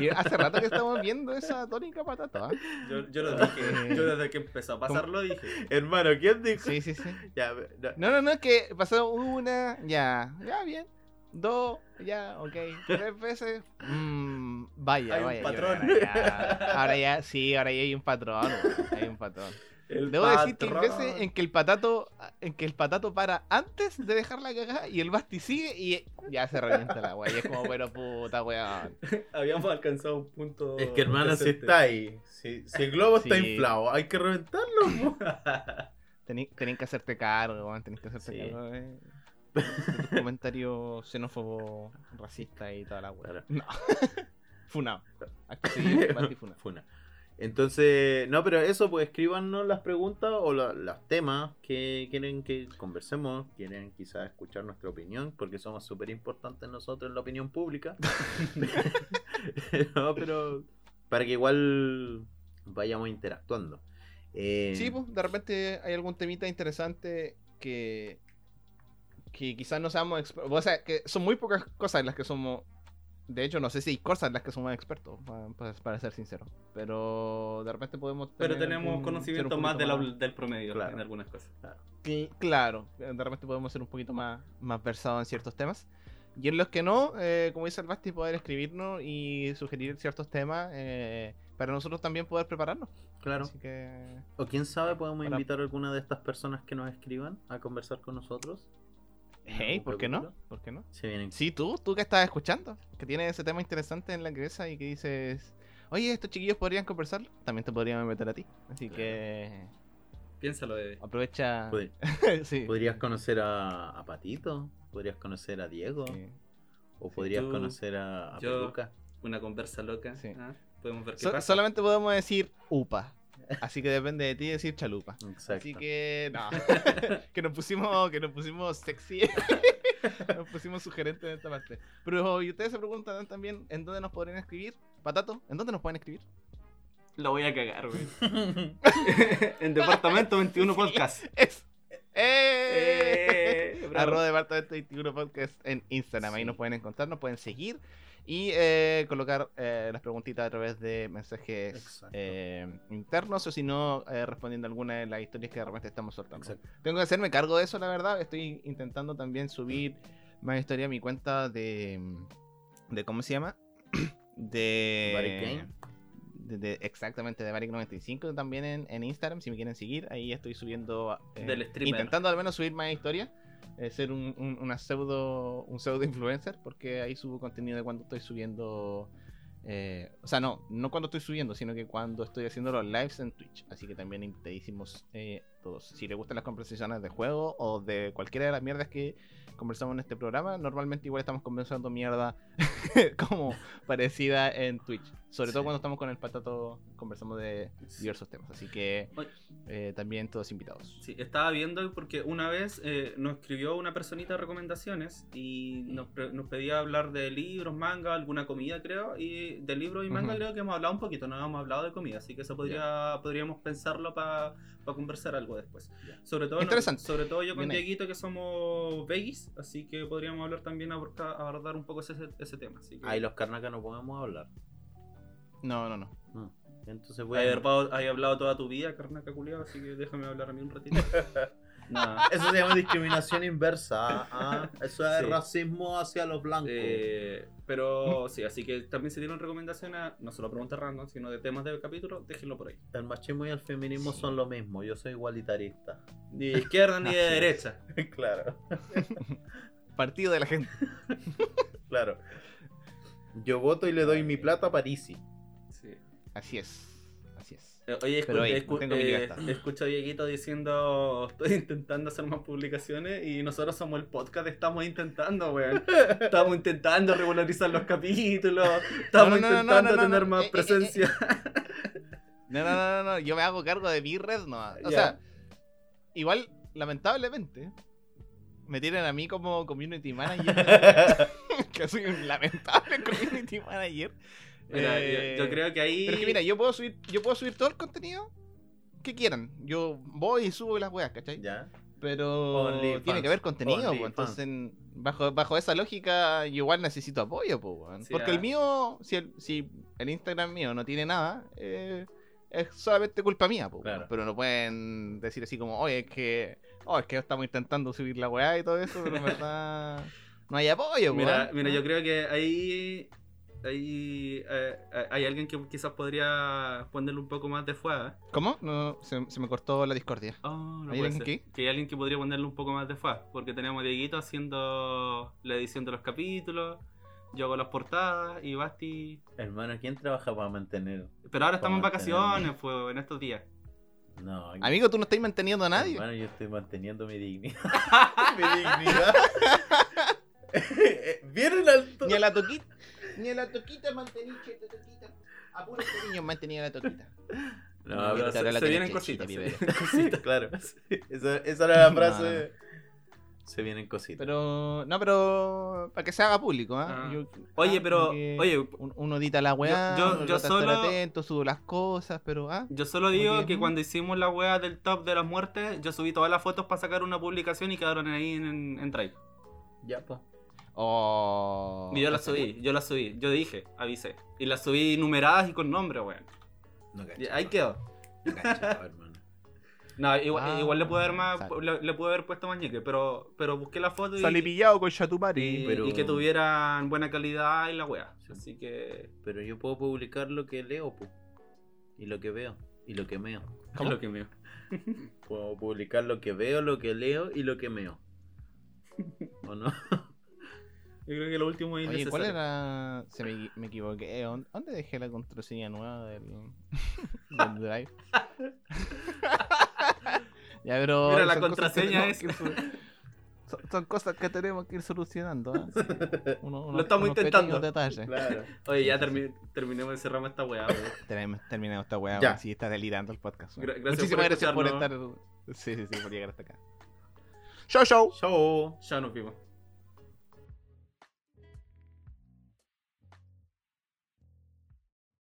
Y hace rato que estamos viendo esa tónica patata, ¿ah? Yo, yo lo dije, yo desde que empezó a pasarlo dije. Hermano, ¿quién dijo? Sí, sí, sí. Ya, no, No, no, no, es que pasó una, ya, ya, bien. Dos, ya, ok. Tres veces, mmm, vaya, Hay vaya. patrón. Ahora ya, ahora ya, sí, ahora ya hay un patrón, weón, hay un patrón. El Debo decir que hay patrón. veces en que el patato, en que el patato para antes de dejar la cagada y el basti sigue y ya se revienta la weá. Y es como, pero puta weón. Habíamos alcanzado un punto. Es que hermano, si está ahí, si, si el globo está inflado, hay que reventarlo. Tenés que hacerte cargo, weón. Tenés que hacerte Sí. cargo tus comentarios xenófobos, racistas y toda la weá. Claro. No. Funado. Funa. Entonces, no, pero eso, pues escríbanos las preguntas o la- los temas que quieren que conversemos, quieren quizás escuchar nuestra opinión, porque somos súper importantes nosotros en la opinión pública. no, pero para que igual vayamos interactuando. Eh, Sí, pues, de repente hay algún temita interesante que. que quizás no seamos expertos. O sea, que son muy pocas cosas en las que somos. De hecho, no sé si hay cosas en las que somos expertos, pa- pa- para, ser sincero. Pero de repente podemos. Pero tener tenemos algún- conocimiento más, de la- del promedio Claro. en algunas cosas. Cl- Claro, de repente podemos ser un poquito más, más versados en ciertos temas. Y en los que no, eh, como dice el Basti, poder escribirnos y sugerir ciertos temas eh, para nosotros también poder prepararnos. Claro. Así que. O quién sabe, podemos Para- invitar a alguna de estas personas que nos escriban a conversar con nosotros. Hey, ¿por qué no? ¿Por qué no? Se vienen Sí, tú, tú que estás escuchando, que tienes ese tema interesante en la cabeza y que dices, oye, estos chiquillos podrían conversar, también te podrían meter a ti. Así que Piénsalo, bebé. aprovecha. Pod- sí. Podrías conocer a, a Patito, podrías conocer a Diego, Sí. o podrías tú, conocer a, a yo- Peluca. Una conversa loca. Sí. ¿ah? Podemos ver qué So- pasa. solamente podemos decir upa. Así que depende de ti decir chalupa. Exacto. Así que no. que nos pusimos, que nos pusimos sexy. nos pusimos sugerentes en esta parte. Pero y ustedes se preguntan también en dónde nos podrían escribir. Patato, ¿en dónde nos pueden escribir? Lo voy a cagar, güey. en Departamento 21 Podcast. Es. ¡Eh! Eh. Arroba Departamento 21 Podcast en Instagram. Ahí Sí. nos pueden encontrar, nos pueden seguir y eh, colocar eh, las preguntitas a través de mensajes eh, internos o si no, eh, respondiendo alguna de las historias que de repente estamos soltando. Exacto. Tengo que hacerme cargo de eso, la verdad. Estoy intentando también subir más historia a mi cuenta de. de ¿Cómo se llama? De. Varic Game. de- de- exactamente, de Varic95 también en, en Instagram. Si me quieren seguir, ahí estoy subiendo. eh, Del streamer. Intentando al menos subir más historias. Eh, ser un, un- pseudo. un pseudo influencer. Porque ahí subo contenido de cuando estoy subiendo. eh, o sea, no, no cuando estoy subiendo, sino que cuando estoy haciendo los lives en Twitch. Así que también invitadísimos eh, todos. Si les gustan las conversaciones de juego o de cualquiera de las mierdas que conversamos en este programa, normalmente igual estamos conversando mierda como parecida en Twitch. Sobre todo Sí. cuando estamos con el patato, conversamos de diversos temas. Así que eh, también todos invitados. Sí, estaba viendo porque una vez eh, nos escribió una personita de recomendaciones y nos, nos pedía hablar de libros, manga, alguna comida creo, y de libros y manga Ujú. creo que hemos hablado un poquito, no hemos hablado de comida, así que eso podría, podríamos pensarlo para conversar algo después. Ya. Sobre todo, Interesante. sobre todo yo con. Dieguito que somos veggies, así que podríamos hablar también, abordar un poco ese, ese tema. Así que, Ahí los carnacas no podemos hablar. No, no, no. No. Entonces voy Hay a... hablado, hay hablado toda tu vida, carnaca culiao, así que déjame hablar a mí un ratito. No. Eso se llama discriminación inversa. ah. Eso es Sí. racismo hacia los blancos. Eh, pero sí, así que también si tienen recomendaciones, no solo preguntas random, sino de temas del capítulo, déjenlo por ahí. El machismo y el feminismo son lo mismo. Yo soy igualitarista. Ni de izquierda ni de derecha. claro, Partido de la gente. claro. Yo voto y le doy mi plata a Parisi. Sí. Así es. Así es. Eh, Oye, escu- escu- eh, escucho a Dieguito diciendo estoy intentando hacer más publicaciones y nosotros somos el podcast, estamos intentando, weón. Estamos intentando regularizar los capítulos, estamos No, no, intentando tener más Eh, eh, eh, presencia. No, no, no, no, yo me hago cargo de mi red, no. O sea, igual, lamentablemente, me tienen a mí como community manager. que soy un lamentable community manager. Mira, Eh, yo, yo creo que ahí. Pero es que mira, yo puedo subir, yo puedo subir todo el contenido que quieran. Yo voy y subo las weas, ¿cachai? ¿Ya? Pero OnlyFans. tiene que haber contenido, pues, entonces bajo, bajo esa lógica yo igual necesito apoyo, pues. Sí, porque ah. el mío, si el, si el Instagram mío no tiene nada, eh, es solamente culpa mía, pues, Claro. pero no pueden decir así como, oye, es que, oh, es que estamos intentando subir la weá y todo eso, pero en verdad no hay apoyo, Mira, mira, yo creo que ahí, ahí eh, eh, hay alguien que quizás podría ponerle un poco más de fuego. ¿Cómo? No, se, se me cortó la discordia. Oh, no ¿Hay alguien que? Que hay alguien que podría ponerle un poco más de fuego. Porque tenemos a Dieguito haciendo la edición de los capítulos. Yo hago las portadas y Basti. Hermano, ¿quién trabaja para mantener? Pero ahora estamos en vacaciones, pues, en estos días. No, Amigo, tú no estás manteniendo a nadie. Hermano, yo estoy manteniendo mi dignidad. mi dignidad. ¿Vieron al to- Ni a la toquita, ni a la toquita manteniche, toquita. A puros niños mantenía la toquita. No, No, pero se, la se vienen cositas. se vienen cositas. claro. Esa, esa era la frase. No, no. Se vienen cositas. Pero, no, pero para que se haga público, ¿ah? Ah. Yo- Oye, ah, pero, oye, un- uno edita la weá, Yo- yo- solo- atento, subo las cosas, pero, ah. Yo solo digo que cuando hicimos la wea del top de las muertes, yo subí todas las fotos para sacar una publicación y quedaron ahí en, en Drive. Ya, pues. Oh, Y yo las subí, yo las subí, yo dije, avisé. Y las subí numeradas y con nombre, weón. No Y cachaba, ahí quedó. no cachaba, hermano. No, igual, Ah, igual le puedo haber más, le, le pude haber puesto más ñeque, pero, pero busqué la foto y, Salí pillado con y, Chatumari. pero- y que tuvieran buena calidad y la wea. Así que Pero yo puedo publicar lo que leo, po. Y lo que veo. Y lo que meo. es lo que mío. Puedo publicar lo que veo, lo que leo y lo que meo. ¿O no? Yo creo que lo último es Oye, ¿cuál era? Se me, me equivoqué. ¿Dónde dejé la contraseña nueva del, del Drive? ya, pero. Mira, la contraseña es- que Son, son cosas que tenemos que ir solucionando. ¿ah? Sí. Uno- uno- Lo estamos intentando. Claro. Oye, ya termi- terminemos de cerramos esta. Tenemos terminado esta weá. Ya. Sí, está delirando el podcast. weón. Gra- gracias Muchísimas por gracias por estar. Sí, sí, sí, por llegar hasta acá. Chau, chau. Chao. Ya nos vimos.